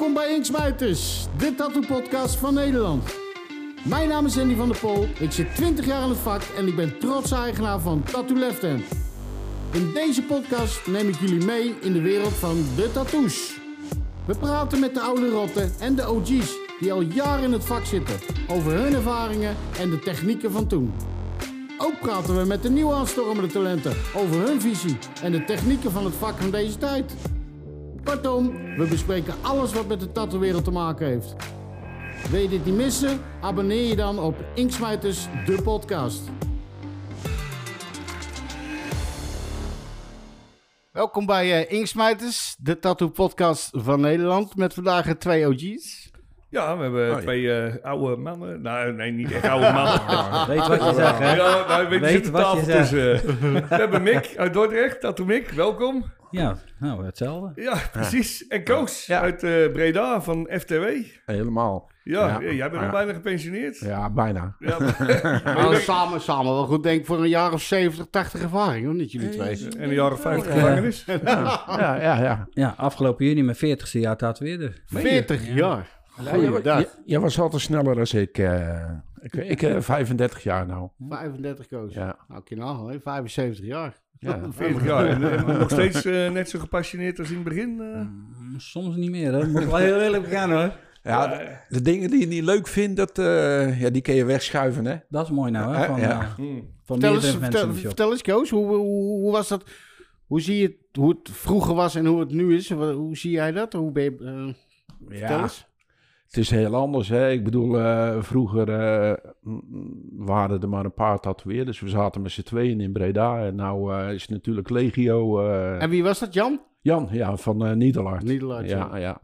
Welkom bij Inksmijters, de tattoo-podcast van Nederland. Mijn naam is Andy van der Pol, ik zit 20 jaar in het vak en ik ben trots eigenaar van Tattoo Left Hand. In deze podcast neem ik jullie mee in de wereld van de tattoos. We praten met de oude rotten en de OG's die al jaren in het vak zitten over hun ervaringen en de technieken van toen. Ook praten we met de nieuwe aanstormende talenten over hun visie en de technieken van het vak van deze tijd. Kortom, we bespreken alles wat met de tattoo-wereld te maken heeft. Wil je dit niet missen? Abonneer je dan op Inksmijters, de podcast. Welkom bij uh, Inksmijters, de tattoo-podcast van Nederland. Met vandaag uh, twee OG's. Ja, we hebben Oh, ja. twee eh, oude mannen. Nou, nee, niet echt oude mannen. Weet wat je zegt, hè? Ja, nou, weet, Weet zit wat je tafel zegt. tussen. We hebben Mick uit Dordrecht. Tattoo Mick, welkom. Ja, nou, hetzelfde. Ja, precies. En Koos Ja. uit eh, Breda van FTW. Helemaal. Ja, Ja. eh, jij bent al bijna gepensioneerd. Ja, bijna. Ja, Nou, samen, samen wel goed denk ik voor een jaar of 70, 80 ervaring, hoor, niet jullie twee. en een jaar of 50 Ja. gevangenis. Ja, ja, ja. Ja, afgelopen juni mijn 40ste jaar tatoeëerder. 40 jaar. Ja, Goeiedag. jij- jij was altijd sneller dan ik. eh ik ik eh, 35 jaar nou. 35 koos. Ja. Nou, kun je nagaan, hè? 75 jaar. Ja. 40 jaar. En, eh, nog steeds eh, net zo gepassioneerd als in het begin. eh. Mm, Soms niet meer, hè? Moet ik wel heel eerlijk bekennen, hoor. Ja, de, de dingen die je niet leuk vindt, dat, eh, ja, die kun je wegschuiven, hè? Dat is mooi nou, hè? Van, Ja. eh, Hmm. van Vertel eens, vertel, vertel eens Koos, hoe, hoe, hoe was dat? Hoe zie je het, hoe het vroeger was en hoe het nu is? Hoe zie jij dat? Hoe ben je, eh, vertel Ja, eens. Het is heel anders, hè? Ik bedoel, eh, vroeger eh, waren er maar een paar tatoeëerders. We zaten met z'n tweeën in Breda. En nou eh, is het natuurlijk legio. En wie was dat, Jan? Jan, ja, van Nederland. Nederland, Ja, ja.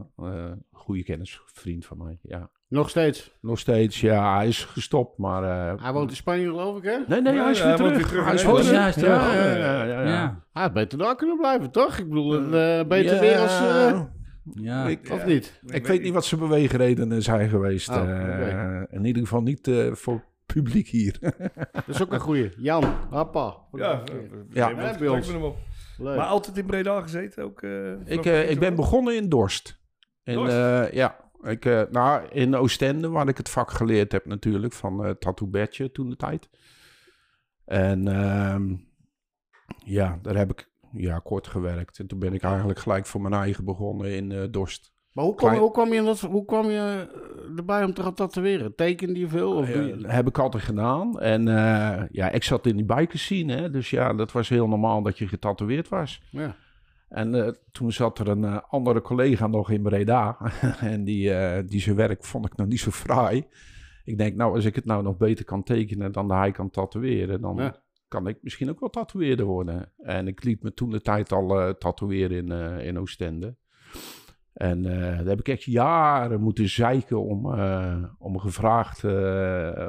goede kennis, vriend van mij, ja. Nog steeds. Nog steeds, ja, hij is gestopt, maar... Hij woont in Spanje, geloof ik, hè? Nee, nee, Ja, hij is weer hij terug. weer terug Hij is weer terug. Ja, Ja, terug. ja, ja, Hij had beter daar kunnen blijven, toch? Ik bedoel, eh, beter weer als... ja. Ik, of niet? ik weet niet wat zijn beweegredenen zijn geweest. Oh, eh, in ieder geval niet eh, voor publiek hier. Dat is ook een goeie. Jan, hoppa. Ja, Ja. ja. Ja, bij ons. hem op. Leuk. Maar altijd in Breda gezeten ook? eh, ik, eh, ik ben begonnen in Dorst. In, Dorst? eh, ja, ik, eh, nou, in Oostende, waar ik het vak geleerd heb natuurlijk, van eh Tattoo Badge toen de tijd. En ehm, ja, daar heb ik ja, kort gewerkt. En toen ben ik eigenlijk gelijk voor mijn eigen begonnen in eh, Dorst. Maar hoe kwam, Klein- hoe kwam je, in dat, hoe kwam je eh, erbij om te gaan tatoeëren? Tekende je veel? Of Ja, je- heb ik altijd gedaan. En eh, ja, ik zat in die bikers scene, hè, dus ja, dat was heel normaal dat je getatoeëerd was. ja. En toen zat er een andere collega nog in Breda. en die, eh, die zijn werk vond ik nog niet zo fraai. Ik denk, nou, als ik het nou nog beter kan tekenen dan hij kan tatoeëren, dan Ja. Kan ik misschien ook wel tatoeëerder worden. En ik liet me toen de tijd al eh, tatoeëren in, eh, in Oostende. En eh, daar heb ik echt jaren moeten zeiken om, om gevraagd,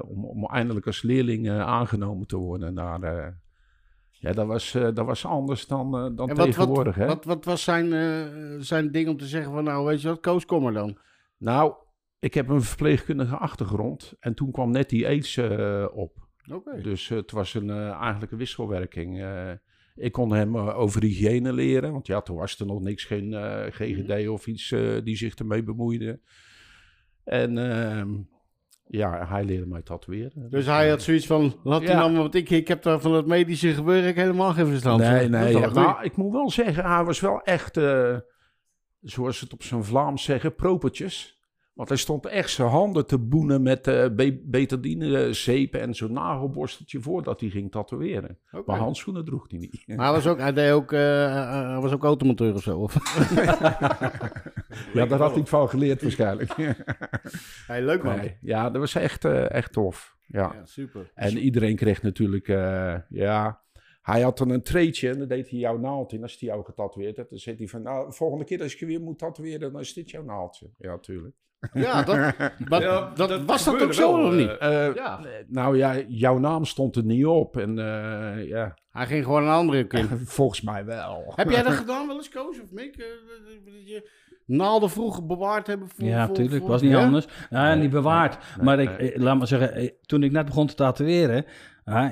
om, om eindelijk als leerling aangenomen te worden naar... ja, dat was, dat was anders dan, dan En wat, tegenwoordig, hè? wat, wat, was zijn, zijn ding om te zeggen van nou weet je wat, Koos kom maar dan. Nou, ik heb een verpleegkundige achtergrond. En toen kwam net die aids op. Dus eh, het was een, eh, eigenlijk een wisselwerking. Eh, ik kon hem eh, over hygiëne leren. Want ja, toen was er nog niks, geen eh, GGD of iets eh, die zich ermee bemoeide. En ehm, ja, hij leerde mij tatoeëren. Dus hij had zoiets van, laat die Ja. nou, want ik, ik heb daar van het medische gebeuren ik helemaal geen verstand van. Nee, nee. ja, nou, ik moet wel zeggen, hij was wel echt, eh, zoals ze het op zijn Vlaams zeggen, propertjes. Want hij stond echt zijn handen te boenen met eh be betadine, zeep en zo'n nagelborsteltje voordat hij ging tatoeëren. Maar handschoenen droeg hij niet. Maar hij was ook, hij deed ook, eh, eh, hij was ook automonteur of zo. Of? ja, daar had hij van geleerd waarschijnlijk. Hey, leuk man. Nee, ja, dat was echt, eh, echt tof. Ja. Ja, super. En iedereen kreeg natuurlijk, eh, ja... Hij had dan een treetje en dan deed hij jouw naald in. Als hij jou getatoeëerd had, dan zegt hij van... Nou, volgende keer als ik je weer moet tatoeëren, dan is dit jouw naaldje. Ja, natuurlijk. Ja, dat, maar Ja, dat, dat was dat ook zo wel, of eh, niet? Eh, Ja. Nou ja, jouw naam stond er niet op. En eh, ja, Hij ging gewoon een andere kind. volgens mij wel. Heb jij dat gedaan wel eens, Koos of Mick? Eh, dat je naalden vroeger bewaard hebben voor... Ja, voor- tuurlijk. voor- was niet Ja? anders. Ja, niet bewaard. nee, maar nee. ik, eh, laat maar zeggen, eh, toen ik net begon te tatoeëren,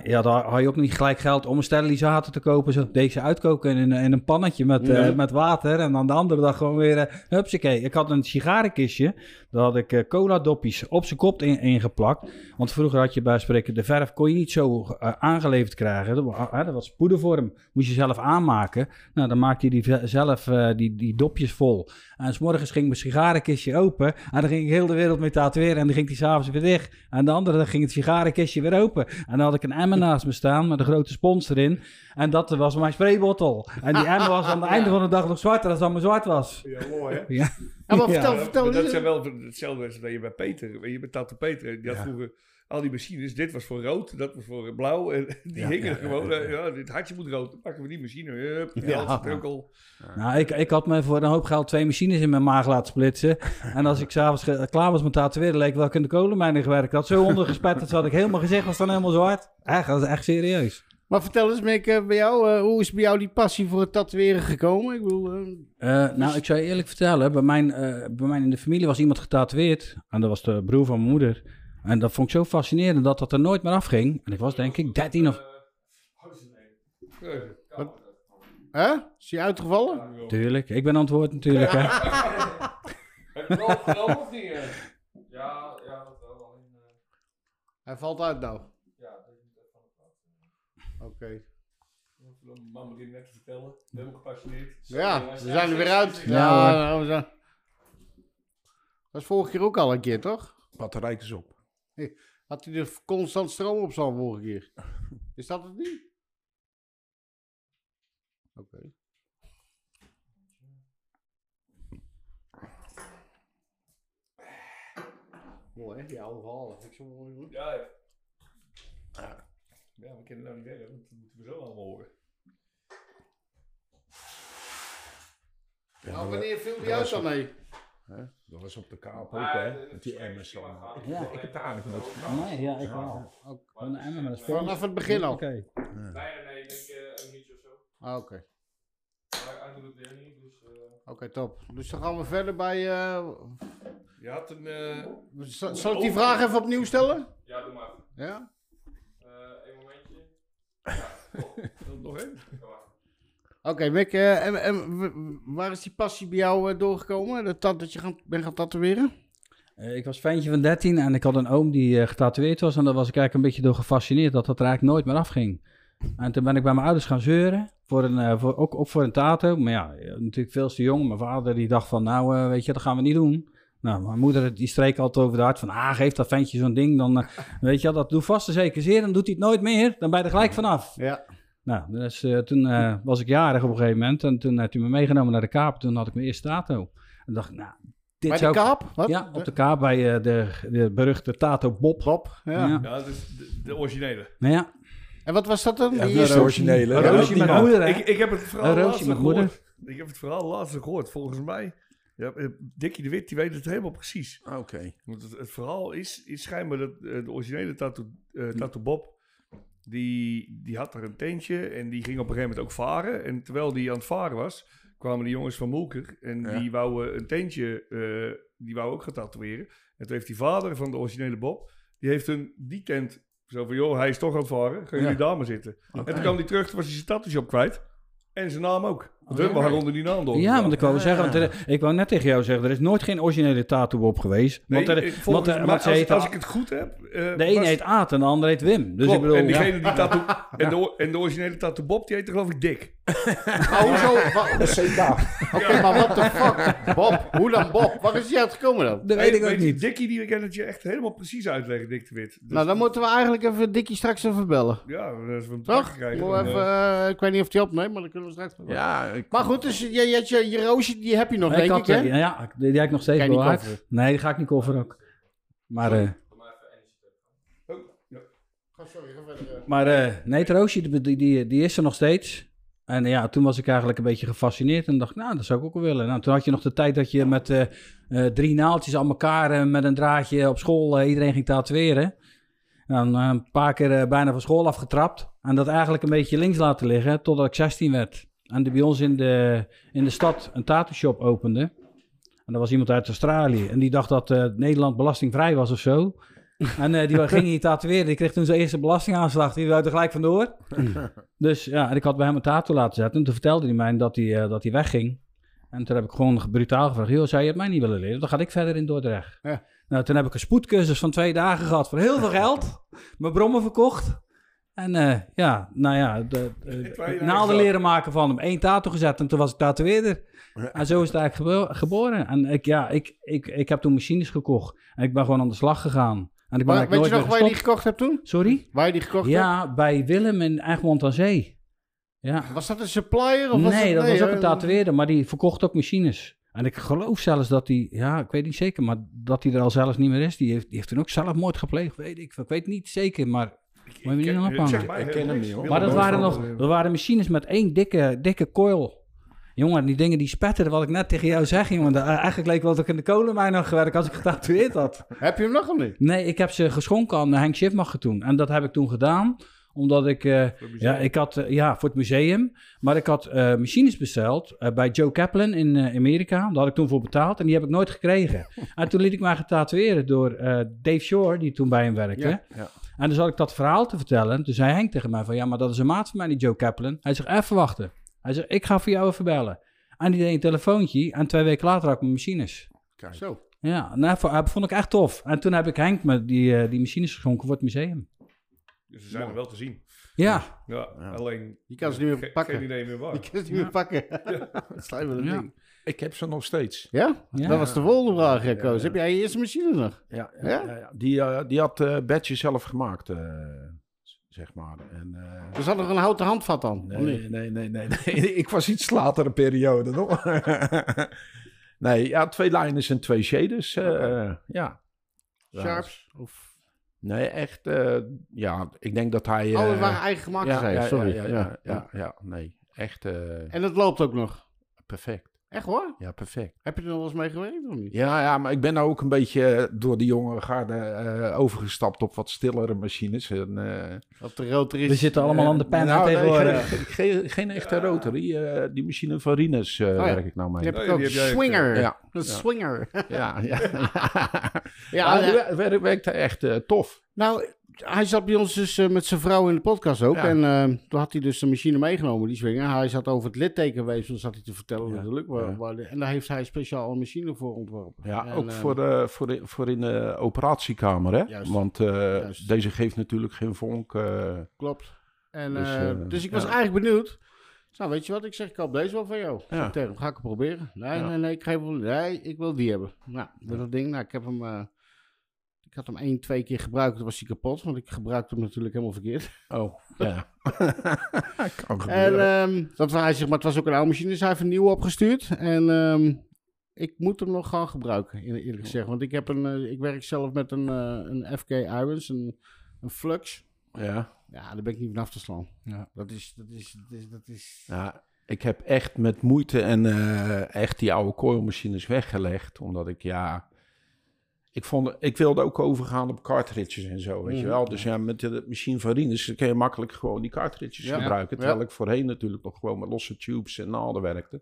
ja, dan had je ook niet gelijk geld om een sterilisator te kopen. Zo deze uitkoken in, in een pannetje met, eh, met water. En dan de andere dag gewoon weer, uh, hupsakee. Ik had een sigarenkistje. Daar had ik eh, cola doppies op zijn kop in, ingeplakt. Want vroeger had je bij spreken, de verf kon je niet zo eh, aangeleverd krijgen. Dat, hè, dat was poedervorm. Moest je zelf aanmaken. Nou, dan maakte je die zelf eh, die, die dopjes vol. En s morgens ging mijn sigarenkistje open. En dan ging ik heel de wereld mee tatoeëren. En dan ging die s'avonds weer dicht. En de andere dag ging het sigarenkistje weer open. En dan had ik een emmer naast me staan met een grote spons erin. En dat was mijn spraybottel. En die emmer was aan het einde van de dag nog zwarter dan mijn zwart was. Ja, mooi hè? Ja. Ja, maar Ja. vertel, Ja, vertel maar dat zijn wel hetzelfde als dat je bij Peter, je bij Tattoo Peter, die had Ja. vroeger al die machines. Dit was voor rood, dat was voor blauw. En die Ja, hingen ja, gewoon, ja, ja, ja. dit hartje moet rood, dan pakken we die machine. Hup, Ja. al. Nou, ik, ik had me voor een hoop geld twee machines in mijn maag laten splitsen. En als ik s'avonds klaar was met tatoeëren, leek wel ik in de kolenmijnen gewerkt had. Zo ondergespetterd had ik helemaal gezicht was dan helemaal zwart. Echt, dat is echt serieus. Maar vertel eens, Mick, eh, bij jou, eh, hoe is bij jou die passie voor het tatoeëren gekomen? Ik bedoel, eh, Eh, nou, ik zou je eerlijk vertellen, bij mijn, eh, bij mij in de familie was iemand getatoeëerd. En dat was de broer van mijn moeder. En dat vond ik zo fascinerend dat dat er nooit meer afging. En ik was denk ik 13 of... hè? Is hij uitgevallen? Tuurlijk, ik ben antwoord natuurlijk. Hè. of niet? Ja, ja, dat wel. Eh, Hij valt uit nou. ja, dat is niet echt van het Oké. Mama die net te vertellen, helemaal gepassioneerd. Ja, we zijn er weer uit. Ja, nou, we zijn... Dat was vorige keer ook al een keer, toch? Batterij is op. Had hij er constant stroom op staan vorige keer? Is dat het niet? Oké. Mooi, hè? Die oude verhalen. Vind ik zo mooi. Ja, ja. Ja, we kunnen nou niet zeggen, want dat moeten we zo allemaal horen. Ja, Nou, wanneer viel die dat uit dan mee? hè? Dat was op de kaap ook, hè? eh, Met die emmers. Ja. ik heb daar eigenlijk nooit. Nee, ja, ik wel. Ook een emmer met een. Vanaf het begin al? Oké. Nee, nee, ik denk eh, een minuutje of zo. Ah, Oké, dus... eh, Oké, top. Dus dan gaan we verder bij... eh, Je had een... eh, zal, zal ik die vraag even opnieuw stellen? ja, doe maar. Ja? Nog één? Oké, Mick, eh, en, en waar is die passie bij jou eh, doorgekomen? Dat, dat, dat je gaan, bent gaan tatoeëren? Eh, ik was ventje van 13 en ik had een oom die eh, getatoeëerd was. En daar was ik eigenlijk een beetje door gefascineerd dat dat er eigenlijk nooit meer afging. En toen ben ik bij mijn ouders gaan zeuren. Voor een, eh, voor, ook, ook voor een tato. Maar ja, natuurlijk veel te jong. Mijn vader die dacht van, nou eh, weet je, dat gaan we niet doen. Nou, mijn moeder die streek altijd over de hart van, ah, geef dat ventje zo'n ding. Dan, eh, weet je, dat doet vast en zeker zeer. Dan doet hij het nooit meer. Dan ben je er gelijk vanaf. Ja. Nou, dus toen eh, was ik jarig op een gegeven moment. En toen heeft hij me meegenomen naar de kaap. Toen had ik mijn eerste tato. En dacht ik, nou, dit Bij de zou kaap? Wat? ja, op de kaap bij eh, de, de beruchte Tato Bob. Bob, ja. Ja. Ja, dat is de, de originele. Nou ja, En wat was dat dan? Ja, Die dat is de eerste? originele. roosje niemand. moeder? Ik, ik heb het verhaal roosje moeder. Ik heb het verhaal laatst gehoord, volgens mij. Ja, eh, Dikkie de Wit, die weet het helemaal precies. Oké. Want het, het verhaal is, is schijnbaar dat eh, de originele Tattoo, eh, tattoo Bob, die, die had er een tentje en die ging op een gegeven moment ook varen. En terwijl die aan het varen was, kwamen de jongens van Moelker en Ja. die wouden een tentje, die wou ook gaan tatoeëren. En toen heeft die vader van de originele Bob, die heeft hun die tent, zo van joh, hij is toch aan het varen, gaan jullie Ja. daar maar zitten. En toen kwam hij terug, toen was hij zijn tattoo shop kwijt. En zijn naam ook. Want hun Oké. waren onder die naam door. Ja, want ik wou Ja. zeggen, want er- ik wou net tegen jou zeggen, er is nooit geen originele Tato Bob geweest. Nee, want er, volgens want, er- als, ik het goed heb... eh, de een was- heet Aad en de ander heet Wim. Dus Klopt, ik bedoel, en ja. diegene die tattoo... en, de, en de originele tattoo Bob, die heette geloof ik Dick. Ah, hoezo? CK. Oké, maar what the fuck? Bob, hoe dan Bob? Waar is die uitgekomen dan? dat weet ik ook niet. Dickie, die kan het je echt helemaal precies uitleggen, Dick de Wit. Dus, Nou, dan moeten we eigenlijk even Dikkie straks even bellen. Ja, als we hem Toch? krijgen. Even, eh, eh, ik weet niet of die opneemt, maar dan kunnen we straks wel. Ja, ik, Maar goed, dus je, je, je, je roosje, die heb je nog, ik denk had, ik, hè? ja, die, die heb ik nog steeds bewaard. Nee, die ga ik niet coveren ook. Maar, eh, Doe maar even energie. oh, ja. Oh, sorry, ga verder. maar eh, nee, het roosje, die, die, is er nog steeds. En ja, toen was ik eigenlijk een beetje gefascineerd en dacht, nou, dat zou ik ook wel willen. Nou, toen had je nog de tijd dat je met eh, eh, drie naaltjes aan elkaar met een draadje op school iedereen ging tatoeëren. En dan een paar keer eh, bijna van school afgetrapt. En dat eigenlijk een beetje links laten liggen totdat ik 16 werd. En die bij ons in de, in de stad een tattoo shop opende. En dat was iemand uit Australië. En die dacht dat eh, Nederland belastingvrij was of zo. En eh, die ging hier tatoeëren. Die kreeg toen zijn eerste belastingaanslag. Die wou er gelijk vandoor. dus ja, en ik had bij hem een tattoo laten zetten. En toen vertelde hij mij dat hij, eh, dat hij wegging. En toen heb ik gewoon brutaal gevraagd. Joh, zou je het mij niet willen leren? Dan ga ik verder in Dordrecht. Ja. Nou, toen heb ik een spoedcursus van twee dagen gehad voor heel veel geld. Mijn brommen verkocht. En eh, ja, nou ja, de, de- naalden leren maken van hem. Eén tattoo gezet en toen was ik tatoeëerder. En zo is het eigenlijk gebo- geboren. En ik, ja, ik, ik, ik heb toen machines gekocht. En ik ben gewoon aan de slag gegaan. En ik ben Maar, weet je nog waar je die gekocht hebt toen? Sorry? Waar je die gekocht hebt? Ja, bij Willem in Egmond aan Zee. Ja. Was dat een supplier? Of was nee, dat was ook een tatoeëerder, maar die verkocht ook machines. En ik geloof zelfs dat hij, ja, ik weet niet zeker, maar dat hij er al zelfs niet meer is. Die heeft, die heeft toen ook zelfmoord gepleegd, weet ik. Ik weet niet zeker, maar moet je me niet aan ophangen. Zeg mij Ik ken helemaal hem niks. niet, hoor. Maar dat waren nog, dat waren machines met één dikke, dikke coil. Jongen, die dingen die spetteren, wat ik net tegen jou zeg, jongen. dat- eigenlijk leek wel dat ik in de kolenmijn had gewerkt als ik getatoeëerd had. Heb je hem nog of niet? Nee, ik heb ze geschonken aan Henk Schiffmacher toen. En dat heb ik toen gedaan, omdat ik... eh, ja, ik had, eh, ja, voor het museum. Maar ik had eh, machines besteld eh, bij Joe Kaplan in eh, Amerika. Daar had ik toen voor betaald en die heb ik nooit gekregen. en toen liet ik mij getatoeëren door eh, Dave Shore, die toen bij hem werkte. Ja, ja. En toen zat ik dat verhaal te vertellen. Toen zei Henk tegen mij van, ja, maar dat is een maat van mij, die Joe Kaplan. Hij zegt, even wachten. Hij zegt, ik ga voor jou even bellen. En die deed een telefoontje en twee weken later had ik mijn machines. Zo. Ja, en dat vo- vond ik echt tof. En toen heb ik Henk met die, eh, die machines geschonken voor het museum. Dus ze zijn er wel te zien. Ja, Ja, alleen... Je kan ze niet meer pakken. Geen idee meer waar. Je kan het niet meer pakken. Me dat Ja. ding. Ik heb ze nog steeds. Ja? Ja. Dat was de volgende vraag, hè, Ja, Koos. ja. Heb jij je eerste machine nog? Ja, Ja? ja? Ja, ja. Die, eh, die had eh Betje zelf gemaakt, eh, zeg maar. En, eh, Er zat nog een houten handvat dan, nee, nee, nee, nee, nee. Ik was iets later een periode nog. nee, ja, twee lijners en twee shaders. eh, ja. Sharps? Of... Nee, echt. eh, ja, ik denk dat hij. Oh, eh, het waren eigen gemaakt ja, zijn, ja, sorry. Ja, ja, ja, ja, nee. Echt eh, En het loopt ook nog. perfect. Echt hoor? Ja, perfect. Heb je er nog wel eens mee gewerkt of niet? Ja, ja, maar ik ben nou ook een beetje eh, door die jonge garde eh, overgestapt op wat stillere machines. En, eh, Of de rotor is... we zitten allemaal aan de pen nou, nee, geen, geen, geen echte rotary. eh, die machine van Rinus eh, ja. werk ik nou mee. Die heb Oh, ik ook. Swinger. ja. Een Ja. swinger. Ja, ja. Ja, ja, ja. werkte echt tof. Nou, hij zat bij ons dus eh, met zijn vrouw in de podcast ook. Ja. En eh, toen had hij dus de machine meegenomen, die swinger. Hij zat over het littekenweefsel, zat hij te vertellen Ja. natuurlijk. Waar, Ja. waar de- en daar heeft hij speciaal een machine voor ontworpen. Ja, En, ook eh, voor, de, voor, de, voor in de operatiekamer, hè? Juist. Want Juist. deze geeft natuurlijk geen vonk. Klopt. En, Dus, dus ik was eigenlijk benieuwd. Nou, weet je wat? Ik zeg, ik koop deze wel van jou. Ja. Tegen hem, ga ik het proberen? Nee, Ja. nee, nee, ik, geef hem, nee, ik wil die hebben. Nou, dat ding, nou, ik heb hem... ik had hem één, twee keer gebruikt, toen was hij kapot. Want ik gebruikte hem natuurlijk helemaal verkeerd. oh, ja. kan En ehm, dat was, hij maar het was ook een oude machine, dus hij heeft een nieuwe opgestuurd. En ehm, ik moet hem nog gaan gebruiken, eer- eerlijk gezegd. Want ik, heb een, eh, ik werk zelf met een, eh, een FK Irons, een, een Flux. ja. Ja, daar ben ik niet vanaf te slaan. Ja. Dat is, dat is, dat is, dat is... ja, ik heb echt met moeite en eh, echt die oude coilmachines weggelegd. Omdat ik, ja... Ik, vond, ik wilde ook overgaan op cartridges en zo, weet je Mhm. wel. Dus ja, met de machine van Rinus kun je makkelijk gewoon die cartridges Ja. gebruiken. Ja. Terwijl ik voorheen natuurlijk nog gewoon met losse tubes en naalden werkte.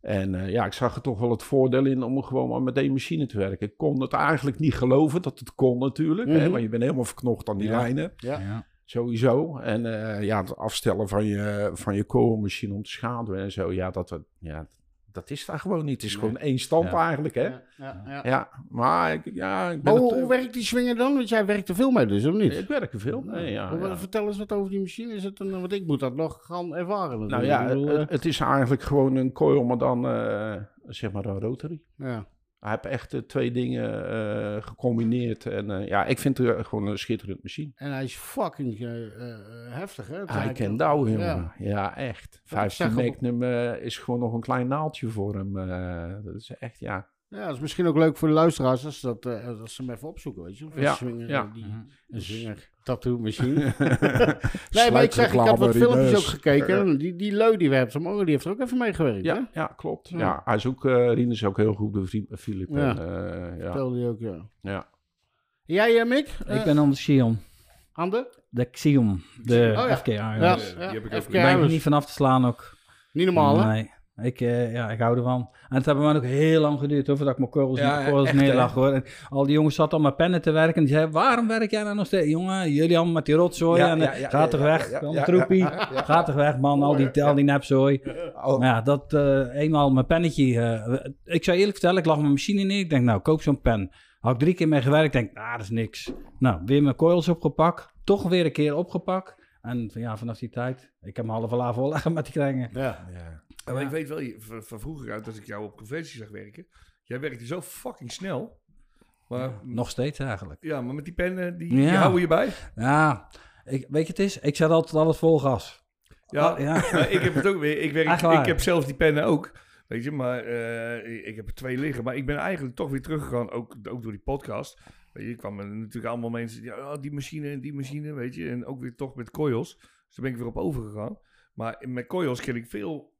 En eh, ja, ik zag er toch wel het voordeel in om gewoon maar met één machine te werken. Ik kon het eigenlijk niet geloven dat het kon natuurlijk. hè, Mhm. want je bent helemaal verknocht aan die Ja. lijnen. Ja. Ja. Sowieso. En eh, ja, het afstellen van je, van je koolmachine om te schaduwen en zo. Ja, dat, ja, dat is daar gewoon niet. Het is Nee. gewoon één stand Ja. eigenlijk, hè? Ja, Ja, ja, ja. maar ik, ja, ik ben Maar hoe, het, hoe werkt die swinger dan? Want jij werkt er veel mee dus, of niet? Ik werk er veel mee, ja. Maar ja. Vertel eens wat over die machine. Is het een, want ik moet dat nog gaan ervaren. Nou ja, bedoel, het, het is eigenlijk gewoon een coil, maar dan eh, zeg maar een rotary. eh, ja. Hij heeft echt de twee dingen eh, gecombineerd. En eh, ja, ik vind het gewoon een schitterend machine. En hij is fucking eh, eh, heftig, hè? Hij kent douwen, jongen. Ja. Echt. ik 15 zag op- Magnum eh, is gewoon nog een klein naaldje voor hem. eh, dat is echt, ja. Ja, dat is misschien ook leuk voor de luisteraars als, dat, eh, als ze hem even opzoeken, weet je. Of een Ja, swinger, ja. eh, die, Mhm. een swinger tattoo machine. nee, maar ik zeg, ik had wat filmpjes ook gekeken. Die, die Leu die we hebben, die heeft er ook even mee gewerkt, hè? Ja, ja, klopt. Ja. Ja. hij is ook, eh Rien is ook heel goed bevriend met Philip. Ja. En, eh, ja. Vertelde hij ook, ja. ja. Jij, Mick? Ik ben aan de Xion. aan de? De Xion. De Oh ja. FKR. Ja, Ja. die heb ik ook. Daar ben ik Irons. niet vanaf te slaan ook. Niet normaal, hè? Nee. Ik, eh, ja, ik hou ervan. En het hebben we ook heel lang geduurd hoor, voordat ik mijn korrels, Ja, mijn korrels echt, neerlag hoor. En al die jongens zaten al met pennen te werken. En die zeiden, waarom werk jij nou nog steeds? Jongen, jullie allemaal met die rotzooi. Ja, en, ja, ja, gaat toch weg, troepie. Gaat toch weg man, al die, al die nepzooi. Oh, Maar ja, dat eh, eenmaal mijn pennetje. eh, ik zou eerlijk vertellen, ik lag mijn machine neer. Ik denk, nou, koop zo'n pen. Had ik drie keer mee gewerkt. Ik denk, ah, dat is niks. Nou, weer mijn coils opgepakt. Toch weer een keer opgepakt. En van- ja, vanaf die tijd, ik heb mijn halve la vol met die kringen. Ja. ja. Maar ik weet wel van, van vroeger uit, als ik jou op conventie zag werken. Jij werkte zo fucking snel. Maar, Nog steeds eigenlijk. ja, maar met die pennen, die, die Ja. houden je bij. Ja, ik, weet je het is? Ik zet altijd alles vol gas. Ja, Oh, ja. ik heb het ook weer. Ik, werk, ik heb zelf die pennen ook. Weet je, maar eh, ik- heb er twee liggen. Maar ik ben eigenlijk toch weer teruggegaan, ook, ook door die podcast. Weet je, ik kwam natuurlijk allemaal mensen, ja, oh, die machine en die machine, weet je. En ook weer toch met coils. Dus daar ben ik weer op overgegaan. Maar met coils kan ik veel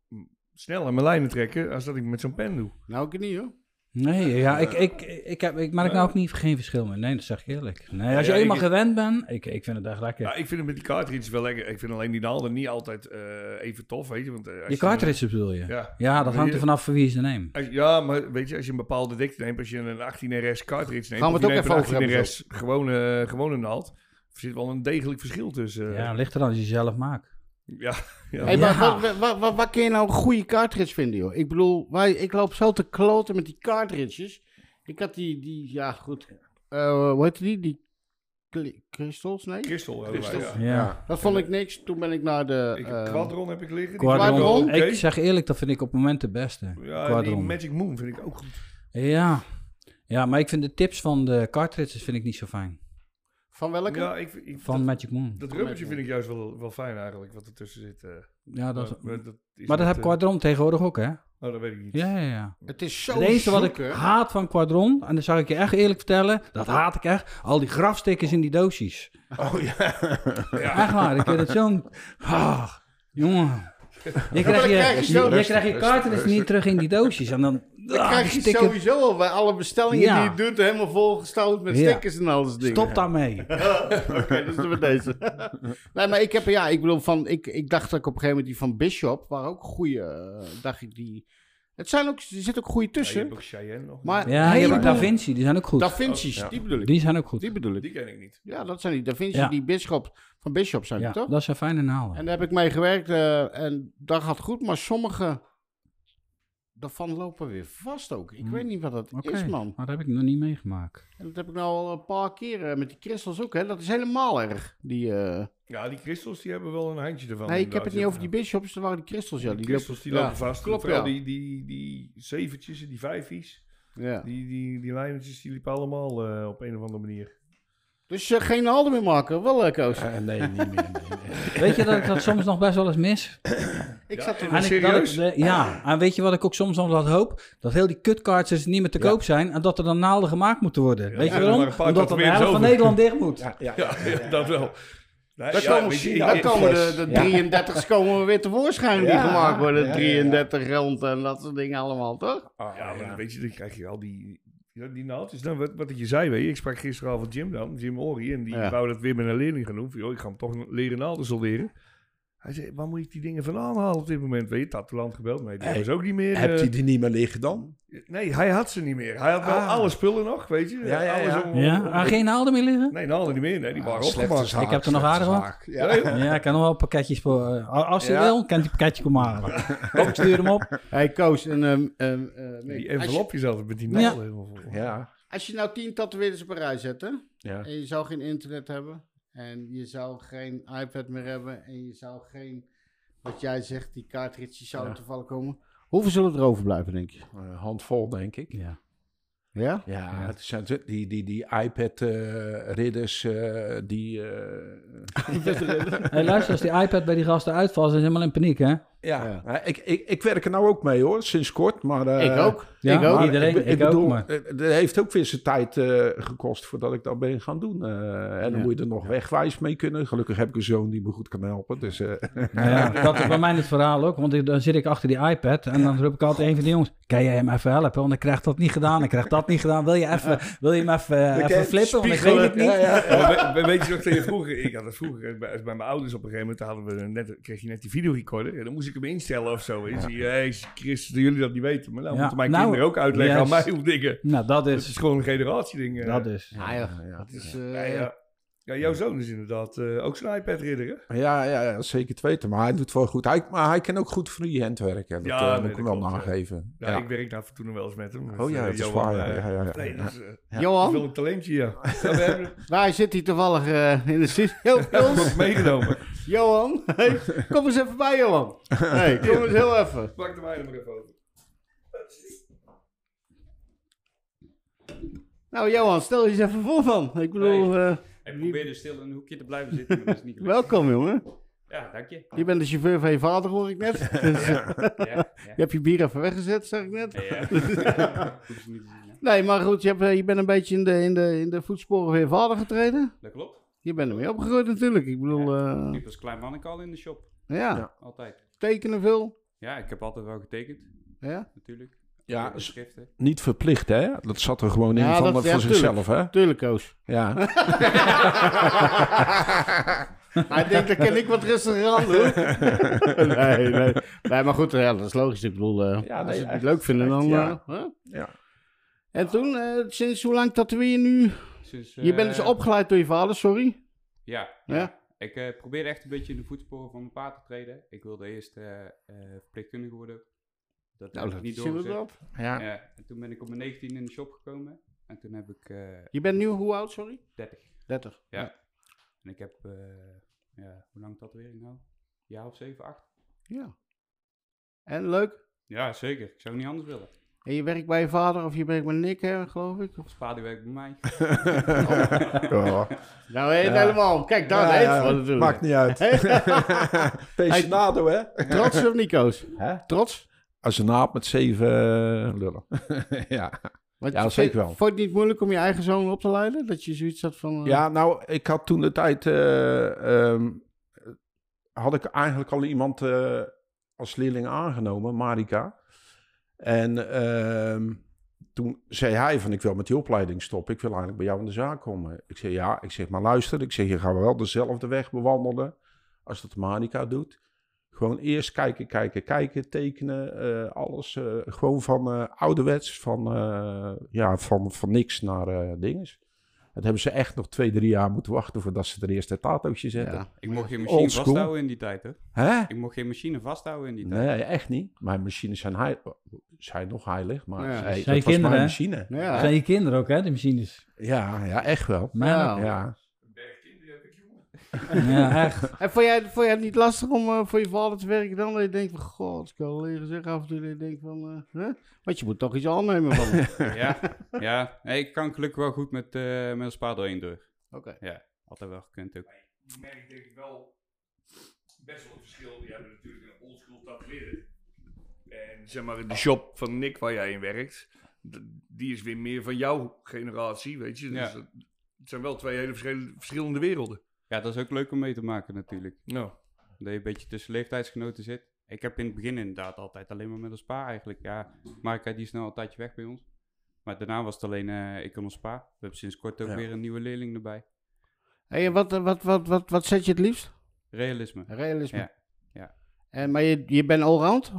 mm, sneller mijn lijnen trekken als dat ik met zo'n pen doe. Nou, ik niet hoor. Nee, ja, ik, ik, ik, heb, ik merk nou ook niet, geen verschil meer. Nee, dat zeg ik eerlijk. Nee, als je Ja, eenmaal ik- gewend bent, ik, ik vind het echt lekker. Ja, ik vind het met die cartridges wel lekker. Ik vind alleen die naalden niet altijd eh, even tof, weet je. Want, eh, Je dan- cartridges bedoel je? Ja, Ja. dat hangt je- er vanaf voor wie ze neemt. Als- ja, maar weet je, als je een bepaalde dikte neemt, als je een 18 RS cartridge neemt, Gaan we het je ook even een over 18 RS gewone, gewone naald, er zit wel een degelijk verschil tussen. Ja, ligt er dan als je zelf maakt. Ja, ja. Hey, maar Ja. wat, wat, wat, wat kun je nou een goede cartridge vinden, joh? Ik bedoel, wij, ik loop zo te kloten met die cartridges. Ik had die, die ja goed, Eh hoe heet die? Die crystals, nee? Crystal ja. Ja. Dat vond ik niks. Toen ben ik naar de... Ik heb eh, Quadron heb ik liggen. Quadron. ik zeg eerlijk, dat vind ik op het moment de beste. Ja, die. Magic Moon vind ik ook goed. Ja. ja, maar ik vind de tips van de cartridges vind ik niet zo fijn. Van welke? Ja, ik, ik, Van dat, Magic Moon. dat rubbertje vind ik juist wel, wel fijn eigenlijk, wat ertussen zit. eh. Ja, dat, maar, maar dat, is maar dat heb eh, Quadron tegenwoordig ook, hè? Oh, dat weet ik niet. Ja, ja, ja. Het is zo Het enige wat ik haat van Quadron, en dat zal ik je echt eerlijk vertellen, dat haat ik echt, al die grafstickers in die doosjes. Oh ja. Echt waar, ik vind het zo'n... Ah, jongen. Je krijgt dan je, krijg je je, je je cartridges niet terug in die doosjes. En dan... Dan ah, krijg je sticker- sowieso al bij alle bestellingen Ja. die je doet helemaal volgestouwd met Ja. stickers en alles dingen. Stop daarmee. Oké, dus doen we deze. nee, maar ik heb, ja, ik bedoel, van, ik, ik dacht dat ik op een gegeven moment die van Bishop, waren ook goede, eh, dacht ik die, het zijn ook, er zitten ook goede Ja, je tussen. hebt ook Cheyenne nog. maar Ja, je hebt ook Da Vinci, die zijn ook goed. Da Vinci's, Ja. die bedoel ik. Die zijn ook goed. Die bedoel ik. Die ken ik niet. Ja, dat zijn die Da Vinci, Ja. die Bishop, van Bishop zijn Ja, die toch? dat zijn fijne naalden. En daar heb ik mee gewerkt eh, en dat gaat goed, maar sommige daarvan lopen weer vast ook. Ik Hmm. weet niet wat dat is, man. maar dat heb ik nog niet meegemaakt. En dat heb ik nou al een paar keer eh, met die crystals ook, hè. Dat is helemaal erg. Die, eh, Ja, die crystals die hebben wel een handje ervan. nee, ik heb het niet over die bishops, dat waren die crystals, ja. Die Die crystals die ja, lopen vast. Klopt, ja. die, die, die zeventjes en die vijfies. ja. Die, die, die lijntjes die liepen allemaal eh, op een of andere manier. Dus eh, geen naalden meer maken, wel lekker. Koos. Eh, nee, niet meer. Nee, nee. Weet je dat ik dat soms nog best wel eens mis? ik Ja, zat er en- En ik- serieus? ik- ja, en weet je wat ik ook soms nog wat hoop? Dat heel die kutkaartjes niet meer te Ja. koop zijn en dat er dan naalden gemaakt moeten worden. Ja, weet je waarom? Omdat dan de helft van. Nederland dicht moet. Ja, ja. Ja, ja, dat wel. Nee, Daar ja, komen, weet je, daar ik- komen de, de Ja. 33's komen we weer tevoorschijn die Ja, gemaakt worden. ja, ja, ja. 33 rond en dat soort dingen allemaal, toch? Ah, Ja, maar weet je, dan krijg je al die, ja, die naaldjes. Nou, wat, wat je zei, weet je, ik sprak gisteravond Jim dan, Jim Ori, en die Ja. wou dat weer met een leerling gaan doen. Van, joh, ik ga hem toch leren naalden solderen. Hij zei, waar moet ik die dingen vandaan halen op dit moment? Weet je, Tatoeland gebeld. Nee, die Hey, hebben ze ook niet meer. Hebt eh, hij die niet meer liggen dan? Nee, hij had ze niet meer. Hij had wel Ah. alle spullen nog, weet je. Ja, ja, Alles ja. om- Ja, om- ah, geen naalden meer liggen? Nee, naalden niet meer. Nee, die waren Ah, opgemaakt. zaak, Ik heb er nog aardig wat. Ja, Ja. ik kan nog wel pakketjes voor. eh, als hij Ja. wil, kan hij een pakketje komen halen. Kom, ik stuur hem op. Hey Koos, en, ehm, ehm, eh, Die als, je, envelopjes altijd met die Ja. naalden helemaal vol. Ja. als je nou 10 tatoeëerders op een rij zet, hè? Ja. En je zou geen internet hebben. En je zou geen iPad meer hebben. En je zou geen, wat jij zegt, die cartridges zouden Ja. toevallig komen. Hoeveel zullen er overblijven, denk je? Een handvol, denk ik. Ja. Ja? Ja, het zijn die, die, die iPad-ridders, die... eh, Hey, luister, als die iPad bij die gasten uitvalt, zijn ze helemaal in paniek, hè? Ja, Ik, ik, ik werk er nou ook mee hoor, sinds kort. Maar, eh, ik ook. ja, ik ook. Iedereen, ik, ik bedoel, ook, maar- eh, Het heeft ook weer zijn tijd eh, gekost voordat ik dat ben gaan doen. eh, en dan Ja. moet je er nog wegwijs mee kunnen. Gelukkig heb ik een zoon die me goed kan helpen. Dus, eh, Nou ja, dat is bij mij het verhaal ook. Want ik- dan zit ik achter die iPad en dan roep ik altijd een van die jongens... Kan jij hem even helpen? Want ik krijg dat niet gedaan, ik krijg dat niet gedaan. Wil je, even, wil je hem even, eh, even flippen? Want ik weet het niet. We- weet je nog vroeger, ik had het vroeger, bij, bij mijn ouders op een gegeven moment, hadden we net, kreeg je net die videorecorder. En dan moest ik ik hem instellen of zo. Is hij, hey, Chris, dat jullie dat niet weten. Maar nou Ja, moeten mijn nou, kinderen ook uitleggen aan mij hoe dingen. Nou, dat Het is gewoon een generatieding. eh. Dat is... Ja, ja. ja. Dat is, eh, ja, jouw zoon is inderdaad eh, ook zo'n iPad-ridder, hè? Ja, ja, ja, zeker te weten. Maar hij doet wel goed. Hij, maar hij kan ook goed freehand werken. Dat Ja, eh, nee, moet ik hem wel nageven. Ja, Ja. ik werk nou toen nog wel eens met hem. Dus, Oh ja, dat is waar. Ja, ja, ja, ja. Nee, is Johan, een talentje, ja. ja we hebben waar zit hij toevallig eh, in de studio? ons? meegenomen. Johan, hey, kom eens even bij, Johan. Hey, kom eens heel even. Pak de mijne maar even over. Nou, Johan, stel je eens even voor van. Ik bedoel, eh, Ik probeerde stil in een hoekje te blijven zitten, maar dat is niet gelukt. welkom, jongen. Ja, dank je. Je bent de chauffeur van je vader, hoor ik net. Dus, Ja, ja. je hebt je bier even weggezet, zeg ik net. Hè. Nee, maar goed, je, hebt, eh, je bent een beetje in de, in, de, in de voetsporen van je vader getreden. Dat klopt. Je bent ermee opgegroeid natuurlijk. Ik bedoel, eh, Ik was klein manneke al in de shop. ja, Ja. Altijd. tekenen veel. Ja, ik heb altijd wel getekend, Ja, natuurlijk. Ja, schriften. niet verplicht, hè? Dat zat er gewoon in Ja, van, dat- voor ja, zichzelf, hè? tuurlijk, Koos. Ja. Hij denkt, dat ken ik wat rustiger aan doen. nee, nee. Nee, maar goed, ja, dat is logisch. Ik bedoel, eh, Ja, nee, als je het echt, leuk vinden, dan... ja. eh, hè? ja. En toen, eh, sinds hoe lang tatoeëer je nu? Sinds, Je bent dus opgeleid door je vader, sorry. Ja, Ja? ja. Ik eh, probeerde echt een beetje in de voetsporen van mijn pa te treden. Ik wilde eerst eh eh verpleegkundige worden. Dat Nou, heb dat ik niet. Ja. Ja, en toen ben ik op mijn 19 in de shop gekomen. En toen heb ik eh Je bent nu hoe oud, sorry? 30. 30. Ja. En ik heb, eh, ja, hoe lang tatoeëring nou? Een jaar of 7, 8. Ja. En leuk? Ja, zeker. Ik zou niet anders willen. En je werkt bij je vader of je werkt met Nick, hè, geloof ik? Of... Spade werkt bij mij. Ja. Nou, he- Ja. helemaal. Kijk, daar Ja, heet ja, het. Maakt niet uit. Pensionado, hè? Trots of niet, Koos? Hè? Trots? Als een naap met zeven eh, lullen. ja. Want Ja, zeker wel. Vond je het niet moeilijk om je eigen zoon op te leiden? Dat je zoiets had van... eh, ja, nou, ik had toen de tijd... eh, ehm, had ik eigenlijk al iemand eh, als leerling aangenomen, Marika. En ehm, toen zei hij van, ik wil met die opleiding stoppen. Ik wil eigenlijk bij jou in de zaak komen. Ik zei, ja. Ik zeg, maar luister. Ik zeg, je gaat wel dezelfde weg bewandelen als dat Marika doet. Gewoon eerst kijken, kijken, kijken, tekenen, eh, alles. eh, gewoon van eh, ouderwets, van, eh, ja, van, van niks naar eh dinges. Dat hebben ze echt nog twee, drie jaar moeten wachten voordat ze er eerst het tatootje zetten. Ja. Ik mocht geen machine Old school. vasthouden in die tijd, hè. Hè? Ik mocht geen machine vasthouden in die tijd. Nee, echt niet. Mijn machines zijn, heil, zijn nog heilig, maar Ja. hey, Zijn dat was kinderen, mijn machine. Ja. Zijn je kinderen ook, hè, de machines? Ja, ja, echt wel. Ja. Ja. Ja, echt. En vond jij, vond jij het niet lastig om eh, voor je vader te werken dan? Dat je denkt van, god, ik kan wel leren zeggen af en toe. Dat je denkt van, eh, hè? Want je moet toch iets aannemen van hem. Ja, ja. Nee, ik kan gelukkig wel goed met, eh met een spa door één deur. Oké. Ja, altijd wel gekund ook. Je merkt denk ik wel best wel een verschil. Je hebt natuurlijk een oldschool tatoeëren. En zeg maar de shop van Nick waar jij in werkt, die is weer meer van jouw generatie, weet je. Dus Ja. dat- het zijn wel twee hele verschillende, verschillende werelden. Ja, dat is ook leuk om mee te maken natuurlijk. Nou, Dat je een beetje tussen leeftijdsgenoten zit. Ik heb in het begin inderdaad altijd alleen maar met een spa eigenlijk. Ja, Marika die is nou al een tijdje weg bij ons. Maar daarna was het alleen eh, ik en een spa. We hebben sinds kort ook Ja. weer een nieuwe leerling erbij. Hey, wat, wat, wat, wat, wat zet je het liefst? Realisme. Realisme. Ja, ja. En, maar je, je bent allround?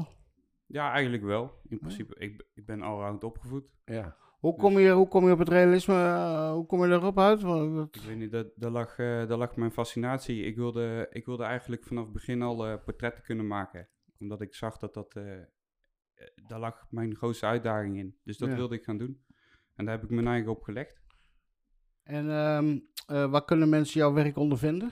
Ja, eigenlijk wel. In principe, ik, ik ben allround opgevoed. Ja. Hoe kom je, hoe kom je op het realisme? eh, hoe kom je erop uit? Want dat- Ik weet niet, dat, daar, lag, eh, daar lag mijn fascinatie. Ik wilde, ik wilde eigenlijk vanaf het begin al eh, portretten kunnen maken. Omdat ik zag dat dat... daar lag mijn grootste uitdaging in. Dus dat Ja. wilde ik gaan doen. En daar heb ik mijn eigen op gelegd. En eh, waar kunnen mensen jouw werk ondervinden?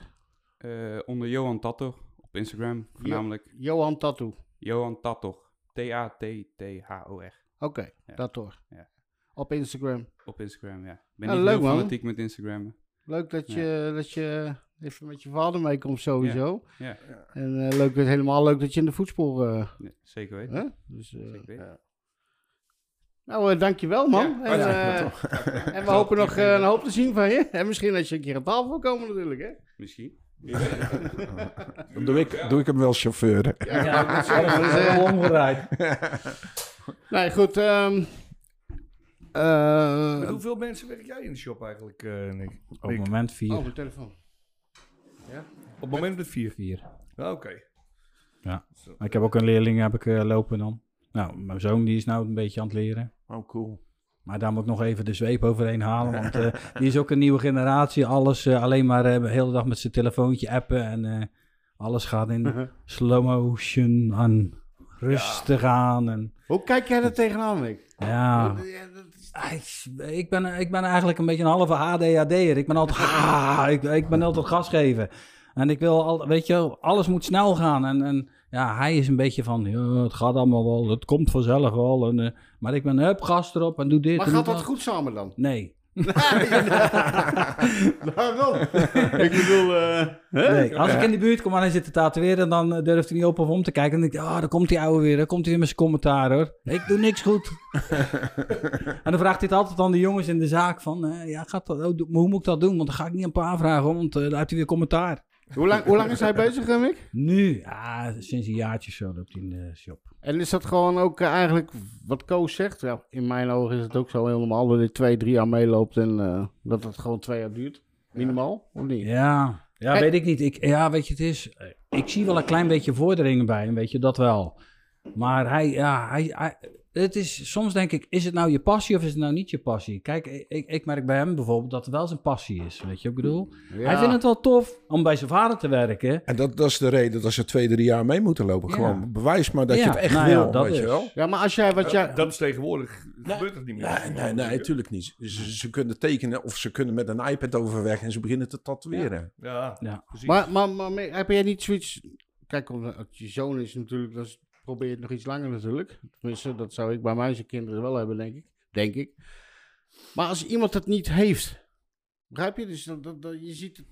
Onder Johan Tator op Instagram voornamelijk. Johan Tattoo. Johan Tator. T-A-T-T-H-O-R. Oké, Ja. Tattoo. Ja. Op Instagram. Op Instagram, ja. Ik ben Ja, niet leuk, heel man. fanatiek met Instagram. Leuk dat je, dat je even met je vader meekomt sowieso. Ja, En eh, leuk, helemaal leuk dat je in de voetsporen... eh, nee, zeker weten. hè? Dus, eh, Zeker weten. nou, dankjewel man. Ja, en, ja, eh, en we hopen nog eh, een hoop te zien van je. En misschien dat je een keer aan tafel wil komen natuurlijk, hè? Misschien. Dan doe ik, doe ik hem wel chauffeur. Ja, dat is eh, omgedraaid. Nee, goed. ehm eh, met hoeveel mensen werk jij in de shop eigenlijk, eh Nick? Op het Nick? moment vier. oh, mijn telefoon. Op het moment met vier. vier. Ah, Oké. Ja. Ik heb ook een leerling heb ik, eh, lopen dan. Nou, mijn zoon die is nou een beetje aan het leren. Oh, cool. Maar daar moet ik nog even de zweep overheen halen. Want eh, die is ook een nieuwe generatie. Alles eh, alleen maar eh, de hele dag met zijn telefoontje appen. En eh, alles gaat in slow motion aan. Rustig aan. En, Hoe kijk jij er tegenaan, Mick? ja. Ja, dat Ik, ben, ik ben eigenlijk een beetje een halve ADHD'er. Ik ben altijd, ah, ik, ik ben altijd gas geven. En ik wil, al, weet je, alles moet snel gaan. En, en ja, hij is een beetje van, ja, het gaat allemaal wel, het komt vanzelf wel. En, eh, maar ik ben, hup, gas erop en doe dit Maar en gaat dat goed samen dan? Nee. Waarom? ik bedoel, eh, hè? nee. Als ik in de buurt kom en hij zit te tatoeëren, dan eh, durft hij niet op of om te kijken. En dan denk ik, ah, daar komt die ouwe weer, daar komt hij weer met zijn commentaar hoor. Ik doe niks goed. en dan vraagt hij het altijd aan de jongens in de zaak van, eh, ja, gaat dat, oh, hoe moet ik dat doen? Want dan ga ik niet een paar vragen, hoor, want eh, dan heeft hij weer commentaar. Hoe, lang, hoe lang is hij bezig, hè, Mick? Nu, ja, sinds een jaartje zo loopt hij in de shop. En is dat gewoon ook eh, eigenlijk wat Koos zegt? Ja, in mijn ogen is het ook zo helemaal dat dit twee, drie jaar meeloopt en eh, dat het gewoon twee jaar duurt. Minimaal, of niet? Ja, ja weet ik niet. Ik, ja, weet je, het is, eh, ik zie wel een klein beetje vorderingen bij hem, weet je, dat wel. Maar hij, ja, hij, hij- het is, soms denk ik, is het nou je passie of is het nou niet je passie? Kijk, ik, ik, merk bij hem bijvoorbeeld dat het wel zijn passie is, weet je wat ik bedoel? Ja. Hij vindt het wel tof om bij zijn vader te werken. En dat, dat is de reden dat ze twee, drie jaar mee moeten lopen. Ja. Gewoon bewijs maar dat Ja, je het echt nou ja, wil, dat weet je wel. Ja, maar als jij wat jij... Dat is tegenwoordig, gebeurt dat niet meer. Nee, nee, nee, natuurlijk niet. Ze, ze kunnen tekenen of ze kunnen met een iPad overweg en ze beginnen te tatoeëren. Ja, Ja. precies. Maar, maar, maar heb jij niet zoiets... Kijk, omdat je zoon is natuurlijk, dat is- probeer het nog iets langer natuurlijk. Tenminste, dat zou ik bij mijn kinderen wel hebben, denk ik. Denk ik. Maar als iemand het niet heeft, begrijp je? Dus dat, dat, dat- je ziet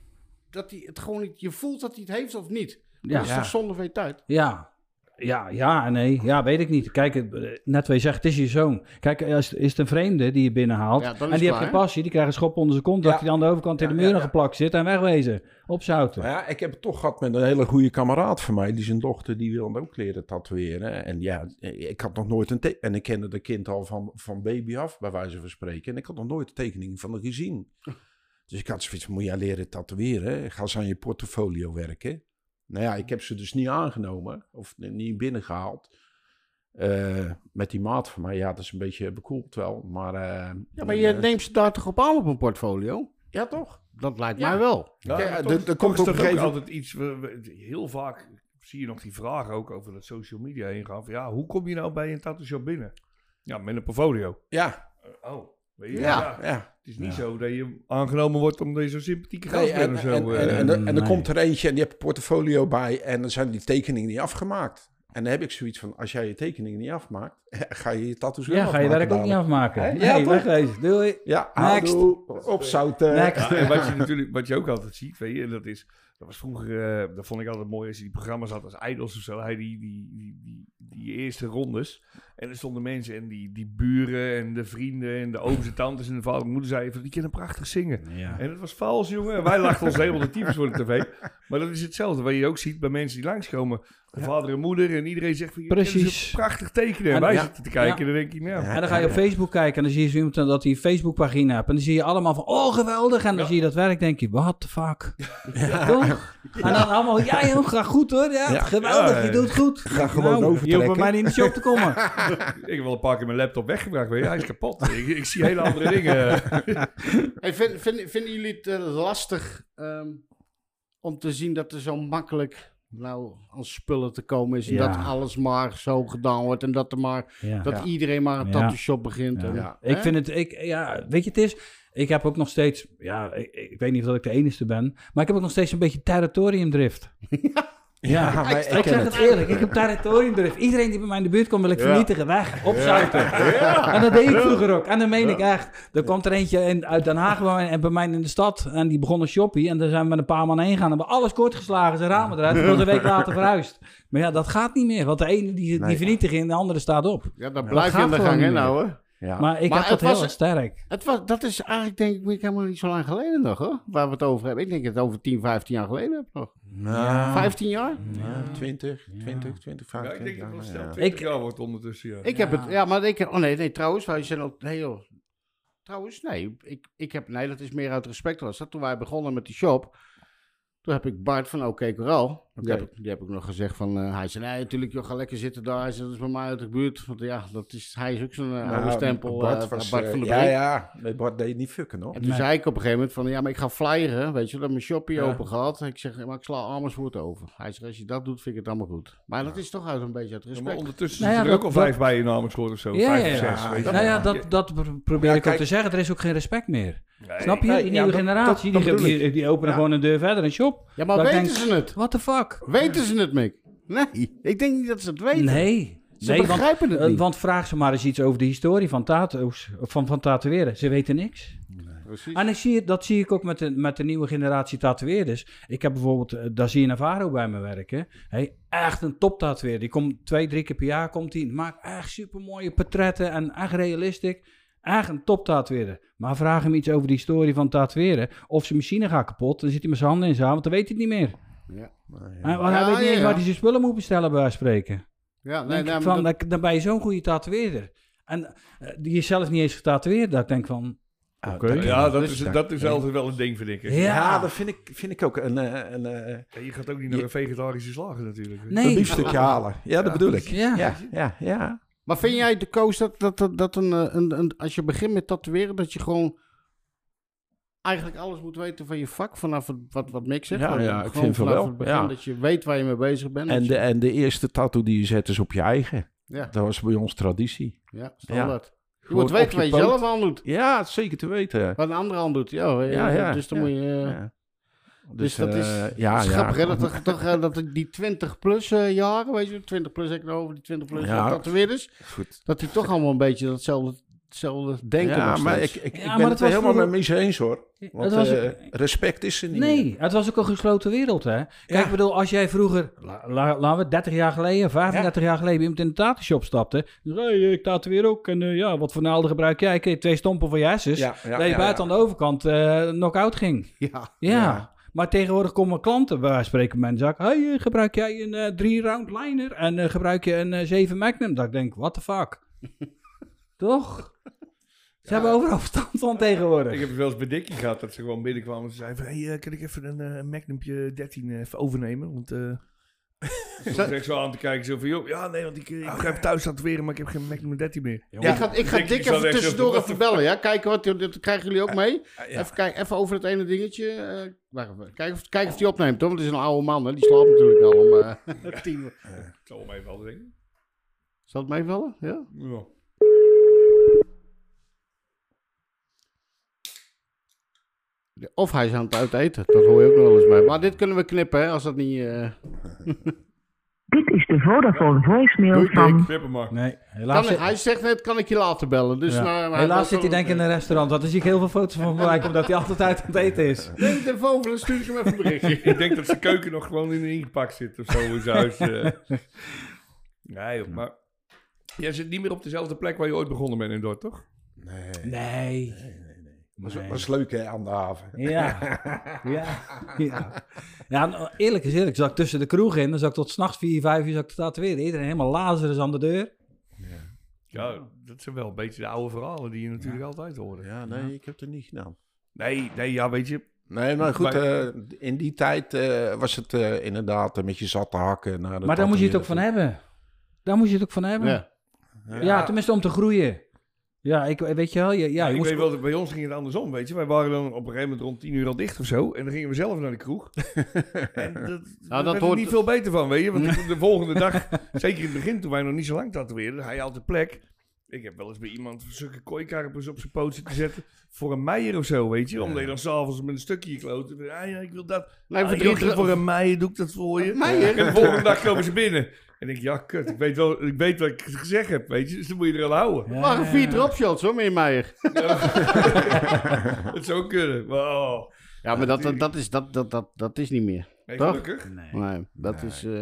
dat hij het gewoon niet... Je voelt dat hij het heeft of niet. Ja. Dat is toch zonde van je tijd? Ja. Ja, ja en nee. Ja, weet ik niet. Kijk, eh, net wat je zegt, het is je zoon. Kijk, is, is het een vreemde die je binnenhaalt. Ja, en die heeft geen klaar, passie, die krijgt een schop onder zijn kont. Ja. Dat hij aan de overkant in de muur ja, ja. geplakt zit en wegwezen. Opzouten. Ja, ik heb het toch gehad met een hele goede kameraad van mij. Die zijn dochter, die wilde ook leren tatoeëren. En ja, ik had nog nooit een te- En ik kende de kind al van, van baby af, bij wijze van spreken. En ik had nog nooit een tekening van haar gezien. Dus ik had zoiets van, moet jij leren tatoeëren? Ga eens aan je portfolio werken. Nou ja, ik heb ze dus niet aangenomen. Of niet binnengehaald. Eh, met die maat van mij. Ja, dat is een beetje bekoeld wel. Maar, eh, Ja, maar je eh, neemt ze daar toch op aan op een portfolio? Ja, toch? Dat lijkt Ja. mij wel. Ja, Kijk, maar er- komt is op een gegeven- altijd iets. we- we- heel vaak zie je nog die vragen ook over dat social media heen gaan. Van, ja, hoe kom je nou bij een tattoo shop binnen? Ja, met een portfolio. Ja, oh, weet je? Ja. Ja. ja. Het is niet zo dat je aangenomen wordt omdat je zo'n sympathieke gast Nee, bent en, of zo. en, en, eh. en, er- en er nee. komt er eentje en die heeft een portfolio bij en dan zijn die tekeningen niet afgemaakt. En dan heb ik zoiets van, als jij je tekeningen niet afmaakt, ga je je tattoos wel Ja, ga je werk ook niet afmaken. Hè? Nee, Ja, toch? wegwezen. Doei. Ja, Next. opzouten. Next. Ja, en wat je natuurlijk, wat je ook altijd ziet, weet je, en dat is, dat was vroeger, eh, dat vond ik altijd mooi als je die programma's had als Idols of zo, hij die, die, die, die, die eerste rondes. En er stonden mensen en die, die buren en de vrienden en de ooms en tantes en de vader en moeder zeiden van, die kunnen prachtig zingen. Ja. En het was vals, jongen. En wij lachten ons helemaal de tyfus voor de tv. Maar dat is hetzelfde, wat je ook ziet bij mensen die langskomen. De vader en moeder en iedereen zegt van, je Precies. prachtig tekenen. En En- wij ja. zitten te kijken Ja. en dan denk je, nou, Ja. En dan ga je op Facebook kijken en dan zie je zo iemand dat hij een Facebookpagina heeft. En dan zie je allemaal van, oh geweldig. En dan Ja. zie je dat werk, denk je, what the fuck. En dan allemaal, ja joh, ga goed hoor. Ja, Ja. geweldig, Ja, je doet goed. Ga gewoon nou, Je hoeft overtrekken. bij mij niet in de shop te komen. ik heb wel een paar keer mijn laptop weggebracht. Weet je, hij is kapot. ik, ik zie hele andere dingen. Hey, vind- vind- vinden jullie het eh, lastig ehm, om te zien dat er zo makkelijk nou, aan spullen te komen is? En Ja. dat alles maar zo gedaan wordt en dat, er maar, Ja. dat Ja. iedereen maar een Ja. tattoo shop begint. Ja. En, Ja. Ik vind het, ik, ja, weet je, het is, ik heb ook nog steeds, ja, ik, ik weet niet of dat ik de enige ben, maar ik heb ook nog steeds een beetje territoriumdrift. Ja, maar ik, zeg het. het eerlijk, ik heb territoriumdrift. Iedereen die bij mij in de buurt komt, wil ik vernietigen, weg, opzouten. En dat deed ik vroeger ook. En dat meen ik echt. Er komt er eentje in, uit Den Haag bij mij, en bij mij in de stad. En die begon een shoppie. En daar zijn we met een paar man heen gegaan. Hebben we alles kort geslagen, zijn ramen eruit. En was een week later verhuisd. Maar ja, dat gaat niet meer. Want de ene die, die Nee. vernietigen en de andere staat op. Ja, dan blijf je gaat aan de gang, meer. nou, hè? Ja. Maar ik Maar heb het dat heel was- sterk. Het was, dat is eigenlijk, denk ik, helemaal niet zo lang geleden nog, hoor. Waar we het over hebben. Ik denk dat het over 10, 15 jaar geleden heb nog. Nou, 15 jaar? ja, 20, 20, 20, Ja, 25. ik denk dat het wel snel ja. 20 Ik- jaar wordt ondertussen. Ja. Ik heb het, ja, maar ik, oh nee, nee, trouwens, wij zijn ook, nee joh. Trouwens, nee, ik, ik heb, nee, dat is meer uit respect was dat toen wij begonnen met die shop. Toen heb ik Bart van Oké Coral, die, Oké. heb ik, die heb ik nog gezegd van, eh, hij zei, nee, natuurlijk, joh, ga lekker zitten daar. Hij zei, dat is bij mij uit de buurt. Want ja, dat is, hij is ook zo'n oude Nou, stempel, Bart eh, was, Bart van der Ja, ja. Nee, Bart deed niet fucken, hoor. En toen Nee. zei ik op een gegeven moment van, ja, maar ik ga flyeren, weet je, dat mijn shoppie Ja. open gaat. Ik zeg, maar ik sla Amersfoort over. Hij zegt, als je dat doet, vind ik het allemaal goed. Maar dat is toch uit een beetje uit Ja, maar respect. ondertussen Nou ja, zitten er ook al vijf bij in Amersfoort of zo. Ja, vijf ja, of ja. zes, weet je. Nou ja, dat, dat pro- probeer Ja, ik ook te zeggen. Er is ook geen respect meer. Nee. Snap je? Nee, die nieuwe generatie, die, openen gewoon een deur verder, een shop. Ja, maar weten ze het? What the fuck? Weten ze het, Mick? Nee, ik denk niet dat ze het weten. Nee. Ze nee, want, begrijpen het eh, niet. want vraag ze maar eens iets over de historie van tato's, van, van tatoeëren. Ze weten niks. Precies. En ik zie, het- dat zie ik ook met de, met de nieuwe generatie tatoeëerders. Ik heb bijvoorbeeld uh, Dazir Navarro bij me werken. Hey, echt een top tatoeëerder. Die komt twee, drie keer per jaar. Komt die, maakt echt super mooie portretten en echt realistisch. Echt een top tatoeëerder. Maar vraag hem iets over de historie van tatoeëren. Of zijn machine gaat kapot. Dan zit hij met zijn handen in zijn want dan weet hij het niet meer. Ja, En hij Ja, weet niet ja, eens ja. waar hij zijn spullen moet bestellen bij wijze van spreken. ja nee, Denk nee, ik maar van, dat- dan, ben je zo'n goede tatoeëerder. En eh, die is zelf niet eens getatoeëerd. Dat ik denk van, Ah, dat- Ja, dat is, dat- dat is altijd wel een ding, vind ik. Ja. Ja, dat vind ik, vind ik ook een, eh, een, eh, Ja, Je gaat ook niet naar een vegetarische slager natuurlijk. Nee. een biefstukje halen. Ja, dat bedoel ik. Ja. ja, ja. ja. Maar vind jij de koos dat, dat, dat, dat een, een, een, als je begint met tatoeëren, dat je gewoon eigenlijk alles moet weten van je vak, vanaf het, wat, wat Mick zegt? Ja, ja, ik vind van vanaf wel, het begin ja. Dat je weet waar je mee bezig bent. En dat de, en de eerste tattoo die je zet is op je eigen. ja, Dat was bij ons traditie. ja, standaard. Je Gewoon moet weten wat je zelf aan doet. Ja, zeker te weten. Wat een andere aan doet. Ja, Ja, ja, dus dan ja, moet je... eh, Ja. Dus, dat is, eh, ja, ja, is ja. grappig hè, dat, toch, eh, dat die 20 plus jaren, weet je, 20 plus heb ik over, die 20 plus Ja. ja. tatoeëerders, Goed. dat die toch allemaal een beetje datzelfde, hetzelfde denken Ja, maar ik, ik, Ja, ik maar ben het helemaal vroeger- met me eens hoor. Want was- eh, respect is er niet meer. Nee, het was ook een gesloten wereld, hè. Kijk, Ja. ik bedoel, als jij vroeger, la, la- laten we 30 jaar geleden, 35 jaar geleden, iemand in de tattoo-shop stapte. Dus, hey, ik tatoeëer ook. En eh, ja, wat voor naalden gebruik jij? Ik kreeg twee stompen van je hersens. Ja, dat je ja, buiten ja. aan de overkant eh knock-out ging. Ja, Ja. Ja. Maar tegenwoordig komen klanten van spreken met mijn zak. Hey, gebruik jij een eh, drie round liner en eh, gebruik je een eh, 7 magnum? Dat ik denk, what the fuck? Toch? Ze hebben overal verstand van tegenwoordig. Ik heb het wel eens bij Dickie gehad dat ze gewoon binnenkwamen en ze zeiden van, hey, eh, kan ik even een eh, Magnumpje 13 even overnemen? Want eh ik zat echt zo aan te kijken, zo van, joh, ja nee, want ik, eh, ik ga even thuis tatoeëren, maar ik heb geen Magnum 13 meer. ik ga, ik ga dik even tussendoor even bellen, ja. Kijken wat, dat krijgen jullie ook mee. Ja. Even, kijken, even over het ene dingetje. eh wacht even. Kijk of, kijk of die opneemt, hoor. Want het is een oude man, hè. Die slaapt natuurlijk al om eh tien uur. Ik zal hem even wel denken. Zal het meevallen? Ja? Ja. Of hij is aan het uiteten. Dat hoor je ook nog wel eens bij. Maar dit kunnen we knippen, hè. Als dat niet... eh, Dit is de Vodafone voicemail Doei, van... Knip hem maar. Nee, helaas, Kan, hij zegt net, kan ik je later bellen? Dus ja. nou, helaas zit hij denk ik in een restaurant. Want dan zie ik heel veel foto's van mij, omdat hij altijd uit aan het eten is. Neem de telefoon, dan stuur ik hem even een berichtje. Ik denk dat zijn keuken nog gewoon in ingepakt zit of zo in zijn huis. eh. Nee, joh, maar jij zit niet meer op dezelfde plek waar je ooit begonnen bent in Dordt, toch? Nee. Nee. Was leuk hè, aan de haven. Ja. ja. Ja. Ja, nou, eerlijk is eerlijk. Zat ik tussen de kroeg in, dan zat ik tot s'nachts 4, 5 uur zat ik te tatoeëren. Iedereen helemaal lazarus aan de deur. Ja, dat zijn wel een beetje de oude verhalen die je natuurlijk altijd hoorde. Ja, nee, ik heb het niet gedaan. Nee, nee, ja, weet je. Nee, maar goed, Maar- eh, in die tijd eh, was het eh, inderdaad een beetje zat te hakken. Naar de Maar daar moet je het ook van hebben. Daar moet je het ook van hebben. Ja, Ja. tenminste om te groeien. Ja, ik, weet je wel. Ja, ja, ik moest- weet wel, dat bij ons ging het andersom, weet je. Wij waren dan op een gegeven moment rond 10 uur al dicht of zo. En dan gingen we zelf naar de kroeg. en dat, daar dat werd hoort- er niet veel beter van, weet je. Want de volgende dag, zeker in het begin toen wij nog niet zo lang tatoeëerden, hij had de plek. Ik heb wel eens bij iemand zulke kooikarpers op zijn poot zitten zetten voor een meijer of zo, weet je. Omdat je dan s'avonds met een stukje kloten. Ah ja, ik wil dat. Nee, Ah, voor drie- voor een meijer doe ik dat voor je. Meijer? En de volgende dag komen ze binnen. En ik denk, ja, kut, ik weet, wel, ik weet wat ik gezegd heb, weet je. Dus dan moet je er aan houden. Ja, waren ja, vier ja. dropshots hoor, meneer Meijer. Het zou kunnen. Maar, oh. Ja, maar dat, dat, dat, is, dat, dat, dat, dat is niet meer. Nee, Toch? gelukkig. Nee. Nee, dat is... eh,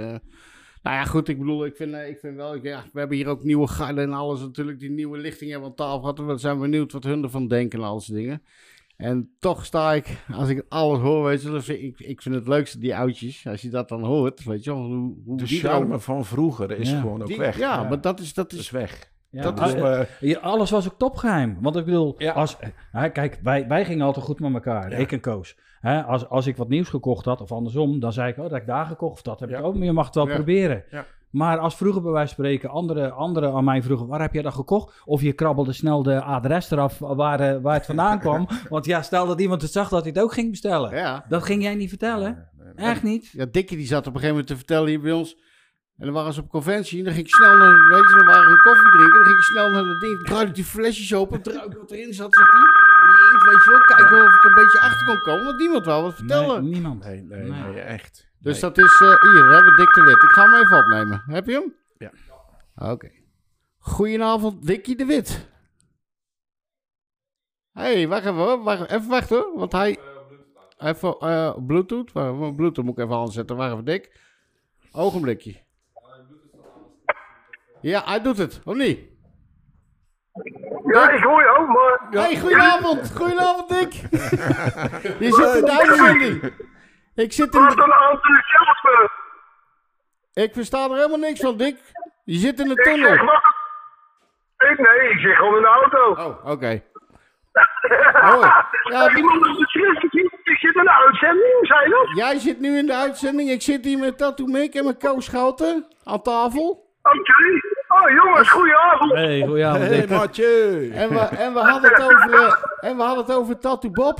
nou ja, goed, ik bedoel, ik vind, eh, ik vind wel... ik- Ja, we hebben hier ook nieuwe garden en alles natuurlijk. Die nieuwe lichting hebben we aan tafel gehad. We zijn benieuwd wat hun ervan denken en al dat dingen. En toch sta ik, als ik alles hoor, weet je, ik, ik vind het leukste die oudjes. Als je dat dan hoort, weet je wel, hoe, hoe De die charme dan- van vroeger is Ja. gewoon ook die- weg. Ja, Ja. maar dat is, dat Dat is is, weg. Ja, Dat is, ja, alles was ook topgeheim. Want ik bedoel, Ja. als, hè, kijk, wij, wij gingen altijd goed met elkaar. Ja. Ik en Koos. Hè, als, als ik wat nieuws gekocht had, of andersom, dan zei ik, oh, dat heb ik daar gekocht. Of dat heb Ja. ik ook, maar je mag het wel Ja. proberen. Maar als vroeger bij wijze van spreken, anderen andere aan mij vroegen, waar heb je dat gekocht? Of je krabbelde snel de adres eraf waar, eh, waar het vandaan kwam. Want ja, stel dat iemand het zag dat hij het ook ging bestellen. Ja. Dat ging jij niet vertellen. Echt niet. Ja, Dikkie die zat op een gegeven moment te vertellen hier bij ons. En dan waren ze op conventie. En dan ging ik snel naar, weet je, dan waren we een koffie drinken. Dan ging ik snel naar dat ding. Draaide die flesjes open. Draaide wat erin zat, zegt hij. Weet je wel, kijken of ik een beetje achter kon komen. Want niemand wou wat vertellen. Nee, niemand. Nee. nee, echt. Dus Nee. dat is, eh, hier, we hebben Dick de Wit. Ik ga hem even opnemen. Heb je hem? Ja. Oké. Goedenavond, Dikkie de Wit. Hé, hey, wacht even hoor. Wacht, even wachten hoor. Want hij... Even eh, Bluetooth. Wacht, mijn Bluetooth moet ik even aanzetten. Wacht even, Dick. Ogenblikje. Ja, hij doet het. Of niet? Ja, ik hoor je ook, maar... Hey, goedenavond. Goedenavond, Dick. Je zit in de uitzending. Ik zit in Wat een. Ik versta er helemaal niks van, Dick. Je zit in de Ik zeg tunnel. wat... Ik, nee, ik zit gewoon in de auto. Oh, oké. Mooi. Ja, beslist, ik zit- in de uitzending, zei je dat? Jij zit nu in de uitzending. Ik zit hier met Tattoo Mick en met Koos Schouten aan tafel. Oké. Oh jongens, goedenavond. Hey, goedenavond, Hey. Mathieu. En we, en we hadden het over, eh, en we hadden het over Tattoo Bob.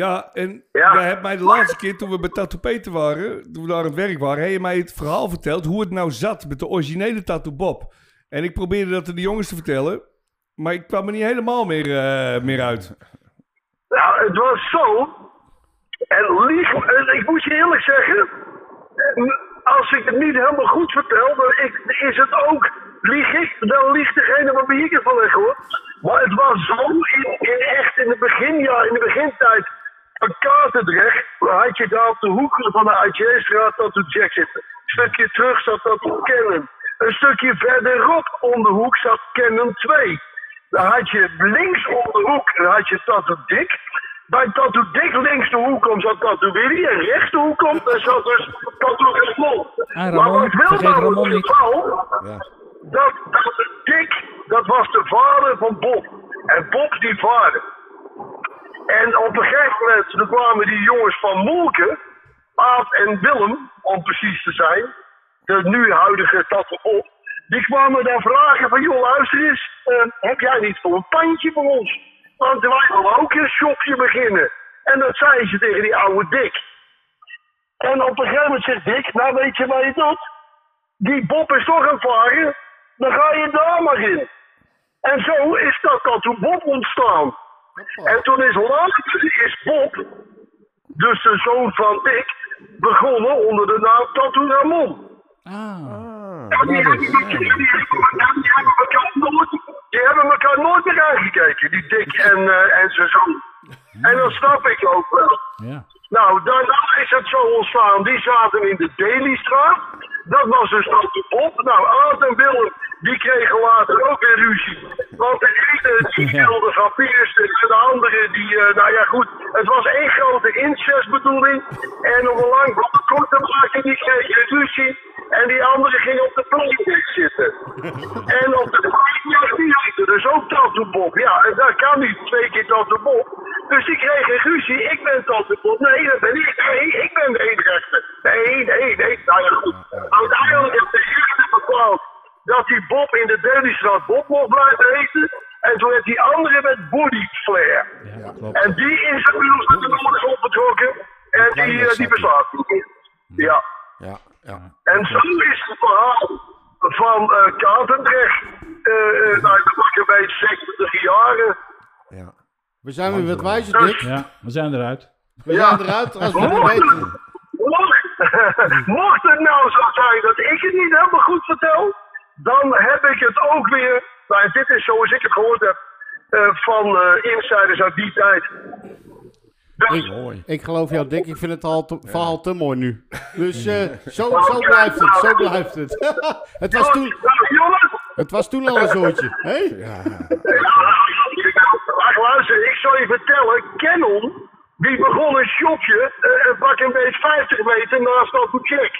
Ja, en Ja. jij hebt mij de laatste keer toen we bij Tattoo Peter waren, toen we daar aan het werk waren, heb je mij het verhaal verteld hoe het nou zat met de originele Tattoo Bob. En ik probeerde dat aan de jongens te vertellen, maar ik kwam er niet helemaal meer, eh, meer uit. Nou, het was zo. En lieg, en ik moet je eerlijk zeggen. Als ik het niet helemaal goed vertel, dan ik, is het ook. Lieg ik, dan liegt degene waar ik het van heb gehoord. Maar het was zo in, in echt in het beginjaar, in de begintijd Katendrecht. Dan had je daar op de hoek van de IJ-straat dat de Jack zitten. Een stukje terug zat dat op Canon. Een stukje verderop om de hoek zat Canon 2. Dan had je links om de hoek, dan had je Tattoo Dick. Bij Tattoo Dick links de hoek om zat Tattoo Willy. En rechts de hoek om, daar zat dus Tattoo Ramon. Ah, maar wat namelijk Ramon het niet. geval, Ja. dat, dat Dick, dat was de vader van Bob. En Bob die vader. En op een gegeven moment toen kwamen die jongens van Molken, Aad en Willem, om precies te zijn, de nu huidige Tattoo Bob, die kwamen dan vragen van, joh luister eens, eh, heb jij niet voor een pandje voor ons? Want wij willen ook een shopje beginnen. En dat zei ze tegen die oude Dick. En op een gegeven moment zegt Dick, nou weet je wat je doet? Die Bob is toch een varen, dan ga je daar maar in. En zo is dat Tattoo Bob ontstaan. En toen is later is Bob, dus de zoon van Dick, begonnen onder de naam Tattoo Ramon. Ah, En die, hebben, elkaar nooit, die hebben elkaar nooit meer aangekeken, die Dick en, eh, en zijn zoon. En dat snap ik ook wel. ja. Nou, daarna is het zo ontstaan. Die zaten in de Dailystraat. Dat was dus Tattoo Bob. Nou, Aad en Willem, die kregen later ook weer ruzie. Want de ene die wilde gaan piersten en de andere die, eh, nou ja goed. Het was één grote incestbedoeling. En op een lang van de korte maken, die kregen ruzie. En die andere ging op de playdate zitten. En op de playdate die dus ook Tattoo Bob. Ja, en dat kan niet twee keer Tattoo Bob. Dus die kregen ruzie. Ik ben Bob. Nee, dat ben ik. Nee, ik ben de enige echte. Nee, nee, nee. Nou ja, goed. Uiteindelijk heeft de eerste bepaald dat die Bob in de Dailystraat Bob mocht blijven heten. En toen heeft die andere met Body Flare. ja, klopt. En die is inmiddels met de nodig opgetrokken. En die, eh, die meer. Ja. Ja, ja. En zo is het verhaal van eh Katendrecht. eh eh, nou, dat mag een beetje 70 jaren. ja. We zijn weer wat wijzer, Dick. Ja, we zijn eruit. We zijn eruit als we het Mocht weten. het, mocht, mocht het nou zo zijn dat ik het niet helemaal goed vertel, dan heb ik het ook weer. Nou, dit is zoals ik het gehoord heb eh, van eh, insiders uit die tijd. Dus, Ik, ik geloof jou, Dick. Ik vind het al te, verhaal te mooi nu. Dus eh, zo, zo blijft het. Zo blijft het. het, was toen, nou, het was toen al een zootje. Hè? Maar luister, ik zal je vertellen, Canon, die begon een shopje, eh, een pak een beetje 50 meter naast Alcochek.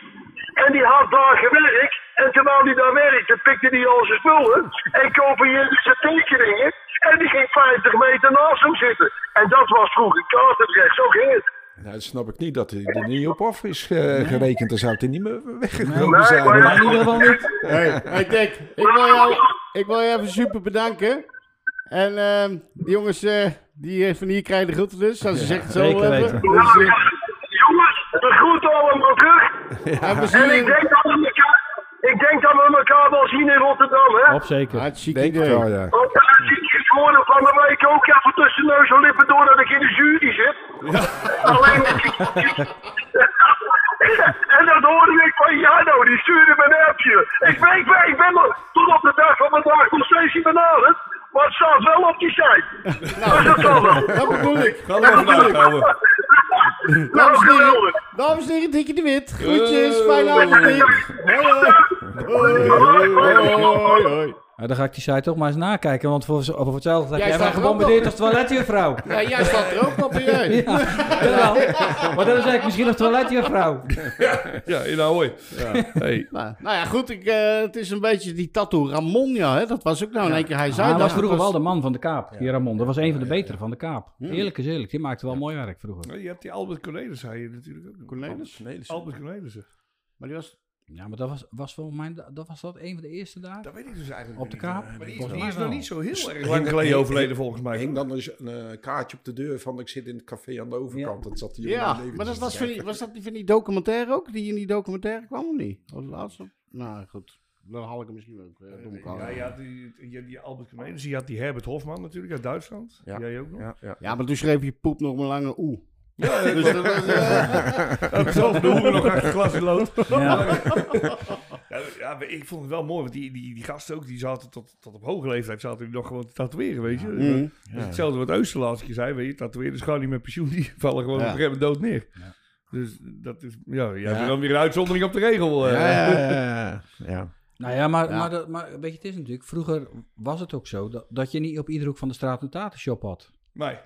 En die had daar gewerkt En terwijl hij daar werkte, pikte hij al zijn spullen en kopieerde zijn tekeningen. En die ging 50 meter naast hem zitten. En dat was vroeger Katendrecht, zo ging het. Nou, dat snap ik niet dat hij er niet op af is eh, gerekend. Dan zou hij niet meer weggekomen Nee, zijn. maar ja, Maar in ieder geval niet. Hey, hey Dick, ik wil, jou, ik wil je even super bedanken. En ehm, die jongens, eh, die eh, van hier krijgen de groeten dus. Zoals ze zegt het zo zeker hebben. weten. Dus, eh, Jongens, de groeten allemaal terug. en we En zien ik denk dat we elkaar, ik denk dat we elkaar wel zien in Rotterdam, hè? Op zeker. Hartstikke Denk ik idee. wel, ja. Want uh, ik van de week ook even tussen neus en lippen door dat ik in de jury zit. Alleen... en dat hoorde ik van Jano, die stuurde me een appje. Ik ben, ik ben, ik ben nog tot op de dag van vandaag nog steeds niet benaderd. Maar het staat wel op die site. dus dat kan wel. Dat bedoel ik. Even uithouden. Nou, Dames en heren, geweldig. dames en heren, Dikkie de Wit. Groetjes, fijne avond, Dick. Hoi, hoi. Hoi, hoi, hoi. Nou, dan ga ik die site toch maar eens nakijken. Want voor, voor hetzelfde heb Jij jij mij staat er ook gebombardeerd als toiletjuffrouw. Ja, jij staat er ook op, jij? Ja, jawel. Maar dan zeg ik misschien nog toiletjuffrouw. Ja, in Ahoy. Hey. Nou, nou ja, goed. Ik, eh, het is een beetje die tattoo Ramon, ja. Hè? Dat was ook nou in één keer. Hij zei Hij dat. was vroeger dat wel de man van de Kaap, die Ramon. Dat was een van de betere van de Kaap. Eerlijk is eerlijk, die maakte wel mooi werk vroeger. Je hebt die Albert Cornelis, zei je natuurlijk ook. Cornelis? Albert Cornelissen. Maar die was... Ja, maar dat was, was volgens mij, dat was dat een van de eerste daar? Dat weet ik dus eigenlijk Op de niet. kaap? Maar die is, die nog niet zo heel erg lang geleden hing- overleden volgens mij. hing dan dus een eh, kaartje op de deur van ik zit in het café aan de overkant. Dat zat hier Ja, maar dat was, van die, was dat die van die documentaire ook? Die in die documentaire kwam of niet? Was het laatste? Nou, goed. Dan haal ik hem misschien ook. eh, dom Ja, je had die, die, die Albert Cornelis, je had die Herbert Hofman natuurlijk uit Duitsland. Ja. Jij ook nog. Ja, ja. Ja, maar toen schreef je poep nog een lange oe. Ja, Dus dat was... eh, zelfs de hoeren nog achter glas. Ja. Ja, ik vond het wel mooi, want die, die, die gasten ook, die zaten tot, tot op hoge leeftijd zaten die nog gewoon te tatoeëren, weet je. mm. Dat is hetzelfde wat keer zei, weet je, tatoeëren is gewoon niet met pensioen, die vallen gewoon Ja. op een gegeven moment dood neer. Dus dat is, ja, jij hebt dan weer een uitzondering op de regel. eh. Ja, ja, ja, ja. ja. Nou ja, maar, Ja. Maar, dat, maar weet je, het is natuurlijk, vroeger was het ook zo dat, dat je niet op iedere hoek van de straat een tatenshop had. Nee,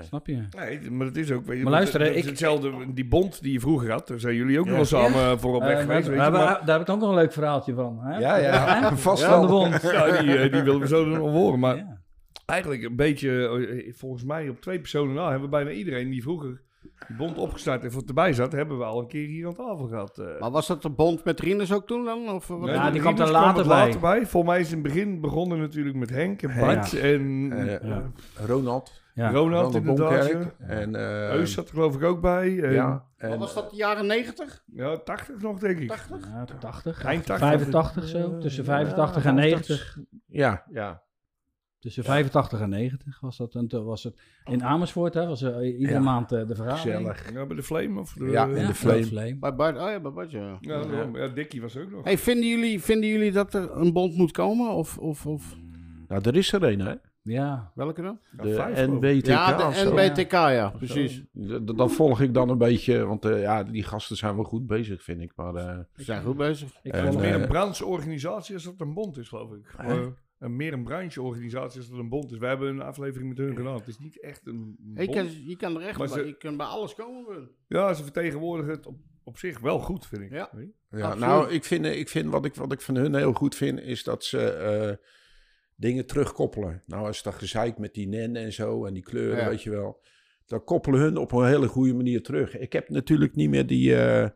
Snap je? nee, maar het is ook, weet je, Maar luister, het- is hetzelfde, die bond die je vroeger had, daar zijn jullie ook Ja. nog wel samen voor op weg Eh, geweest, daar, weet je. daar- Maar, daar heb ik ook nog een leuk verhaaltje van. Hè? Ja, ja, vast Van de wel. Bond. ja, die, eh, die willen we zo nog horen, maar Ja. eigenlijk een beetje, eh, volgens mij op twee personen na, hebben we bijna iedereen die vroeger die bond opgestart en voor erbij zat, hebben we al een keer hier aan tafel gehad. eh. Maar was dat de bond met Rinus ook toen dan? Of, wat? Nee, Ja, die kwam er later wat bij. Volgens mij is in het begin begonnen natuurlijk met Henk en. Bart en Eh, eh, Ronald. Ja. Ronald inderdaad. Bonkerk. Ja. En, eh, Eus zat er geloof ik ook bij. En, ja. ja, Wat en, was dat, de jaren 90? 80 nog denk ik. 80? Ja, 80. Eind 80. 85 zo. Tussen 85 en 90. ja, ja. Tussen 85 en 90 was dat. En toen was het in Amersfoort, hè, was er iedere Ja. maand eh, de vergadering. Gezellig. Ja, bij de Flame of de... Ja, in de Flame. Flame. Bij Bart, oh ja, bij Bart, ja. Ja, ja, Dickie was ook nog. Hey, vinden jullie, vinden jullie dat er een bond moet komen? Of, of, of Nou, er is er een, hè? Ja. welke dan? Ja, De ik. NBTK. ja, de. NBTK, ja, precies. Dat volg ik dan een beetje, want eh, ja, die gasten zijn wel goed bezig, vind ik. Maar eh, We zijn goed bezig. Ik volg- meer eh, een brancheorganisatie als dat een bond is, geloof ik. Gewoon Een, meer een brancheorganisatie als dat een bond is. Wij hebben een aflevering met hun gedaan. Het is niet echt een Je bond. kan, je kan er echt Maar bij, ze- je kan bij alles komen. Ja, ze vertegenwoordigen het op, op zich wel goed, vind ik. Ja. Weet je? ja, nou, ik vind, ik vind wat, ik wat ik van hun heel goed vind, is dat ze eh, dingen terugkoppelen. Nou, als dat gezeik met die nen en zo en die kleuren, Ja. weet je wel. Dan koppelen hun op een hele goede manier terug. Ik heb natuurlijk niet meer die, eh,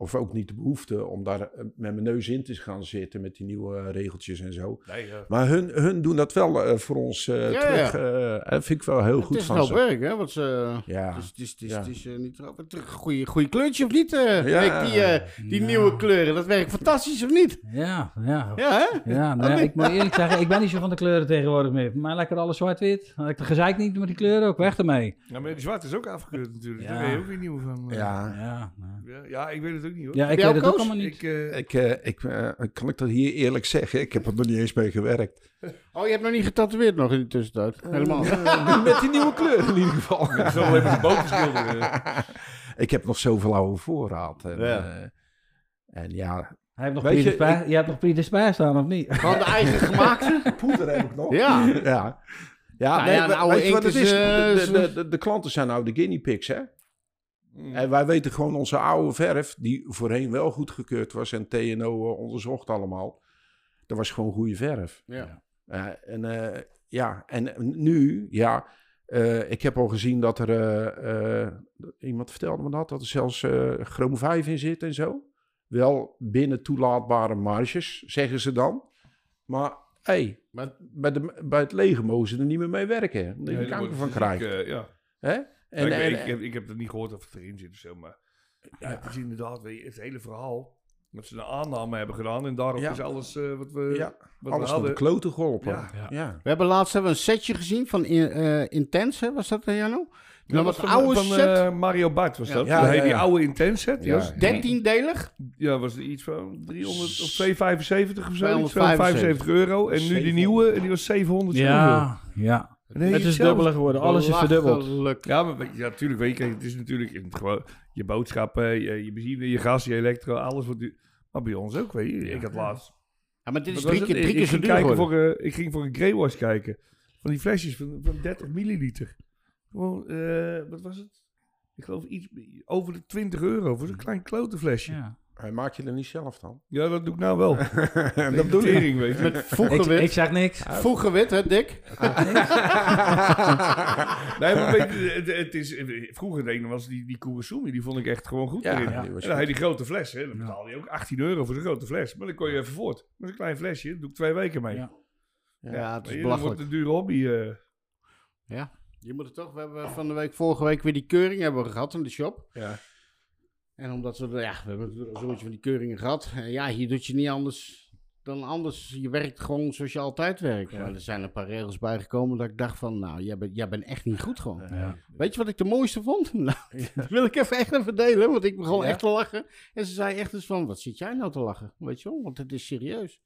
of ook niet de behoefte om daar eh, met mijn neus in te gaan zitten met die nieuwe eh, regeltjes en zo. Nee, ja. Maar hun, hun doen dat wel eh, voor ons eh, Ja, terug. ja. eh, vind ik wel heel Het goed is van wel ze. werk, hè? Want ze, Ja. het is, het is, het is, Ja. het is eh, niet. Het goede, goede kleurtje of niet? eh die eh, die Ja. nieuwe kleuren, dat werkt fantastisch of niet? Ja, ja. Ja, hè? Ja, nou ik moet eerlijk zeggen, ik ben niet zo van de kleuren tegenwoordig meer. Mij lekker alles zwart-wit. Ik gezeik niet met die kleuren ook, weg ermee. ja, maar die zwart is ook afgekeurd natuurlijk. Ja. Daar ben je ook weer nieuw van. eh. Ja, Ja, nou. Ja, ja, ik weet het ook niet hoor. ja ik weet het ook allemaal niet. Ik, eh, ik, eh, ik, eh, kan ik dat hier eerlijk zeggen? Ik heb er nog niet eens mee gewerkt. Oh, je hebt nog niet getatoeëerd nog in de tussentijd? Helemaal. Met die nieuwe kleur in ieder geval. zo alleen maar de boot schilderen. ik heb nog zoveel oude voorraad. En Ja. ja, en ja Hij heeft nog je, Spij- je hebt nog Pieter Spij staan, of niet? Gewoon de eigen gemaakte? poeder heb ik nog. Ja. Ja, ja, Nou nee, ja, een we- oude weet je wat het is? is, De, is- de, de, de klanten zijn nou de guinea pigs, hè? Mm. En wij weten gewoon onze oude verf, die voorheen wel goedgekeurd was en TNO eh, onderzocht allemaal. Dat was gewoon goede verf. Ja. Eh, en eh, ja, en nu, ja, eh, ik heb al gezien dat er, eh, eh, iemand vertelde me dat, dat er zelfs eh chroom 5 in zit en zo. Wel binnen toelaatbare marges, zeggen ze dan. Maar hey, Maar- bij, de, bij het leger mogen ze er niet meer mee werken. Je dat kanker van eh, ja. Hè? En, ik, en- weet- ik, heb, ik heb het niet gehoord of het erin zit of zo, maar ja, het is inderdaad weet je, het hele verhaal. Dat ze een aanname hebben gedaan en daarop Ja. is alles eh, wat we, ja, wat alles we naar de hadden. kloten geholpen. Ja. Ja. Ja. We hebben laatst hebben we een setje gezien van in, eh, Intense, was dat, eh, Jano? Dat was een oude van set, eh, Mario Bart was dat. Ja, Ja, ja, Die ja. oude Intense set. Ja, Ja, was, 13-delig. ja, was er iets van 300 of 275 of zo. 275 275 euro. En nu die 700. nieuwe, en die was 700 euro. Ja, ja. Nee, het is zelfs- dubbel geworden. Alles is verdubbeld. Ja, maar ja, natuurlijk weet je, het is natuurlijk in het gewoon je boodschappen, je, je benzine, je gas, je elektro, alles wordt duur. Maar bij ons ook, weet je. Ik had laatst. Ja, maar dit is drie keer, drie Ik- keer zo duur kijken voor, eh, Ik ging voor een greywash kijken. Van die flesjes van, van 30 milliliter. Gewoon, eh, wat was het? Ik geloof iets over de 20 euro voor zo'n klein klote flesje. Ja. Ja. Hij maakt je er niet zelf dan. dat doe ik nou wel. dat bedoel ik. Weet je. Met Ik, voegelwit. ik zeg niks. Voegelwit, hè, Dick? Nee, maar weet je, het, het is, vroeger deed was die, die Kurosumi, die vond ik echt gewoon goed Ja, erin. die En was dan had je die grote fles, hè. Dan betaalde je ook 18 euro voor zo'n grote fles. Maar dan kon je even voort. Dat is een klein flesje, daar doe ik twee weken mee. Ja. Ja, het is je, dan wordt belachelijk. het een dure hobby. eh. Ja. Je moet het toch, we hebben van de week, vorige week weer die keuring hebben we gehad in de shop. Ja. En omdat we, ja, we hebben zoiets van die keuringen gehad. En ja, hier doet je niet anders dan anders. Je werkt gewoon zoals je altijd werkt. Maar er zijn een paar regels bijgekomen dat ik dacht van, nou, jij bent, jij bent echt niet goed gewoon. Ja. Weet je wat ik de mooiste vond? Nou, dat wil ik even echt even delen, want ik begon Ja. echt te lachen. En ze zei echt eens van, wat zit jij nou te lachen? Weet je wel, want het is serieus.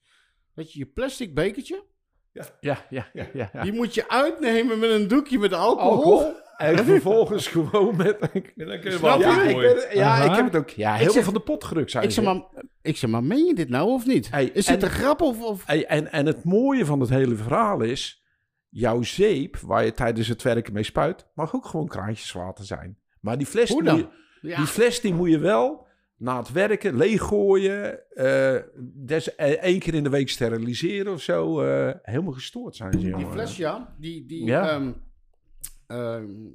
Weet je, je plastic bekertje, Ja, ja, ja. ja, ja. die moet je uitnemen met een doekje met alcohol. Alcohol. En vervolgens gewoon met... Dan kun je wel? Ja, ik, afgooien. ben, ja Aha. ik heb het ook. Ja, heel zeg- veel van de pot gerukt zijn Ik zeg, ze. maar, ik zeg, maar meen je dit nou of niet? Hey, is dit en- een grap of... of... Hey, en, en het mooie van het hele verhaal is... Jouw zeep, waar je tijdens het werken mee spuit... mag ook gewoon kraantjeswater zijn. Maar die fles, die, je- Ja, die fles die moet je wel na het werken leeggooien. eh des, eh, één keer in de week steriliseren of zo. eh, helemaal gestoord zijn ze. die jongen. fles, ja. Die, die, Ja. ehm,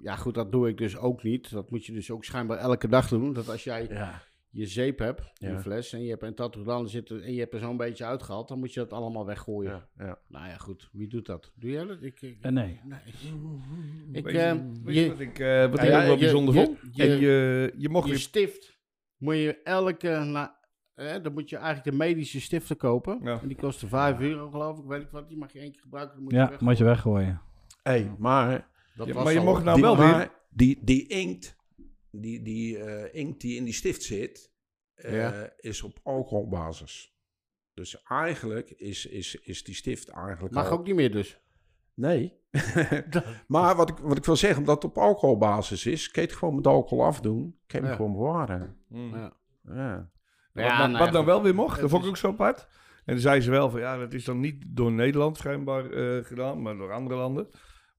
ja, goed, dat doe ik dus ook niet. Dat moet je dus ook schijnbaar elke dag doen. Dat als jij Ja. je zeep hebt, Ja. die fles, en je hebt een tattoo zitten en je hebt er zo'n beetje uitgehaald, dan moet je dat allemaal weggooien. Ja, ja. Nou ja, goed. Wie doet dat? Doe jij dat? Ik, ik, Eh, nee. nee. Ik, Weet je- ehm, weet je je, wat ik, eh, wat ik ook wel je- bijzonder je- vond? je- En je, je mocht je weer... stift moet je elke... Na, eh, dan moet je eigenlijk de medische stiften kopen. Ja. En die kosten 5 euro, geloof ik. Weet ik wat. Die mag je één keer gebruiken. Dan moet je Ja, weggooien. moet je weggooien. Hey, maar Dat Ja, was maar je mocht nou die, wel weer... Die, die inkt, die, die eh, inkt die in die stift zit, eh, Ja. is op alcoholbasis. Dus eigenlijk is, is, is die stift eigenlijk Mag al- ook niet meer dus. Nee. maar wat ik, wat ik wil zeggen, omdat het op alcoholbasis is, kun je het gewoon met alcohol afdoen. Kun je Ja. gewoon bewaren. Mm. Ja. Ja. Wat, Ja, wat, nou wat ja, dan wel weer mocht, dat vond ik is- ook zo apart. En dan zei ze wel van ja, dat is dan niet door Nederland schijnbaar eh, gedaan, maar door andere landen.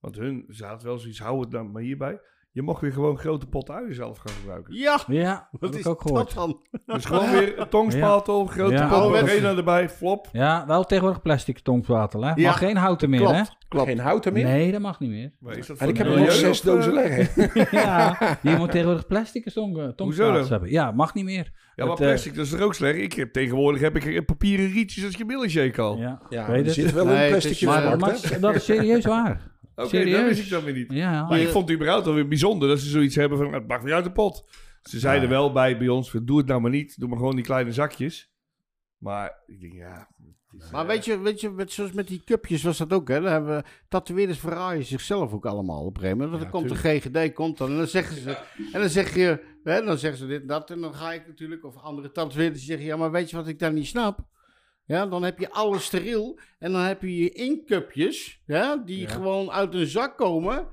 Want hun zaten wel zoiets, hou het dan maar hierbij. Je mocht weer gewoon grote potten uien zelf gaan gebruiken. Ja, Ja, wat heb is ik ook dat gehoord. dan? Dus gewoon weer een tongspatel, grote Ja. pot. Arena erbij, flop. Ja, wel tegenwoordig plastic tongwater. Hè? Ja, Mag geen houten meer, hè? Klopt, klopt. Geen houten meer. Nee, dat mag niet meer. Maar is dat En ik voor heb er nog zes of, eh, dozen liggen. ja, je moet tegenwoordig plastic tong, Hoezo tongwater dan? hebben. Ja, mag niet meer. Ja, maar Het, eh, plastic, dat is er ook slecht. Ik heb, tegenwoordig heb ik papieren rietjes als je milkshake al. Ja, Ja, weet er het. zit wel Nee, een plasticje is- maar- dat is serieus waar. Oké, dat wist ik dan weer niet. Ja, Maar Je- ik vond het überhaupt alweer bijzonder dat ze zoiets hebben van, het mag weer uit de pot. Ze zeiden wel bij, bij ons, doe het nou maar niet. Doe maar gewoon die kleine zakjes. Maar ik denk, ja... is, Maar eh, weet je, weet je met, zoals met die cupjes was dat ook, hè? Dan hebben we, tatoeëerders verraaien zichzelf ook allemaal op een gegeven moment. Want dan komt de GGD, komt dan, en dan zeggen ze, en dan zeg je, hè, dan zeggen ze dit en dat, en dan ga ik natuurlijk, of andere tatoeëerders zeggen, ja, maar weet je wat ik dan niet snap? Ja, dan heb je alles steriel, en dan heb je je inkcupjes, ja, die gewoon uit een zak komen.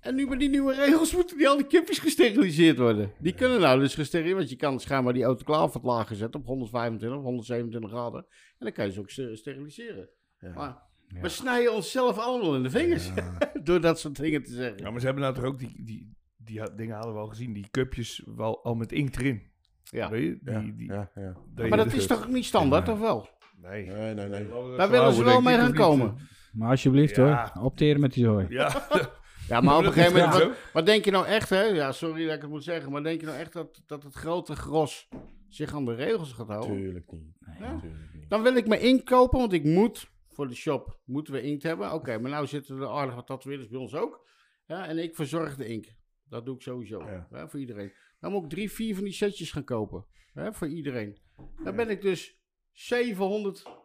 En nu met die nieuwe regels moeten die al die cupjes gesteriliseerd worden. Die kunnen nou dus gesteriliseerd, want je kan schijnbaar die autoclave wat lager zetten op 125 of 127 graden. En dan kan je ze ook ster- steriliseren. Maar we snijden onszelf allemaal in de vingers door dat soort dingen te zeggen. Ja, maar ze hebben nou toch ook die, die, die ha- dingen hadden we al gezien. Die cupjes wel al met inkt erin. Ja. Weet je? Ja, Die, die, ja, ja. dat je Maar dat dus- is toch niet standaard, of wel? Nee. Nee, nee, nee. Daar willen ze wel mee gaan komen. Maar alsjeblieft Ja. hoor, opteren met die zooi. Ja, Ja, maar op een gegeven moment... Wat, wat denk je nou echt, hè? Ja, sorry dat ik het moet zeggen. Maar denk je nou echt dat, dat het grote gros zich aan de regels gaat houden? Tuurlijk niet. Ja. Tuurlijk niet. Dan wil ik mijn inkt kopen, want ik moet voor de shop moeten we inkt hebben. Oké, maar nou zitten er aardig wat tatoeëerders bij ons ook. Ja, en ik verzorg de inkt. Dat doe ik sowieso. Ja. Voor iedereen. Dan moet ik drie, vier van die setjes gaan kopen. Hè, voor iedereen. Dan ben ik dus 700...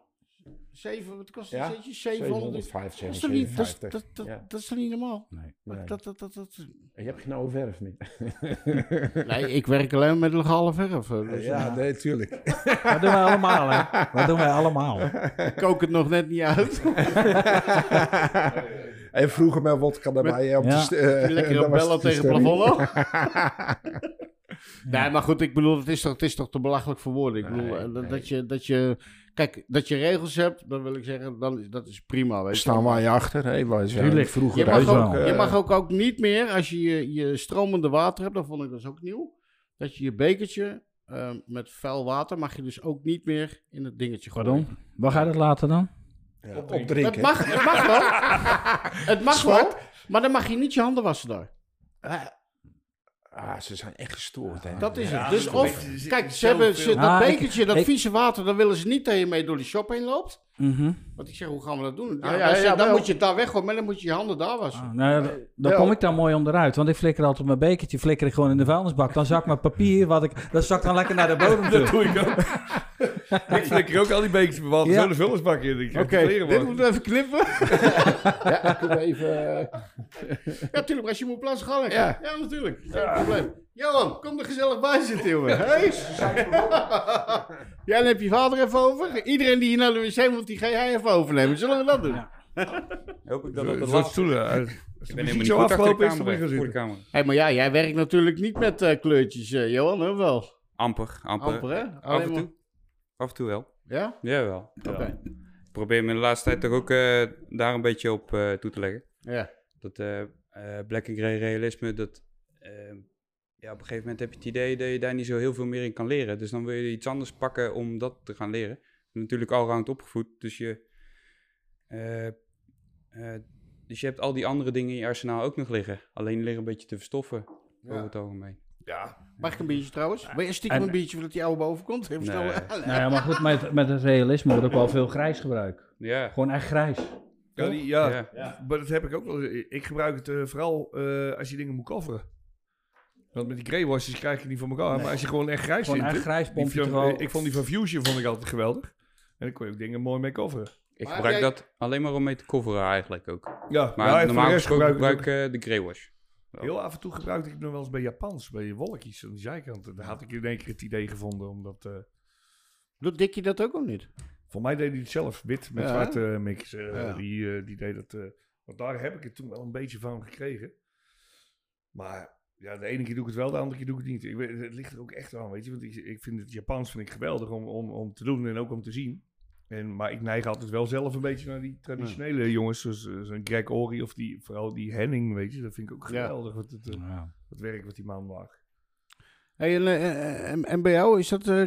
7, wat kost die Ja, setjes? 700. 705, Dat is, toch niet, dat, 750. dat, dat, Ja. dat is toch niet normaal? Nee. Dat, dat, dat, dat, Je hebt geen oude verf meer. Nee, ik werk alleen met legale verf. Dus, ja, nee, tuurlijk. Dat doen wij allemaal hè. Dat doen wij allemaal. Ik kook het nog net niet uit. en vroeger met wodka erbij. Om Ja. te st- eh, Lekker was bellen het de tegen het plafond. Nee, maar goed, ik bedoel, het is toch, het is toch te belachelijk voor woorden. Ik bedoel, Nee, eh, dat, nee. dat, je, dat je... Kijk, dat je regels hebt, dan wil ik zeggen, dan, dat is prima. Weet je. Staan wij achter. Hè? Wij zijn vroeger Je mag, ook, ook, je eh, mag ook, ook niet meer, als je, je je stromende water hebt, dat vond ik dus ook nieuw, dat je je bekertje met vuil water, mag je dus ook niet meer in het dingetje gooien. Pardon? Waar ga je dat laten dan? Ja, Het opdrinken. mag, het mag wel. het mag wel, maar dan mag je niet je handen wassen daar. Ah, ze zijn echt gestoord. Hè? Dat is Ja, het. Dus dat of, kijk, ze hebben ze, dat Ah, ik- bekertje, dat ik- vieze water, dan willen ze niet dat je mee door die shop heen loopt. Mhm. Want ik zeg, hoe gaan we dat doen? Ja, Ah, ja, dan, ja, zeg- dan wel. moet je het daar weggooien, maar dan moet je je handen daar wassen. Ah, nou, dan kom ik dan mooi onderuit. Want ik flikker altijd mijn bekertje flikker ik gewoon in de vuilnisbak. Dan zak mijn papier, wat ik, dat zakt dan lekker naar de bodem dat toe. doe ik ook. ik flikker ook al die beekjes bewaald. Ja. Zo de vullersbak in. Ik Oké, dit moeten we even knippen. ja, kunnen we even... eh, ja, natuurlijk, als je moet plaatsen, ga lekker. Ja, Ja. natuurlijk. Geen probleem. Johan, kom er gezellig bij zitten, jongen. Hey? ja, dan heb je vader even over. Iedereen die hier naar de wc moet, die ga jij even overnemen. Zullen we dat doen? Hoop ik dat Een de laatste stoelen. Als Ik de ben helemaal niet goed achter de afgelopen is, dan moet gaan Voor de camera. Hé, maar ja, jij werkt natuurlijk niet met eh, kleurtjes, eh, Johan, hè? Wel. Amper, amper. Amper, hè? Af en toe. Af en toe wel. Ja? Jawel. Oké. Ik probeer me de laatste tijd toch ook eh, daar een beetje op eh, toe te leggen. Ja. Dat eh, black and grey realisme, dat... ja, op een gegeven moment heb je het idee dat je daar niet zo heel veel meer in kan leren. Dus dan wil je iets anders pakken om dat te gaan leren. Natuurlijk allround opgevoed, dus je... dus je hebt al die andere dingen in je arsenaal ook nog liggen. Alleen liggen een beetje te verstoffen, over het algemeen. Ja, Mag ik een biertje trouwens? Wil je stiekem En- een biertje voordat die oude boven komt? Even. Nee. Nou ja, maar goed, met, met het realisme wordt ook wel veel grijs gebruikt. Ja, Gewoon echt grijs. ja, die, ja. ja. maar dat heb ik ook wel. Ik gebruik het eh, vooral eh, als je dingen moet coveren. Want met die greywashes krijg je niet voor elkaar. Maar als je gewoon echt grijs Gewoon vindt. echt grijs die van- wel- Ik vond die van Fusion vond ik altijd geweldig. En dan kon je ook dingen mooi mee coveren. Ik Maar gebruik jij- dat alleen maar om mee te coveren eigenlijk ook. Ja, Maar normaal gesproken gebruik ik gebruik ik eh, de greywash. Heel af en toe gebruikte ik het nog wel eens bij Japans, bij wolkjes aan de zijkant. Daar had ik in één keer het idee gevonden, omdat... eh, Doet Dikkie dat ook of niet? voor mij deed hij het zelf, wit met Ja. zwarte eh, mix. eh, Ja. die, die deed eh, want daar heb ik het toen wel een beetje van gekregen. Maar ja, de ene keer doe ik het wel, de andere keer doe ik het niet. Ik het ligt er ook echt aan, weet je. Want ik, ik vind het Japans vind ik geweldig om, om, om te doen en ook om te zien. En, maar ik neig altijd wel zelf een beetje naar die traditionele jongens, zoals eh, zo'n Greg Ori of die, vooral die Henning, weet je. Dat vind ik ook Ja. geweldig, wat het, eh, Ja. het werk wat die man maakt. Hey, en, eh, en, en bij jou, is dat, eh,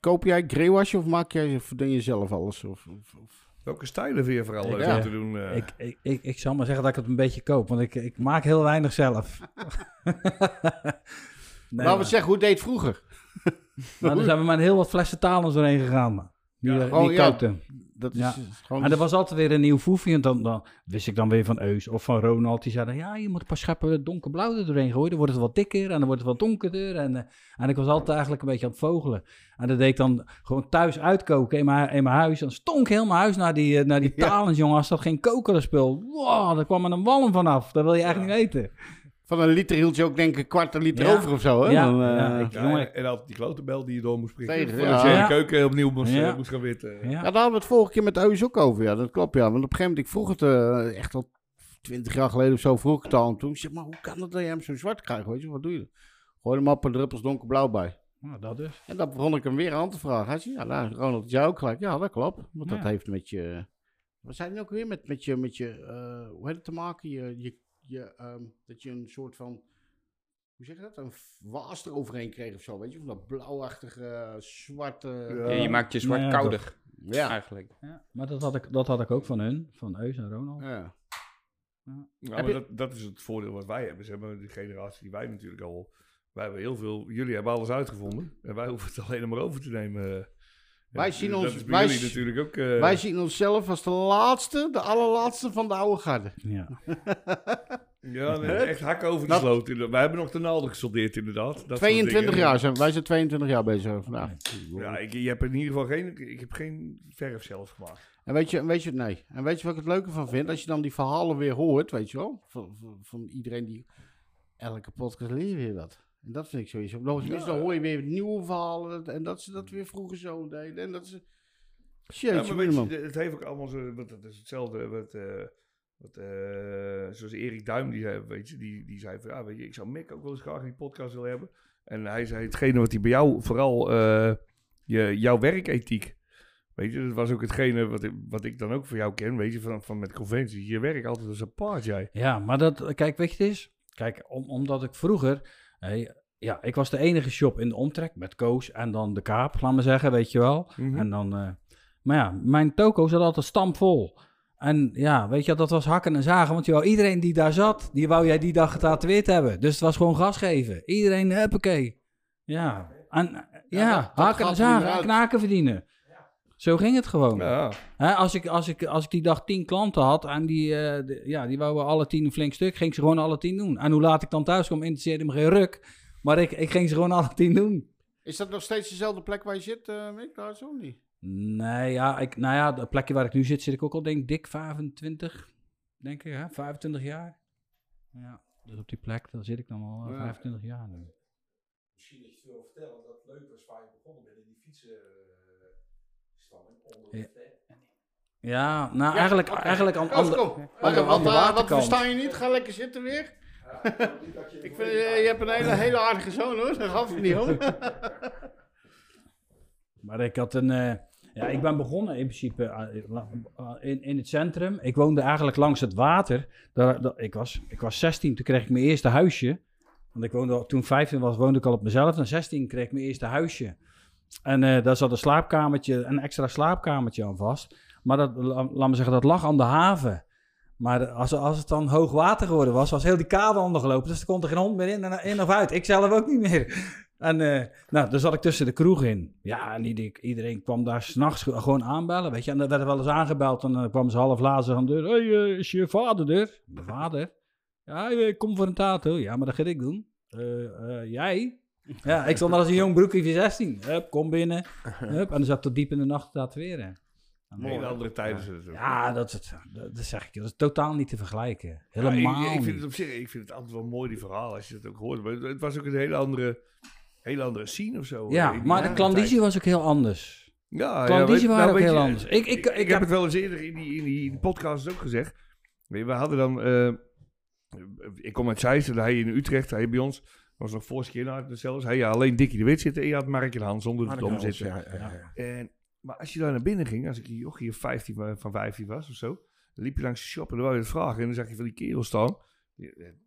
koop jij greywash of maak jij, verdien je zelf alles? Of, of, of- Welke stijlen vind je vooral leuk Ja. om te doen? eh? Ik, ik, ik, ik zal maar zeggen dat ik het een beetje koop, want ik, ik maak heel weinig zelf. nee, Laten we maar- zeggen, hoe deed het vroeger? Nou, er zijn bij mij heel wat flessen talens doorheen gegaan. Die, Ja, eh, oh, die ja. Dat is Ja. gewoon... Maar er was altijd weer een nieuw foefje. En dan, dan wist ik dan weer van Eus of van Ronald. Die zeiden, ja, je moet een paar scheppen donkerblauw er doorheen gooien. Dan wordt het wat dikker en dan wordt het wat donkerder. En, eh, en ik was altijd eigenlijk een beetje aan het vogelen. En dat deed ik dan gewoon thuis uitkoken in mijn, in mijn huis. En dan stonk heel mijn huis naar die, eh, naar die talens, jongen. Als dat geen kokerspul. Wow, daar kwam er een walm vanaf. Dat wil je eigenlijk niet weten. Van een liter hield je ook denk ik een kwart een liter Ja. over of zo, hè? Ja, Dan, eh, ja, ik- Ja, jongen. en, en altijd die klote bel die je door moest prikken. Tegen, voordat ja. je de keuken opnieuw moest, Ja. eh, moest gaan witten. Ja. Ja, daar hadden we het vorige keer met Eus ook over. Ja, dat klopt. Ja. Want op een gegeven moment, ik vroeg het eh, echt al twintig jaar geleden of zo, vroeg ik het al. En toen zei ik, maar hoe kan het dat je hem zo zwart krijgt? Weet je, wat doe je? Gooi er maar een paar druppels donkerblauw bij. Nou, dat dus. En dan begon ik hem weer aan te vragen. Hij zei, ja, nou, Ronald, jij ook gelijk. Ja, dat klopt. Want dat heeft met je... Wat zei hij ook weer? Met, met je, met je eh, hoe heet het te maken? Je, je, je, ehm, dat je een soort van hoe zeg je dat? Een waas eroverheen kreeg of zo, weet je? Van dat blauwachtige, eh, zwarte... Ja. Ja, je maakt je zwart Nou ja, kouder, Ja. eigenlijk. Ja, maar dat had, ik, dat had ik ook van hun, van Eus en Ronald. ja. Ja, maar je- dat, dat is het voordeel wat wij hebben. Ze hebben de generatie die wij natuurlijk al... Wij hebben heel veel... Jullie hebben alles uitgevonden. En wij hoeven het alleen maar over te nemen. Wij En zien ons- wij natuurlijk ook... eh, Wij zien onszelf als de laatste, de allerlaatste van de oude garde. Ja. Ja, nee, echt hakken over de Dat- sloot. Wij hebben nog de naalden gesoldeerd inderdaad. Dat soort 22 dingen. jaar zijn wij zijn 22 jaar bezig vandaag. Ja, ik, je hebt in ieder geval geen... Ik heb geen verf zelf gemaakt. En weet je, en weet je, nee. En weet je wat ik het leuke van vind? Als je dan die verhalen weer hoort, weet je wel, van, van, van iedereen die elke podcast leer je weer wat. En dat vind ik sowieso. Nog eens mis, dan hoor je weer nieuwe verhalen en dat ze dat weer vroeger zo deden. En dat ze... Ja, Jeetje, maar weet man. je, het heeft ook allemaal zo... wat- Het is hetzelfde wat... eh, wat eh, zoals Erik Duim, die, zei, weet je, die, die zei van... Ja, weet je, ik zou Mick ook wel eens graag in die podcast willen hebben. En hij zei hetgene wat hij bij jou... Vooral eh, je, jouw werkethiek... Weet je, dat was ook hetgene wat ik, wat ik dan ook van jou ken, weet je, van, van met conventies. Je werkt altijd als een paard, jij. Ja, maar dat, kijk, weet je het is? Kijk, om, omdat ik vroeger, hey, ja, ik was de enige shop in de omtrek met Koos en dan de Kaap, laat maar zeggen, weet je wel. Mhm. En dan, eh, maar ja, mijn toko zat altijd stampvol. En ja, weet je, dat was hakken en zagen, want je wou, iedereen die daar zat, die wou jij die dag getatoeëerd hebben. Dus het was gewoon gas geven. Iedereen, huppakee. Ja, en, ja, dat- dat hakken en zagen knaken verdienen. Zo ging het gewoon. Ja, als, ik, als, ik, als ik die dag tien klanten had en die, eh, de- ja, die wouden alle tien een flink stuk, ging ik ze gewoon alle tien doen. En hoe laat ik dan thuis kwam, interesseerde me geen ruk. Maar ik, ik ging ze gewoon alle tien doen. Is dat nog steeds dezelfde plek waar je zit, eh Mick? Daar zo niet? Nee, ja, ik, nou ja, het plekje waar ik nu zit, zit ik ook al denk ik dik 25, denk ik, hè? 25 jaar. Ja, dus op die plek, daar zit ik dan al eh, Ja. 25 jaar nu. Misschien dat je veel vertellen dat het leuk was waar je begonnen bent in die onder Ja. nou eigenlijk, eigenlijk aan Koos, ander- kom. aan wat, aan de eh, wat waterkant. versta je niet? Ga lekker zitten weer. Ik vind, eh, je hebt een hele, hele aardige zoon hoor, daar gaat het niet om. Maar ik had een. eh, ja, ik ben begonnen in principe eh, in, in het centrum. Ik woonde eigenlijk langs het water. Daar, daar- ik, was, ik was 16, toen kreeg ik mijn eerste huisje. Want ik woonde al, toen ik 15 was, woonde ik al op mezelf. En 16 kreeg ik mijn eerste huisje. En eh, daar zat een slaapkamertje, een extra slaapkamertje aan vast. Maar dat, la- laat me zeggen, dat lag aan de haven. Maar als, als het dan hoog water geworden was, was heel die kade ondergelopen. Dus er kon er geen hond meer in, en, in of uit. Ik zelf ook niet meer. En eh, nou, daar zat ik tussen de kroeg in. Ja, en iedereen, kwam daar s'nachts gewoon aanbellen, weet je. En er werd wel eens aangebeld en dan kwamen ze half lazen aan de deur. Hey, eh, is je vader er? Mijn vader? Ja, ik kom voor een tato. Ja, maar dat ga ik doen. "Eh, eh, jij? Ja, ik stond daar als een jong broekje van 16. Hup, kom binnen. Hup, en dan zat tot diep in de nacht te tatoeëren. En, hele andere tijden het ook. ja, dat, is- dat, dat zeg ik. Dat is totaal niet te vergelijken. Ja, Helemaal ik, ik vind het op zich, ik vind het altijd wel mooi, die verhalen, als je het ook hoort. Maar het, was ook een hele andere, hele andere scene of zo. Ja, in maar de klandizie was ook heel anders. Ja, Klandizie weet- waren nou, ook heel je, anders. Ik- ik- ik, ik heb het wel eens eerder in die, in die, in die podcast ook gezegd. We hadden dan, eh, ik kom uit Zeist hij in Utrecht, hij bij ons, was nog voor keer zelfs. Hij had alleen Dikkie de Wit zitten en je had Mark en Hans zonder de dom zitten. Ja, ja. En, maar als je daar naar binnen ging, als ik hier of 15 van- van 15 was of zo, dan liep je langs de shop en dan wou je het vragen. En dan zag je van die kerels staan.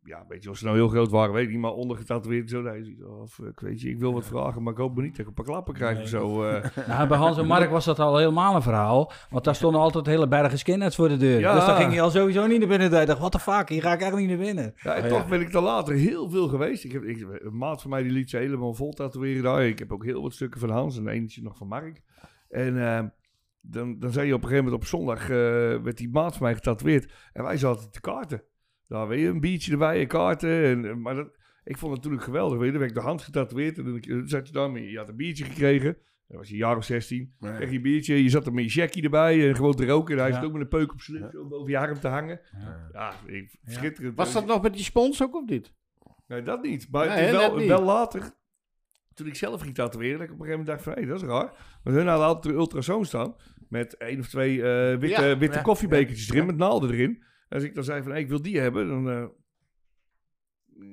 Ja, weet je, of ze nou heel groot waren, weet ik niet, maar ondergetatoeëerd zo. Nee, of, ik weet je, ik wil wat vragen, maar ik hoop maar niet dat ik een paar klappen krijg of zo. eh. Nou, bij Hans en Mark was dat al helemaal een verhaal. Want daar stonden altijd hele bergen skinheads voor de deur. Ja. Dus dan ging je al sowieso niet naar binnen. Ik dacht, what the fuck, hier ga ik echt niet naar binnen. Ja, en Oh, toch ja. ben ik dan later heel veel geweest. Ik heb, ik, een maat van mij die liet ze helemaal vol tatoeëren daar. Ik heb ook heel wat stukken van Hans en eentje nog van Mark. En eh, dan, dan zei je op een gegeven moment op zondag, eh, werd die maat van mij getatoeëerd. En wij zaten te kaarten. Daar weet je, een biertje erbij en kaarten. En, eh, maar dat, ik vond het natuurlijk geweldig. Weet je, dan werd ik de hand getatoeëerd. En dan zat je daar, met- je had een biertje gekregen. Dan was je een jaar of 16. Nee. Kreeg je een biertje, je zat er met je jackie erbij en gewoon te roken. En hij Ja. zat ook met een peuk op zijn lip zo boven je arm te hangen. Ja. Ja, ik, Ja. schitterend. Was dat nog met die spons ook of niet? Nee, dat niet. Maar Nee, wel, niet. wel later, toen ik zelf ging tatoeëren, dat ik op een gegeven moment dacht van, hé, dat is raar. Want hun hadden altijd een ultrasoon staan, met één of twee eh, witte, Ja, witte ja, koffiebekertjes ja, erin, ja. met naalden erin. Als ik dan zei van, ik wil die hebben, dan... eh,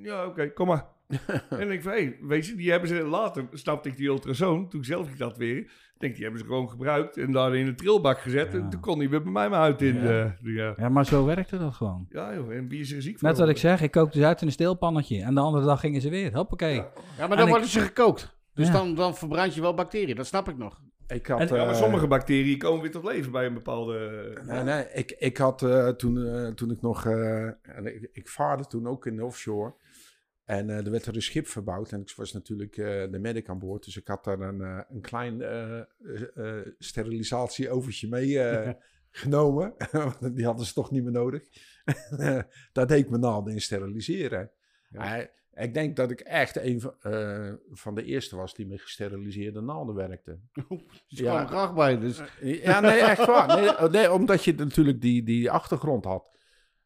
ja, oké, kom maar. en ik van, hey, weet je, die hebben ze later, snapte ik die ultrasoon, toen ik zelf dat weer. Ik denk, die hebben ze gewoon gebruikt en daar in een trilbak gezet. Ja. En toen kon hij weer bij mij mijn huid in. Ja. eh, ja. Ja, maar zo werkte dat gewoon. ja, joh, en wie is er ziek van? Net wat ik zeg, ik kookte ze uit in een steelpannetje. En de andere dag gingen ze weer. Hoppakee. Ja, maar En dan ik- worden ze gekookt. Dus Ja. dan, dan verbrand je wel bacteriën, dat snap ik nog. Ik had, En- Ja, maar eh, sommige bacteriën komen weer tot leven bij een bepaalde... Nee, nee, ik, ik had eh, toen, eh, toen ik nog... eh, ik, ik vaarde toen ook in de offshore. En eh, er werd er een schip verbouwd. En ik was natuurlijk eh, de medic aan boord. Dus ik had daar een, eh, een klein eh eh, eh, sterilisatieovertje mee eh, genomen. Die hadden ze toch niet meer nodig. Daar deed ik mijn naalden in steriliseren. Maar ik denk dat ik echt een van, eh, van de eerste was die met gesteriliseerde naalden werkte. Dus ik kwam graag bij. Dus Ja, nee, echt waar. Nee, oh, nee, omdat je natuurlijk die, die achtergrond had.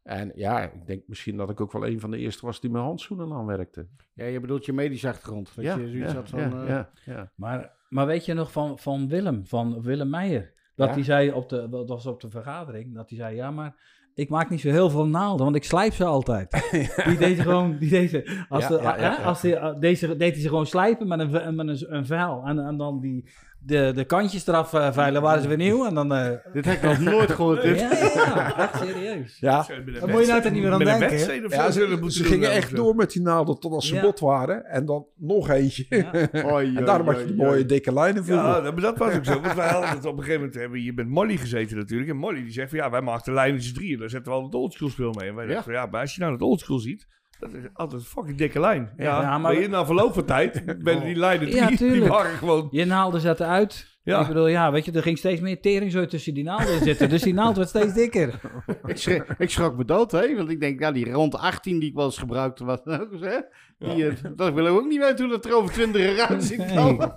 En ja, ik denk misschien dat ik ook wel een van de eerste was die met handschoenen aanwerkte. ja, je bedoelt je medische achtergrond. Dat Ja, je zoiets ja, had van... ja, eh, ja, ja. Maar, maar weet je nog van, van Willem, van Willem Meijer? Dat Ja. hij zei op de, dat was op de vergadering, dat hij zei, ja maar ik maak niet zo heel veel naalden, want ik slijp ze altijd. Die deed ze gewoon, die deed ze, als Ja, de, ja, ja, hè, ja. als die, eh, deze deed hij ze gewoon slijpen met een, met een, een vuil. En, en dan die, de, de kantjes eraf eh, veilen, waren ze weer nieuw. En dan, eh, Dit heb ik nog nooit gehoord. ja, Dit. ja, echt serieus. Ja, Daar moet je nou toch niet meer aan met denken, of ja ze, zullen ze moeten gingen doen, echt door met die naalden tot als ze Ja. bot waren. En dan nog eentje. Ja. En daarom had je de mooie dikke lijnen voor. Ja, dat- maar dat was ook zo. Want wij hadden het op een gegeven moment hebben hier met Molly gezeten natuurlijk. En Molly die zegt van ja, wij maken de lijntjes drie. Daar zetten we altijd oldschool speel mee. En wij Ja. dachten van ja, maar als je nou het oldschool ziet, dat is altijd een fucking dikke lijn. Ja, Ja, maar- je na verloop van tijd ben die lijnen Ja, drie, die waren gewoon... Je naalden zetten uit. Ja. Ik bedoel, ja, weet je, er ging steeds meer tering zo tussen die naalden zitten. Dus die naald werd steeds dikker. Ik, schrik, ik schrok me dood, hè? Want ik denk, ja, die rond 18 die ik wel eens gebruikte, was ook eens, hè? Die, eh, dat wil ik ook niet weten hoe dat er over 20 eruit ziet. Nee. dan.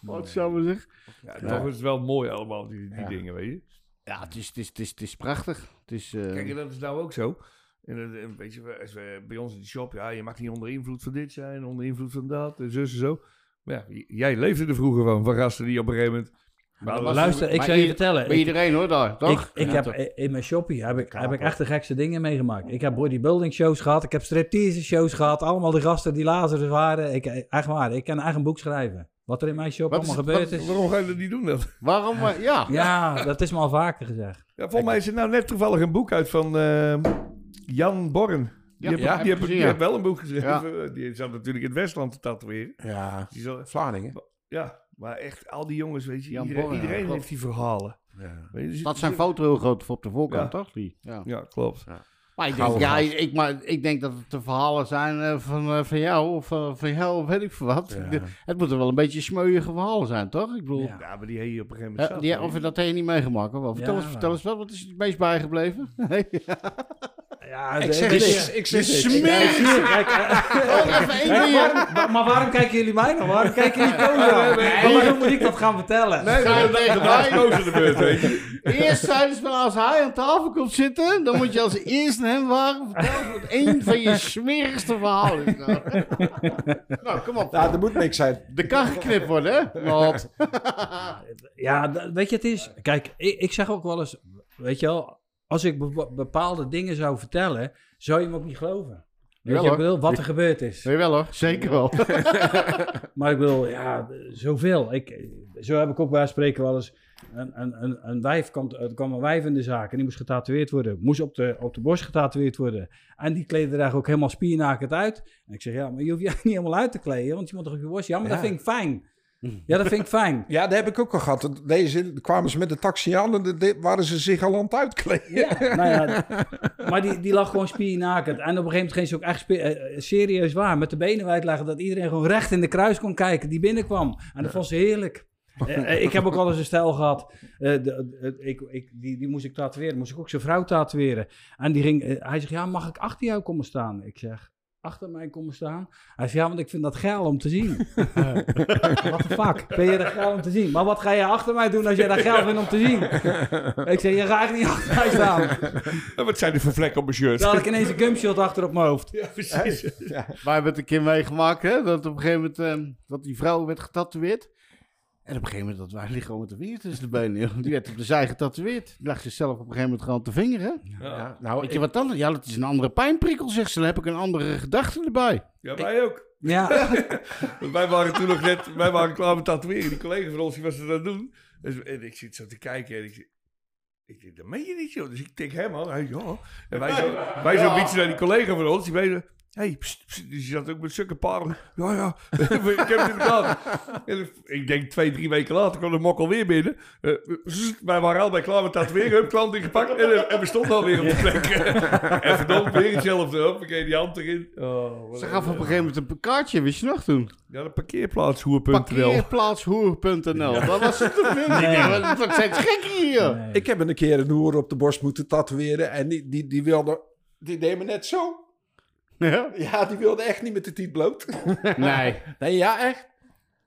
Wat zou we zeggen? Ja, toch is het wel mooi allemaal, die, die Ja. dingen, weet je. Ja, het is, het is, het is, het is prachtig. Het is, eh, Kijk, en dat is nou ook zo. En, weet je, als we bij ons in de shop, ja, je mag niet onder invloed van dit zijn, onder invloed van dat, en zus en zo. Maar ja, jij leefde er vroeger van, van gasten die op een gegeven moment... Maar Luister, ik zou je vertellen. bij ik- iedereen hoor, daar, toch? Ik, ik Ja, heb toch. in mijn shoppie heb ik, heb ik echt de gekste dingen meegemaakt. Ik heb bodybuilding shows gehad, ik heb striptease shows gehad. Allemaal de gasten die lazers waren. Ik, echt waar, ik kan een eigen boek schrijven. Wat er in mijn shop Wat allemaal is- gebeurd Wat- is. waarom ga je dat niet doen dan? Waarom? ja. Ja, dat is me al vaker gezegd. Ja, volgens mij is er nou net toevallig een boek uit van eh, Jan Born. Die Ja, die, heb die heeft wel een boek geschreven. Ja. Die zat natuurlijk in het Westland te tatoeëren. Ja, Die zal, Vlaardingen. ja, maar echt al die jongens, weet je, Jan iedereen, Born, iedereen heeft die verhalen. Ja. Weet je, dus- Dat zijn foto heel groot op de voorkant, Ja. toch? Die, ja. Ja, klopt. Maar ik denk, ja, ik, maar ik denk dat het de verhalen zijn eh, van, eh, van jou of eh, van jou of weet ik veel wat. Ja. De- het moeten wel een beetje smeuïge verhalen zijn, toch? Ik bedoel, Ja. Ja, maar die heb je op een gegeven moment eh, die, of je. dat heb je niet meegemaakt. Hoor. Vertel, Ja, eens, vertel wel. eens wat, wat is het meest bijgebleven? Ja, Ik zeg de- ik zeg eh, maar waarom kijken jullie mij dan? Waarom kijken jullie Koos? Maar Waarom moet ik dat gaan vertellen? Nee, Ga je tegen mij? koos de beurt, weet je. Eerst zeiden ze als hij aan tafel komt zitten, dan moet je als eerste hem waren vertellen wat één van je smerigste verhalen is. Nou, nou kom op. Ja, er moet niks zijn. De kan geknipt worden, hè? Want, Ja, weet je, het is... Kijk, ik zeg ook wel eens... Weet je wel, als ik be- bepaalde dingen zou vertellen, zou je me ook niet geloven. Weet je, ik bedoel, wat er gebeurd is. weet wel hoor, zeker wel. Maar ik bedoel, ja, zoveel. Ik, zo heb ik ook bij spreken wel eens... Een, een, een, een wijf kwam, er kwam een wijf in de zaak en die moest getatoeëerd worden. Moest op de, op de borst getatoeëerd worden. En die kleedde er eigenlijk ook helemaal spiernakend uit. En ik zeg, ja, maar je hoeft je niet helemaal uit te kleden, want je moet toch op je borst. Ja, maar dat vind ik fijn. Ja, dat vind ik fijn. Ja, dat heb ik ook al gehad. Deze kwamen ze met de taxi aan en de- de- waren ze zich al aan het uitkleden. Ja, nou ja, maar die, die lag gewoon spiernakend. En op een gegeven moment ging ze ook echt eh, eh, serieus waar. Met de benen wijd leggen, dat iedereen gewoon recht in de kruis kon kijken die binnenkwam. En dat vond ze heerlijk. Eh, ik heb ook wel eens een stijl gehad. eh, de, de- ik, ik, die, die moest ik tatoeëren. Moest ik ook zijn vrouw tatoeëren. En die ging, hij zegt, ja, mag ik achter jou komen staan? Ik zeg, achter mij komen staan? Hij zegt, ja, want ik vind dat geil om te zien. Wat de fuck? Vind je dat geil om te zien? Maar wat ga je achter mij doen als jij dat geil vindt om te zien? Ik zeg, je gaat niet achter mij staan. En wat zijn er voor vlekken op mijn shirt? Dan had ik ineens een gumshot achter op mijn hoofd. Ja, precies. Wij hebben het een keer meegemaakt, hè? Dat op een gegeven moment eh, dat die vrouw werd getatoeëerd. En op een gegeven moment had Wiley gewoon met de vinger tussen de benen. Die werd op de zij getatoeëerd. Die lag zichzelf op een gegeven moment gewoon te vingeren. Ja. Ja, nou, Weet je wat dan? Ja, dat is een andere pijnprikkel, zegt ze. Dan heb ik een andere gedachte erbij. Ja, wij ook. Ja, wij waren toen nog net, wij waren klaar met tatoeëren. Die collega van ons, die was het aan het doen. Dus, en ik zit zo te kijken en ik zeg, ik denk, dat meen je niet, joh. Dus ik tik hem aan. Hij ja. En wij zo, wij zo bietsen naar die collega van ons, die weten, hé, hey, pst, pst. dus die zat ook met zulke parel. Ja, ja, ik heb het in de gaten. En ik denk twee, drie weken later kwam de mok alweer binnen. Eh, zzz, wij waren al bij klaar met tatoeëren, hup, klant ingepakt en, en we stonden alweer op de plek. en verdomd, weer hetzelfde, hup, ik die hand erin. Oh, Ze gaf op een gegeven moment een kaartje, wist je nog toen? Ja, de parkeerplaatshoer.nl. Parkeerplaatshoer.nl. Dat was het te vinden. Ik denk, wat- Wat zijn gekken hier? Nee. Ik heb een keer een hoer op de borst moeten tatoeëren. En die, die, die wilde... Die deed me net zo. Ja? Ja, die wilde echt niet met de tiet bloot. Nee. Nee, ja, echt.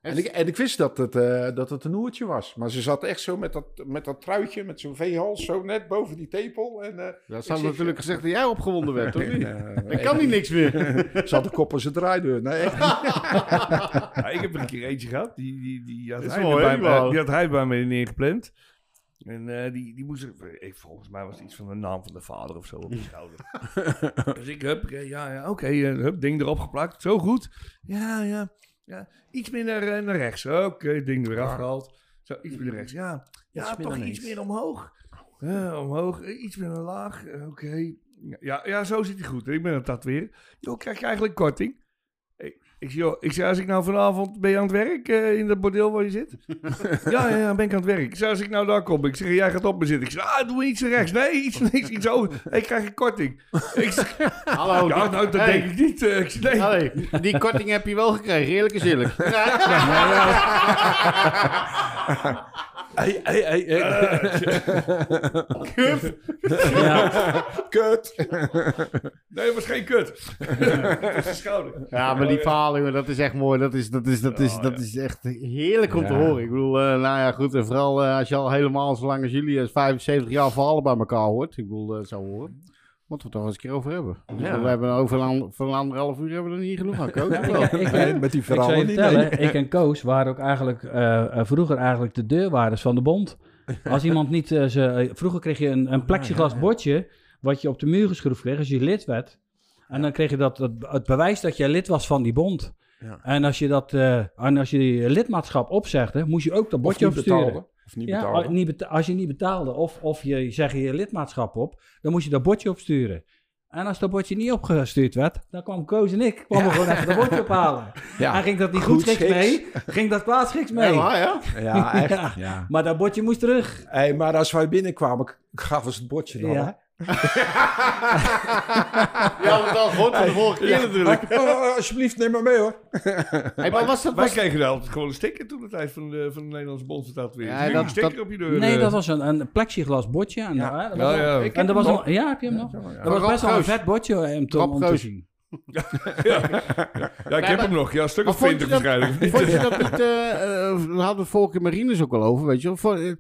En ik, en ik wist dat het, eh, dat het een hoertje was. Maar ze zat echt zo met dat, met dat truitje, met zo'n veehals, zo net boven die tepel. En, eh, Dat ik zou zeg, natuurlijk gezegd dat jij opgewonden werd, of niet? Dan kan hij niks meer. Ze had de kop als een draaideur. Nee, echt niet. Ja, ik heb er een keer eentje gehad. Die, die, die, had, hij mooi, bij, me- die had hij bij me neergepland. En eh, die, die moest, er- ik, volgens mij was het iets van de naam van de vader of zo op de schouder. dus ik, hup, eh, ja, ja oké, eh, hup, ding erop geplakt. Zo goed. Ja, ja, ja. Iets meer naar, naar rechts. Oké, ding er weer afgehaald. Zo, iets meer naar rechts. Ja, ja Iets toch iets meer omhoog. Ja, omhoog, iets meer naar laag. Oké. Ja, ja, zo zit hij goed. Ik ben het tatoeëren. Joh, krijg je eigenlijk korting? Ik, zeg, joh, ik zeg, als ik nou vanavond ben je aan het werk eh, in dat bordeel waar je zit? ja, ja, ja, ben ik aan het werk. Ik zeg, als ik nou daar kom, ik zeg, jij gaat op me zitten. Ik zeg, ah, doe iets rechts. Nee, iets links, iets over. Ik krijg een korting. Ik zeg, Hallo. ja, nou, dat Hey. denk ik niet. eh. ik zeg, nee. Allee, die korting heb je wel gekregen, eerlijk is eerlijk. Hey, hey, hey, hey. ja. Kut. Nee, dat was geen kut. Het is de schouder. Ja, maar die verhalen, jongen, dat is echt mooi. Dat is, dat is, dat is, dat is echt heerlijk om te horen. Ik bedoel, eh, nou ja, goed. En vooral eh, als je al helemaal zo lang als jullie, als 75 jaar verhalen bij elkaar hoort. Ik bedoel, eh, zou horen. Moeten we het toch eens een keer over hebben. Ik We hebben over een, voor een anderhalf uur hebben we er niet genoeg aan, Koos. Ik, ik, Nee, met die ik verhalen je niet. ik en Koos waren ook eigenlijk eh, eh, vroeger eigenlijk de deurwaarders van de bond. Als iemand niet, eh, ze, vroeger kreeg je een, een plexiglas bordje wat je op de muur geschroefd kreeg als je lid werd. En dan kreeg je dat, dat, het bewijs dat je lid was van die bond. Ja. En als je dat, eh, en als je die lidmaatschap opzegde, moest je ook dat bordje opsturen. betaalde. Of niet Ja, betaalde. als, niet beta- als je niet betaalde of, of je zeg je lidmaatschap op, dan moest je dat bordje opsturen. En als dat bordje niet opgestuurd werd, dan kwam Koos en ik kwamen gewoon even dat bordje ophalen. Ja. En ging dat niet Goed goed schiks mee, ging dat kwaad schiks mee. Ja, maar, ja. Ja, echt. Ja. Ja. Maar dat bordje moest terug. Hey, maar als wij binnenkwamen, gaven ze het bordje dan. Ja. Ja, want dat hoort van de vorige keer natuurlijk. Oh, oh, alsjeblieft, neem maar mee hoor. Hey, maar was dat... Wij Was... kregen altijd gewoon een sticker toen de tijd van de, van de Nederlandse Bond weer. Ja, Ja, dat- een sticker dat- op je deur. Nee, eh. dat was een, een plexiglas bordje. En, Ja. ja. dat Ja, was ja. wel- en dat was nog, ja, heb je hem nog? Ja. Dat was best wel een vet bordje eh, om te, om zien. Ja, ik heb hem nog. Ja, een stuk of vond je 20 dat- waarschijnlijk. Vond je dat niet... eh eh, we hadden het vorige keer Marines ook al over, weet je wel.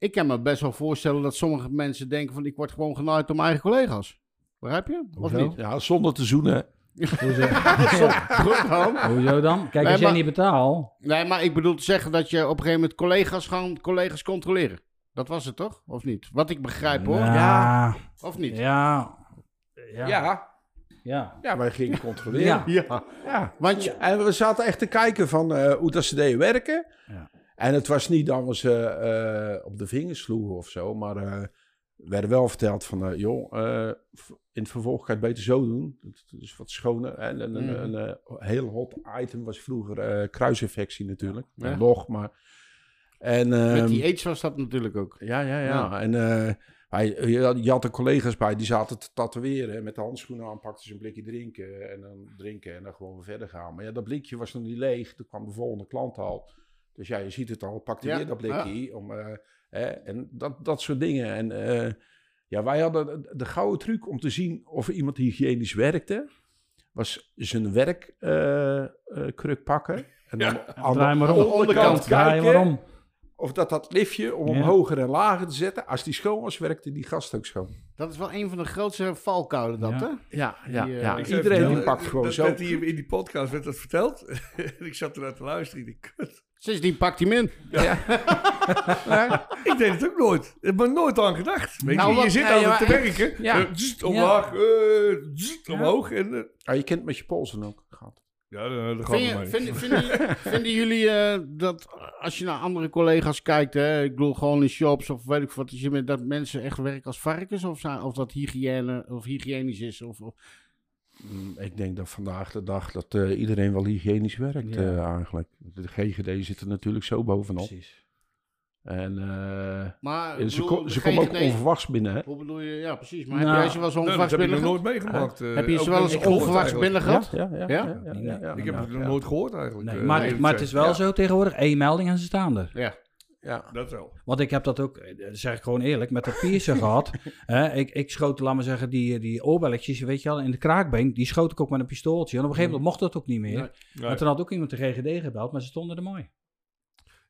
Ik kan me best wel voorstellen dat sommige mensen denken van... ik word gewoon genaaid door mijn eigen collega's. Begrijp je? Of Hoezo? niet? Ja, zonder te zoenen. Hoezo, Goed dan. hoezo dan? Kijk, Nee, als jij maar- niet betaalt... Nee, maar ik bedoel te zeggen dat je op een gegeven moment collega's gaan collega's controleren. Dat was het toch? Of niet? Wat ik begrijp hoor. Ja. Of niet? Ja. Ja. Ja, Ja. ja wij gingen controleren. Ja. Ja. Ja. Want je, En we zaten echt te kijken van eh, hoe dat ze deden werken. Ja. En het was niet dat we ze eh, op de vingers sloegen of zo, maar eh we werden wel verteld van, eh, joh, in het vervolg ga je het beter zo doen. Dat is wat schoner. En een, Mm. eh, heel hot item was vroeger kruisinfectie natuurlijk. Ja. Nog, maar... En, met ehm, die aids was dat natuurlijk ook. ja, ja, ja. Ja. En hij, je, had- er collega's bij die zaten te tatoeëren. En met de handschoenen aan pakten ze een blikje drinken. En dan drinken en dan gewoon weer verder gaan. Maar ja, dat blikje was nog niet leeg. Toen kwam de volgende klant al. Dus ja, je ziet het al. Pakte Ja, weer dat blikje. Om, eh, hè, en dat, dat soort dingen. En eh, ja, wij hadden de, de gouden truc om te zien of iemand hygiënisch werkte. Was zijn werkkruk pakken. En dan aan de maar om. onderkant Draai maar kijken om. of dat dat liftje om hem Ja. hoger en lager te zetten. Als die schoon was, werkte die gast ook schoon. Dat is wel een van de grootste valkuilen dat, Ja. hè? Ja, ja, Die, eh, ja. Iedereen die pakt gewoon dat, zo. Hier in die podcast werd dat verteld. en ik zat ernaar te luisteren. Ik dacht, kut. Sindsdien pakt hij hem in. Ik deed het ook nooit. Ik heb er nooit aan gedacht. Weet Nou, je, zit altijd maar te werken. ja. Ja. zzzt, omlaag, eh, zzzt, omhoog. En, eh, Ah, je kent met je polsen ook gehad. ja, dat dat gaat Vind je- vinden, jullie eh, dat als je naar andere collega's kijkt, hè, ik bedoel gewoon in shops of weet ik wat, is je met dat mensen echt werken als varkens of, zijn, of dat hygiëne of hygiënisch is? Of, of- Ik denk dat vandaag de dag dat eh, iedereen wel hygiënisch werkt Ja. eh, eigenlijk. De GGD zit er natuurlijk zo bovenop. Precies. En eh, maar ze, bedoel, ze komen ook onverwachts binnen. Hè? Hoe bedoel je? Ja, precies. Maar Nou, heb jij ze wel eens Nou, dat onverwachts heb ik nog binnen nooit meegemaakt. Heb je ze wel eens onverwachts binnen gehad? Ja, ja, Ja? ja. ja, Nee, ja, ja, Ik heb ja, het nog ja. nooit gehoord eigenlijk. Nee, maar, maar het is wel Ja, zo tegenwoordig, één melding en ze staan er. Ja. Ja. Dat wel. Want ik heb dat ook, eh, dat zeg ik gewoon eerlijk, met de piercing gehad. Hè, ik, ik schoot, laat maar zeggen, die, die oorbelletjes, weet je wel, in de kraakbeen. Die schoot ik ook met een pistooltje. En op een gegeven moment mocht dat ook niet meer. Nee. Nee. En toen had ook iemand de GGD gebeld, maar ze stonden er mooi.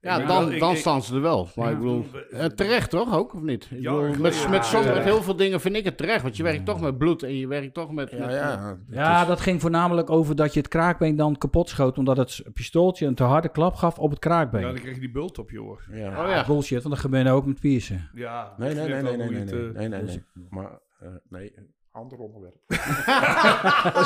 Ja, dan, dan ik- staan ze er wel. Maar Ja. ik bedoel, eh, terecht toch ook, of niet? Ik bedoel, met, met, sommige- met heel veel dingen vind ik het terecht. Want je werkt toch met bloed en je werkt toch met... Ja, met- ja. Ja, dat ging voornamelijk over dat je het kraakbeen dan kapot schoot, omdat het pistooltje een te harde klap gaf op het kraakbeen. Ja, dan krijg je die bult op je oor. ja. Oh ja. Bullshit, want dat gebeurt ook met piercen. Ja. Nee, nee, weet nee, nee, nee, nee, nee, eh, nee, nee. Maar, eh, nee, een ander onderwerp.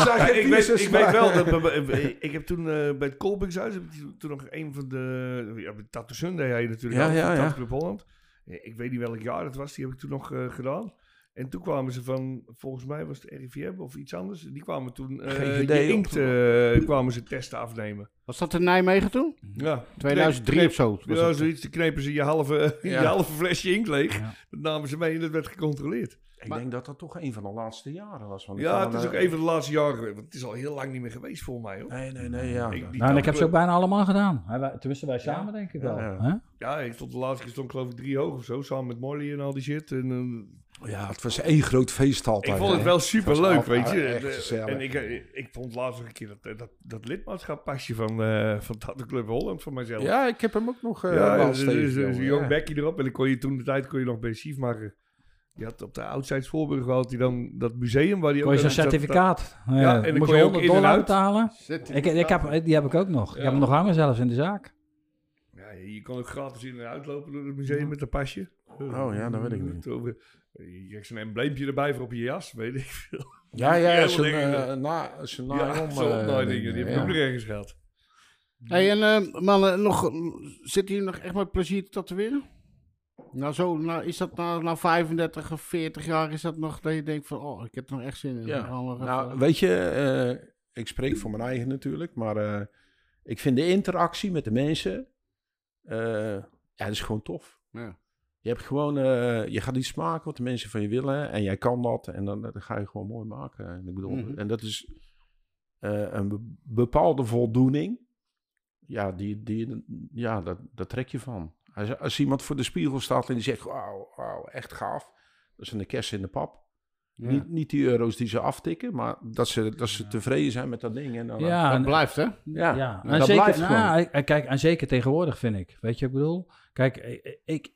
Ja, ik, weet, ik weet wel dat ik heb toen eh, bij het Colbingshuis heb ik toen- nog een van de ja, Tattoo Sunday had je natuurlijk Ja, ja, ja. Tattoo Club Holland. Ja, Ik weet niet welk jaar het was, die heb ik toen nog eh, gedaan. En toen kwamen ze van, volgens mij was het RIVM of iets anders. Die kwamen toen eh GGD inkt eh, kwamen ze testen afnemen. Was dat in Nijmegen toen? Ja, 2003 Kneep- of zo? Was Ja, zoiets. Toen knepen ze je halve, Ja. je halve flesje inkt leeg. Ja. Dat namen ze mee en dat werd gecontroleerd. Ik denk dat dat toch een van de laatste jaren was. Want Ja, het is ook een van de laatste jaren geweest. Want het is al heel lang niet meer geweest volgens mij. Hoor. Nee, nee, nee, ja. Ik- Nou, en ik heb ze ook bijna allemaal gedaan. Tenminste, wij samen denk ik wel. Ja, ik stond de laatste keer stond geloof ik drie hoog of zo. Samen met Molly en al die shit. En, eh, Ja, het was één groot feest altijd. ik vond het wel super leuk, weet je. echt En, ik, eh, ik vond laatst nog een keer dat, dat, dat lidmaatschappasje van, eh van Tattoo Club Holland van mijzelf. Ja, ik heb hem ook nog eh ja, dus- dus- dus een jong bekje erop. En dan kon je toen de tijd kon je nog bij Sief maken. Die had op de Outside Voorburg had hij dan dat museum waar die Kon je zo'n dat- dat- certificaat. Ja, Ja, en dan moest kon je je ook 100 in en dollar uit. betalen. Ik, ik heb, die heb ik ook nog. Ik Ja. heb hem nog hangen zelfs in de zaak. Ja, je kon ook gratis in en uitlopen door het museum met een pasje. Oh ja, dat weet ik niet. Over- Je krijgt zo'n embleempje erbij voor op je jas, weet ik veel. Ja, ja, zijn dingen. uh, na, Ja, zo eh, opnaaien dingen. Die heb ik ja. ook nog ergens gehad. Hey, en eh, mannen, nog, zit hier nog echt met plezier te tatoeëren? Nou, zo, nou, is dat na, na 35 of 40 jaar, is dat nog dat je denkt van, oh, ik heb er nog echt zin in. Ja. Nou, even- weet je, eh, ik spreek voor mijn eigen natuurlijk, maar eh, ik vind de interactie met de mensen, eh, ja, dat is gewoon tof. ja. Je hebt gewoon, eh, je gaat iets maken wat de mensen van je willen en jij kan dat en dan, dan ga je gewoon mooi maken. En, ik bedoel, Mhm. en dat is eh, een be- bepaalde voldoening. Ja, die, die, ja dat, dat trek je van. Als, als iemand voor de spiegel staat en die zegt, wauw, wauw, echt gaaf. Dat is een kerst in de pap. Ja. Niet, niet die euro's die ze aftikken, maar dat ze, dat ze tevreden zijn met dat ding. En dan, Ja, Dat en- blijft, hè? ja, Ja, en en dat zeker, blijft gewoon. nou, eh, kijk, en zeker tegenwoordig vind ik. Weet je wat ik bedoel? Kijk, eh, ik,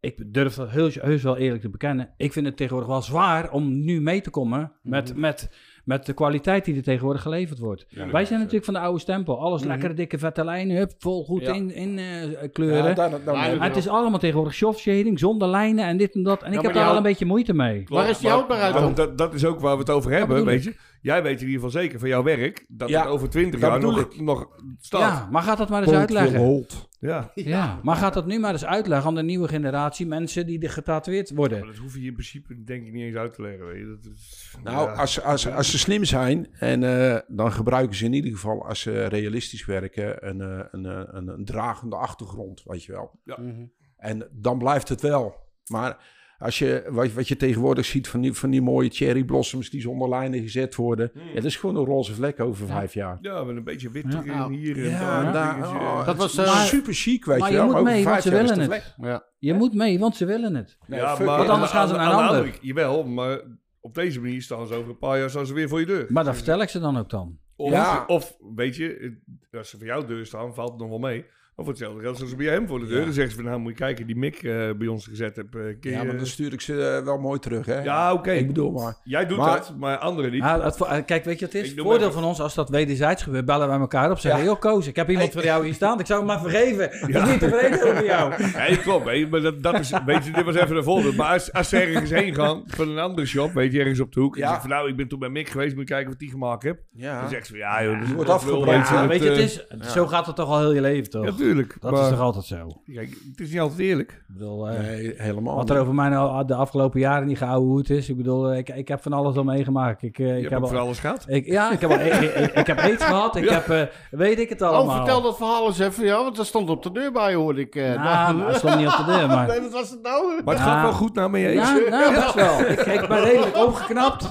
ik durf dat heus, heus wel eerlijk te bekennen. Ik vind het tegenwoordig wel zwaar om nu mee te komen met, met, met de kwaliteit die er tegenwoordig geleverd wordt. Wij zijn natuurlijk van de oude stempel. Alles lekkere dikke vette lijnen, hup, vol goed Ja. in, in eh, kleuren. Het is allemaal tegenwoordig soft shading, zonder lijnen en dit en dat. En ik heb daar al een beetje moeite mee. Waar is die houdbaarheid dan? Dat, dat is ook waar we het over hebben, weet je. Jij weet in ieder geval zeker van jouw werk dat Ja, het over 20 dat jaar nog, nog staat. Ja, maar gaat dat maar eens uitleggen. hold. Ja. Ja, maar gaat dat nu maar eens uitleggen aan de nieuwe generatie mensen die er getatoeëerd worden. Maar dat hoef je in principe denk ik niet eens uit te leggen, weet je. Dat is, Nou, ja. als, als, als ze slim zijn, en eh, dan gebruiken ze in ieder geval, als ze realistisch werken, een, eh, een, eh, een, een dragende achtergrond, weet je wel. Mhm. En dan blijft het wel. Maar als je, wat, wat je tegenwoordig ziet van die, van die mooie cherry blossoms die zonder lijnen gezet worden, ja, dat is gewoon een roze vlek over vijf jaar. Ja, met een beetje wit Ja. hier en Ja, daar. oh, Dat was, het is eh, super chic, weet maar je je wel. moet Over mee, want vijf ze willen het. Ja. Je moet mee, want ze willen het. Nee, ja, maar. Want anders aan- gaan ze naar een ander. Jawel, maar op deze manier staan ze over een paar jaar staan ze weer voor je deur. Maar dat vertel ik ze dan ook dan. Of, Ja. of weet je, als ze voor jouw deur staan, valt het nog wel mee. Of hetzelfde geld, zoals bij hem voor de deur. Dan zeggen ze van, nou moet je kijken, die mik eh, bij ons gezet heb. kun Ja, maar dan stuur ik ze eh, wel mooi terug, hè? Ja, oké. Ik bedoel maar. Jij doet Maar- dat, maar anderen niet. Ja, het vo- kijk, weet je wat het is? Het voordeel van ons, als dat wederzijds gebeurt, bellen wij elkaar op. Zeggen, Ja. joh, Koos, ik heb iemand voor jou hier staan. Ik zou hem maar vergeven. Ik ben niet tevreden over jou. Nee, klopt. Maar dat, dat is, weet je, dit was even een voorbeeld. Maar als, als ze ergens heen gaan van een andere shop, weet je, ergens op de hoek. En Ja. ja. van, nou, ik ben toen bij Mick geweest, moet je kijken wat die gemaakt heeft. Ja. Dan zegt ze van, ja joh, dat wordt afgebroken. weet je, het is, zo gaat het toch al heel je leven, toch? Ja, tuurlijk. dat maar, is toch altijd zo? kijk, het is niet altijd eerlijk. Ik bedoel, eh, Nee, helemaal wat er over mij nou de afgelopen jaren niet gehouden hoe het is. Ik bedoel, eh, ik, ik heb van alles al meegemaakt. Ik, eh, Je ik hebt heb voor alles gehad. ik, ja, ik heb, al, ik, ik, ik heb aids gehad. Ik Ja. heb, eh, weet ik het allemaal. Oh, vertel dat verhaal eens even, ja, want dat stond op de deur bij, hoorde ik. eh, Nou, dat- dat stond niet op de deur, maar... Nee, wat was het nou? Maar het Ja. gaat wel goed naar me eens. Ja, nou, best wel. Ik, ik ben redelijk opgeknapt.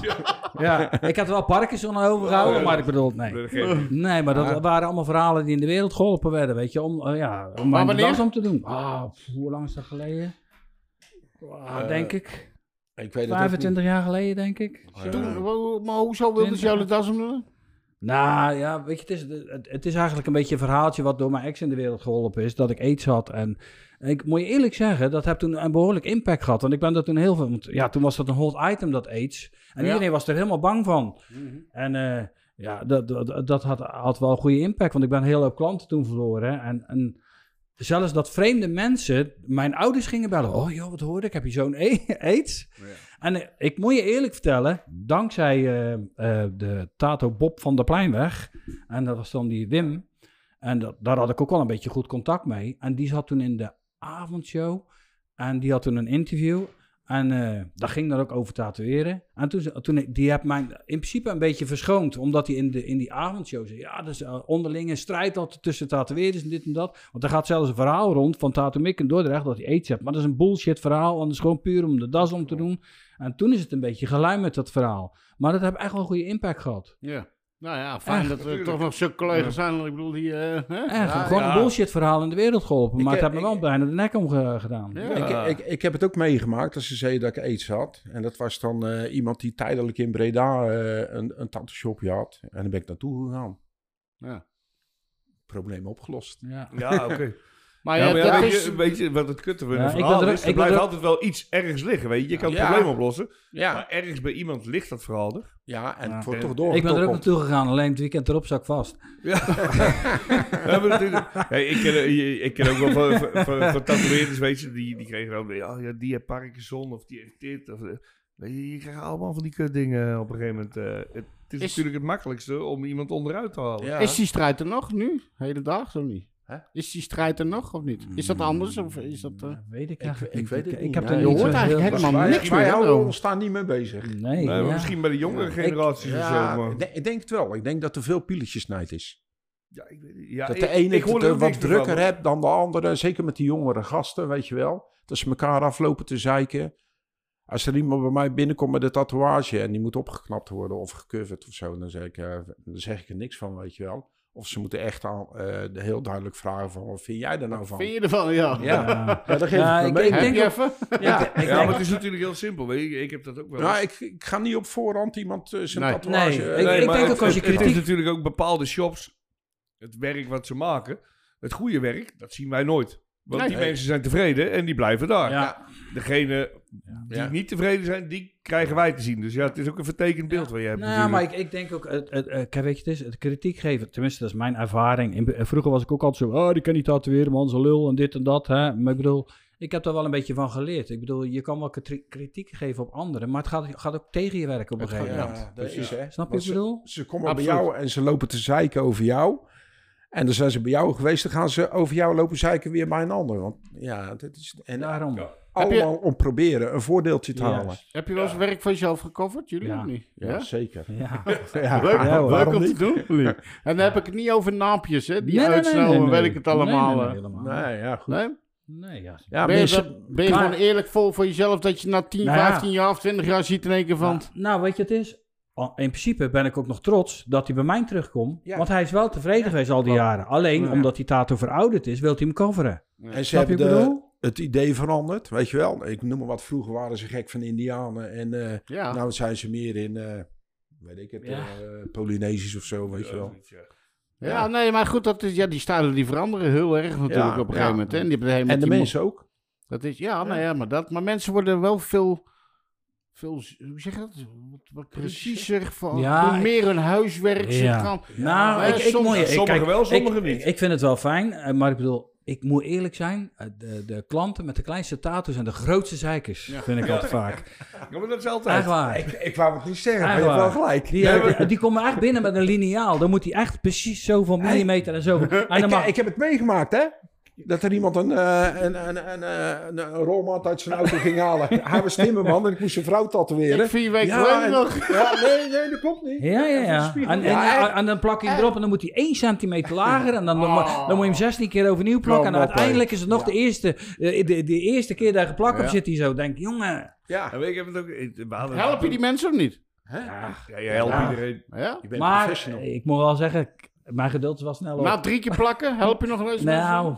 Ja, ik had er wel Parkinson overgehouden, Oh, maar ik bedoel, nee. Nee, maar dat waren allemaal verhalen die in de wereld geholpen werden, weet je, om, eh, ja, om wanneer? dans om te doen. Ah, pff, hoe lang is dat geleden? Ah, Eh, denk ik. Ik weet het ook 25 jaar geleden, denk ik. niet. Toen, hoe- maar hoezo wilden ze jou de das omdoen? Nou ja, weet je, het is, het, het is eigenlijk een beetje een verhaaltje wat door mijn ex in de wereld geholpen is. Dat ik aids had. En ik moet je eerlijk zeggen, dat heeft toen een behoorlijk impact gehad. Want ik ben dat toen heel veel. Want ja, toen was dat een hot item, dat aids. En Ja. iedereen was er helemaal bang van. En eh, ja, dat, dat, dat had, had wel een goede impact. Want ik ben een hele hoop klanten toen verloren. En, en zelfs dat vreemde mensen mijn ouders gingen bellen. Oh joh, wat hoorde ik? Heb je zo'n a- aids? En eh, ik moet je eerlijk vertellen, dankzij eh, eh, de Tato Bob van der Pleinweg, en dat was dan die Wim, en dat, daar had ik ook wel een beetje goed contact mee. En die zat toen in de avondshow, en die had toen een interview, en eh daar ging dan ook over tatoeëren. En toen, toen die heb mij in principe een beetje verschoond, omdat hij in, de, in die avondshow zei, ja, dus uh, onderlinge strijd altijd tussen tatoeëerders en dit en dat. Want er gaat zelfs een verhaal rond van Tato Mick in Dordrecht dat hij aids hebt. Maar dat is een bullshit verhaal, want het is gewoon puur om de das om te doen. En toen is het een beetje geluimd met dat verhaal. Maar dat heeft echt wel een goede impact gehad. Ja. Nou ja, fijn Echt? dat er toch nog zulke collega's zijn. Ik bedoel, die... eh, hè? Echt, Ja, gewoon ja. een bullshit verhaal in de wereld geholpen. Ik, maar het heeft me wel bijna de nek omgedaan. Ja. Ik, ik, ik heb het ook meegemaakt als ze zeiden dat ik aids had. En dat was dan eh, iemand die tijdelijk in Breda eh, een, een tattoo shopje had. En dan ben ik naartoe gegaan. Ja. Probleem opgelost. Ja. Ja, oké. Maar Ja, ja, maar ja, dat weet, is... je, weet je wat het kutte van Ja, verhaal er- is? Er blijft er- altijd wel iets ergens liggen, weet je. Je kan het Ja. probleem oplossen. Ja, Maar ergens bij iemand ligt dat verhaal er. ja en Ja. het wordt toch door. Ik ben er ook naartoe gegaan, alleen het weekend erop zat ik vast. Ja. We hebben natuurlijk- Hey, ik, ken, eh, ik ken ook wel van, van, van, van tatoeëerders, weet je, die, die kregen dan, ja, ja, die heeft Parkinson of die heeft dit. Of, eh, weet je, je krijgt allemaal van die kutdingen op een gegeven moment. eh, het, het is, Is- natuurlijk het makkelijkste om iemand onderuit te halen. Ja. Is die strijd er nog nu? Hele dag of niet? Hè? Is die strijd er nog of niet? Is dat anders of is dat... eh, Ja, weet ik Ik- eigenlijk ik niet. weet het niet. heb er je hoort eigenlijk helemaal wij, niks wij meer, ons daar niet mee bezig. Nee, Nee, maar ja. misschien bij de jongere Ja. generaties of Ja, zo. Maar, ik, denk, ik denk het wel. Ik denk dat er veel pieletjesnijd is. ja, ik ja, dat ik- de ene ik het ook wat drukker hebt dan de andere. Zeker met die jongere gasten, weet je wel. Dat ze elkaar aflopen te zeiken. Als er iemand bij mij binnenkomt met een tatoeage en die moet opgeknapt worden of gecoverd of zo, dan zeg ik, eh, dan zeg ik er niks van, weet je wel. Of ze moeten echt aan, eh, heel duidelijk vragen van, wat vind jij er nou van? Vind je ervan? Ja. Ja, ja dat geef Ja, ik ik- me mee. ik Heb denk je even? ja, Ik Ja, denk- maar het is natuurlijk heel simpel. Weet je. Ik heb dat ook wel. Nou, ik, ik ga niet op voorhand iemand eh, zijn Nee. tatoeage... Nee, ik- Nee, maar denk ook als je het- Het kritiek- is natuurlijk ook bepaalde shops, het werk wat ze maken, het goede werk, dat zien wij nooit. Want Nee. die mensen zijn tevreden en die blijven daar. Ja. Degene die Ja. niet tevreden zijn, die krijgen wij te zien. Dus ja, het is ook een vertekend beeld wat je hebt Nou, maar ik, ik denk ook, het, het, het- kijk, weet je, het is het kritiek geven, tenminste, dat is mijn ervaring. In, be- vroeger was ik ook altijd zo, oh, die kan niet tatoeëren, man, zo'n lul en dit en dat. Hè? Maar ik bedoel, ik heb daar wel een beetje van geleerd. Ik bedoel, je kan wel kri- kritiek geven op anderen, maar het gaat, gaat ook tegen je werken op een gegeven moment. ja, dat is, hè. Snap je wat ik bedoel? Ze, ze komen Absoluut. bij jou en ze lopen te zeiken over jou. En dan zijn ze bij jou geweest, dan gaan ze over jou lopen zeiken weer bij een ander. Want ja, dit is... En Daarom. allemaal om proberen een voordeeltje te halen. Heb je wel eens werk van jezelf gecoverd? Jullie Ja. of niet? Ja, zeker. Ja. Ja, Leuk, om te doen. En dan heb ik het niet over naampjes, hè? Die Nee, nee, nee, nee, nee. weet ik het allemaal. Nee, nee, nee, helemaal. Nee, ja, goed. Nee? Nee, ja. Ja, ben je, mensen... dat- ben je Maar- gewoon eerlijk vol voor jezelf dat je na 10, Nou ja. 15 jaar of 20 jaar ziet in één keer van... Nou, nou, weet je, het is. In principe ben ik ook nog trots dat hij bij mij terugkomt. Ja. Want hij is wel tevreden geweest al die jaren. Alleen Ja. omdat die tato verouderd is, wil hij hem coveren. En ze hebben de, het idee veranderd, weet je wel. Ik noem maar wat, vroeger waren ze gek van Indianen. En eh Ja. nou zijn ze meer in, eh, weet ik het, Ja. eh, Polynesisch of zo, weet je wel. Ja, Ja, nee, maar goed, dat is, ja, die stijlen die veranderen heel erg natuurlijk Ja, op een ja. gegeven moment. Hè? En, die hebben helemaal En de mensen ook. Dat is, ja, nou ja, maar, dat, maar mensen worden wel veel, veel hoe zeg je dat? Wat, wat preciezer, van, Ja, meer hun huiswerk. Ze Ja. gaan, Nou, ik, je- ik- sommigen kijk, wel, sommigen ik, niet. Ik, ik vind het wel fijn, eh, maar ik bedoel, ik moet eerlijk zijn, eh, de, de klanten met de kleinste tato's en de grootste zeikers, vind ik altijd vaak. Ja, maar dat is altijd. Echt waar. Ik, ik wou het niet zeggen, maar Echt je hebt wel gelijk. Die, eh, die, die komen echt binnen met een lineaal. Dan moet hij echt precies zoveel millimeter en zoveel. En dan ik, mag, ik heb het meegemaakt, hè? Dat er iemand een, eh, een, een, een, eh, een, een rolmat uit zijn auto ging halen. Hij was timmerman en ik moest zijn vrouw tatoeëren. Ik vier weken ja, nog. ja, nee, nee, dat klopt niet. ja, ja, ja. En, en, Ja, en, dan plak je hem erop en dan moet hij 1 centimeter lager. En dan, dan, Oh. dan moet je hem 16 keer overnieuw plakken. En uiteindelijk is het nog Ja. de, eerste, eh, de, de eerste keer dat je geplakt op zit hij zo. Denk, jongen. Ja. En weet je, ik heb het ook... Help je die mensen of niet? Ja, je helpt Ja. iedereen. Ja? Je bent Maar professional. ik moet wel zeggen, mijn geduld is wel snel op. Na drie keer plakken, help je nog een eens? nou,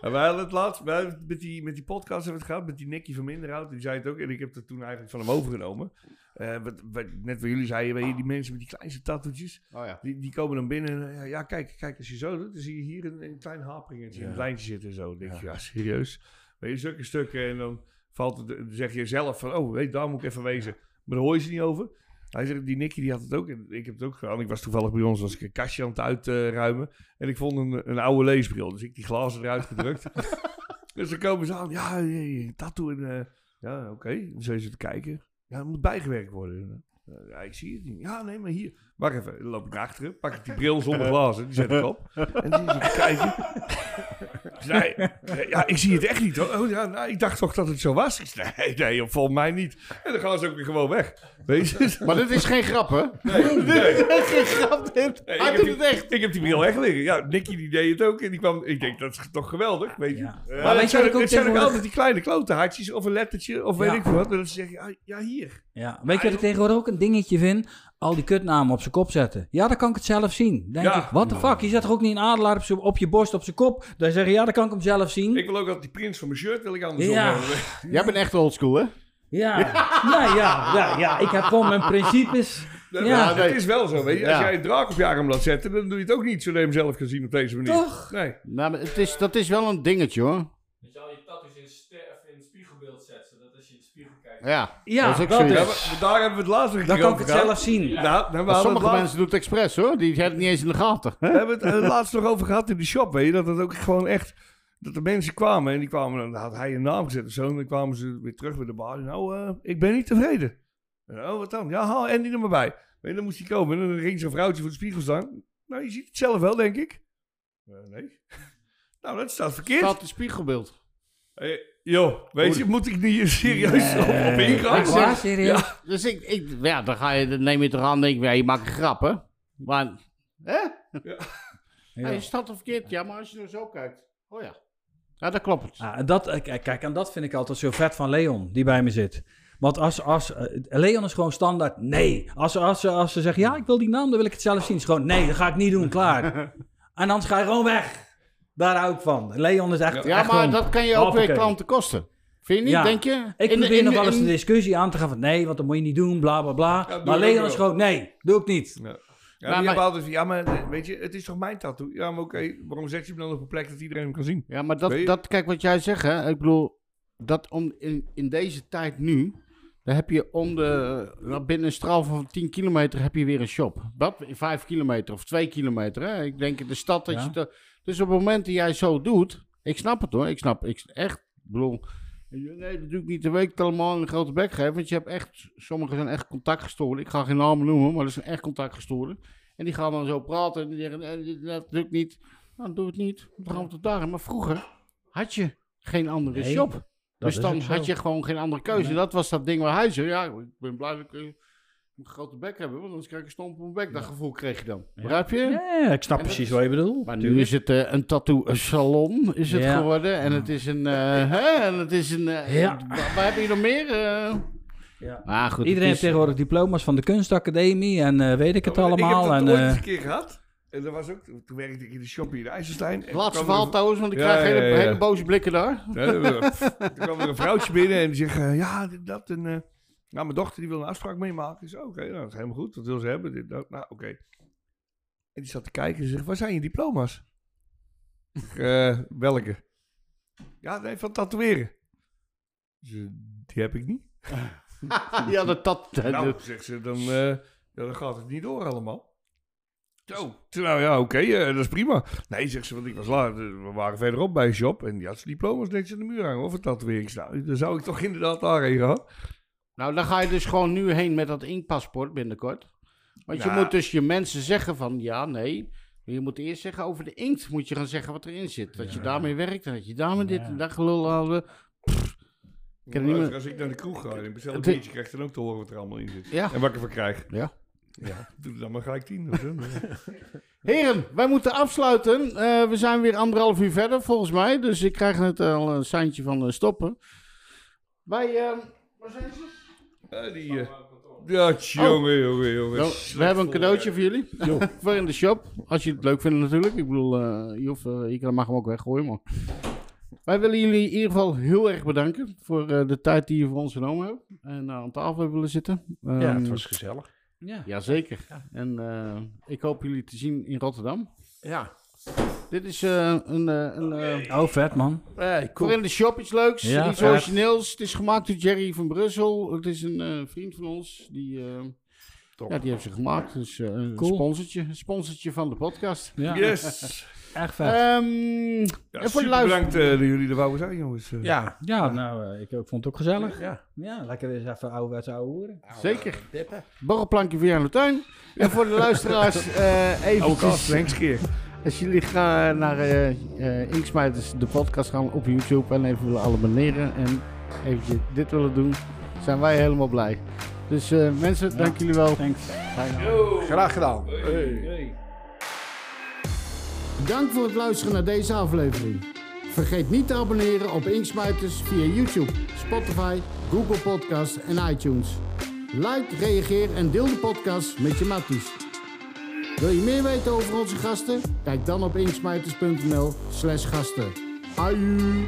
En wij hadden het laatst, wij hebben het met die, met die podcast hebben we het gehad, met die Nicky van Minderhout, die zei het ook, en ik heb het toen eigenlijk van hem overgenomen. Eh, wat, wat, net wat jullie zeiden, weet je, die mensen met die kleinste tattoetjes, Oh ja. die, die komen dan binnen en eh, ja, kijk, kijk, als je zo doet, dan zie je hier een, een klein haperingetje in het lijntje zitten en zo. Dan denk je, ja, serieus? Weet je, zulke stukken en dan valt het, dan zeg je zelf van, oh, weet, daar moet ik even wezen. Maar daar hoor je ze niet over. Hij zegt, die Nicky die had het ook. Ik heb het ook gedaan. Ik was toevallig bij ons, was ik een kastje aan het uitruimen. en ik vond een, een oude leesbril. Dus ik die glazen eruit gedrukt. dus dan komen ze aan. Ja, tattoo. En, eh, ja, oké. Dan zijn ze te kijken. Ja, dat moet bijgewerkt worden. Ja, ik zie het niet. Ja, nee, maar hier. Wacht even. Dan loop ik naar achteren. Pak ik die bril zonder glazen. Die zet ik op. En dan zie je te kijken. Nee, ja, ik zie het echt niet hoor. Oh, ja, nou, ik dacht toch dat het zo was. Ik zei, nee, nee, volgens mij niet. En dan gaan ze ook weer gewoon weg. Weet je? Maar dit is geen grap, hè? Nee, nee. geen grap, dit. Nee, Hij ik, doet heb het die, echt. ik heb die bril echt liggen. Ja, Nicky die deed het ook. En die kwam, ik denk, dat is toch geweldig, weet je. Ja. Eh, Maar weet je wat ik ook het zijn ook altijd die kleine klote hartjes of een lettertje of weet Ja. ik wat. En dan zeg je, ah, ja, hier. ja. weet je wat ik tegenwoordig ook een dingetje vind? Al die kutnamen op zijn kop zetten. Ja, dan kan ik het zelf zien. Denk Ja. ik, what the fuck? Je zet toch ook niet een adelaar op, op je borst, op zijn kop? Dan zeg je, ja, dan kan ik hem zelf zien. Ik wil ook altijd die prins van mijn shirt, wil ik andersom Ja. hebben. Jij bent echt oldschool, hè? Ja, nou ja, ja, ja, ik heb gewoon mijn principes. Ja. het is wel zo, weet je. Als Ja. jij een draak op je arm laat zetten, dan doe je het ook niet zo dat je hem zelf kan zien op deze manier. Toch? Nee. Nou, maar het is, dat is wel een dingetje, hoor. Je zou je tattoos in, ster- of in het spiegelbeeld zetten, zodat als je in de spiegel kijkt. Ja, Ja, dat is ook dat zoiets. Is. maar daar hebben we het laatste keer Dan kan ik het zelf zien. Nou, we sommige het laatst- mensen doen het expres, hoor. Die hebben het niet eens in de gaten. We hebben het eh, laatst nog over gehad in die shop, weet je. Dat het ook gewoon echt... Dat de mensen kwamen en die kwamen... Dan had hij een naam gezet of zo. En dan kwamen ze weer terug bij de bar. Nou, eh, ik ben niet tevreden. En, oh, wat dan? Ja, haal Andy er maar bij. Weet je, dan moest hij komen. En dan ging zo'n vrouwtje voor de spiegel staan. Nou, je ziet het zelf wel, denk ik. Eh, nee. nou, dat staat verkeerd. Staat een spiegelbeeld. Hey, joh, weet je, moet ik niet serieus op, op ingaan? Waar, serieus? Dus ik, ik, ja, dan, ga je, dan neem je en denk je, ja, je maakt een grap, hè? Maar, hè? Ja. je staat er verkeerd, ja, maar als je nou zo kijkt. Oh ja. Ja, dat klopt. Ah, en dat, eh, kijk, kijk, en dat vind ik altijd zo vet van Leon, die bij me zit. Want als, als eh, Leon is gewoon standaard nee. Als, als, als ze zeggen, ja, ik wil die naam, dan wil ik het zelf zien. is gewoon, nee, dat ga ik niet doen, klaar. en dan ga je gewoon weg. Daar hou ik van. Leon is echt, Ja, echt maar dat kan je ook weer klanten kosten. Vind je niet, Ja. denk je? Ik In probeer in nog de- wel eens de discussie aan te gaan van nee, want dat moet je niet doen, bla bla bla. maar Leon is gewoon nee, doe ik niet. Ja. Ja, Maar- die maar- hebben altijd van, ja, maar weet je, het is toch mijn tattoo? Ja, maar oké, waarom zet je hem dan op een plek dat iedereen hem kan zien? Ja, maar dat, dat, kijk wat jij zegt, hè. Ik bedoel, dat om, in, in deze tijd nu, dan heb je om de, nou, binnen een straal van 10 kilometer heb je weer een shop. Dat, 5 kilometer of 2 kilometer, hè. Ik denk in de stad dat Ja. je, te- dus op het moment dat jij zo doet, ik snap het hoor, ik snap, ik echt, ik bedoel, nee, dat doe ik niet de week allemaal een grote bek geven, want je hebt echt, sommigen zijn echt contactgestoorden. Ik ga geen namen noemen, maar dat zijn echt contactgestoorden. En die gaan dan zo praten en die zeggen, nee, dat doe ik niet. Nou, doe het niet. Dan gaan we tot daar. Maar vroeger had je geen andere Nee, shop. Dus dan had je gewoon geen andere keuze. Nee. Dat was dat ding waar hij zei, ja, ik ben blij dat ik een grote bek heb, want anders krijg ik een stomp op mijn bek. Dat gevoel kreeg je dan. Begrijp je? Ja, ik snap En precies is- wat je bedoelt. Maar nu is het eh, een tattoo salon is het Ja. geworden. En het is een... eh, hè? En het is een... eh, Ja. Waar, waar heb je nog meer? Ja. Maar goed, Iedereen heeft tegenwoordig diploma's van de kunstacademie en eh, weet ik het Ja, maar allemaal. Ik heb en, dat ooit eh, eens een keer gehad. En dat was ook, toen werkte ik in de shop hier in IJsselstein. En laatste er verhaal een- trouwens, want ik Ja, krijg ja, hele, ja, ja. hele boze blikken daar. Ja, Toen kwam er een vrouwtje binnen en die zegt, ja, dat. En, eh, nou, mijn dochter die wil een afspraak meemaken. Ik zei, oké, nou, dat is helemaal goed. Wat wil ze hebben? Dit, dat. Nou, oké. En die zat te kijken en zegt, waar zijn je diploma's? "Eh, welke? Ja, nee, van tatoeëren. Dus, die heb ik niet. ja, dat... dat Nou, zegt ze, dan, eh, ja, dan gaat het niet door allemaal. Zo. Zeg, Nou ja, oké, eh, dat is prima. Nee, zegt ze, want ik was laat. We waren verderop bij een shop en die had zijn diploma's netjes aan de muur hangen. Of een tatoeëring. Nou, dan zou ik toch inderdaad daarheen gaan. Nou, dan ga je dus gewoon nu heen met dat inkpaspoort binnenkort. Want je moet dus je mensen zeggen van ja, nee. Je moet eerst zeggen over de inkt. Moet je gaan zeggen wat erin zit. Dat je daarmee werkt en dat je daarmee dit en dat gelul hadden. Ik er meer. Als ik naar de kroeg ga en ik bestel een biertje, krijg ik dan ook te horen wat er allemaal in zit. Ja. En wat ik ervan krijg. Ja. Ja, doe dan maar gelijk tien of zo. Heren, wij moeten afsluiten. Eh, we zijn weer anderhalf uur verder volgens mij. Dus ik krijg net al een seintje van eh, stoppen. Wij, eh, waar zijn ze? Ja, die, eh, ja, jongen, jongen, jongen. Oh, we hebben een cadeautje voor jullie. voor in de shop. Als je het leuk vindt natuurlijk. Ik bedoel, eh, je, hoeft, eh, je kan- mag hem ook weggooien. Maar... Wij willen jullie in ieder geval heel erg bedanken. Voor eh, de tijd die je voor ons genomen hebt. En eh, aan tafel hebben willen zitten. ja, het Ehm, was gezellig. Ja. Jazeker. En eh, ik hoop jullie te zien in Rotterdam. Ja. Dit is eh, een... eh, een eh, Oh, vet man. Hey, Voor in de shop iets leuks, Ja, iets vet. origineels. Het is gemaakt door Jerry van Brussel. Het is een eh, vriend van ons. Die, eh, Top. ja, die heeft ze gemaakt. Dus een Cool. sponsortje. Een sponsortje van de podcast. Ja. Yes. Echt vet. Ehm, Ja, en voor de super luister- bedankt eh, dat jullie er wouden zijn, jongens. Ja. ja, nou, ik ook vond het ook gezellig. Ja. Ja, lekker eens even ouderwetse ouwe hoeren. Zeker. Dippen. Borrelplankje via aan de tuin. En voor de luisteraars, eh Oude kast, eventjes, next keer. Als jullie gaan naar eh eh Inksmijters, de podcast gaan op YouTube en even willen abonneren en eventjes dit willen doen, zijn wij helemaal blij. Dus eh, mensen, dank jullie wel. Thanks. Graag gedaan. Dank voor het luisteren naar deze aflevering. Vergeet niet te abonneren op Inksmijters via YouTube, Spotify, Google Podcast en iTunes. Like, reageer en deel de podcast met je matties. Wil je meer weten over onze gasten? Kijk dan op inksmijters.nl slash gasten. Aju!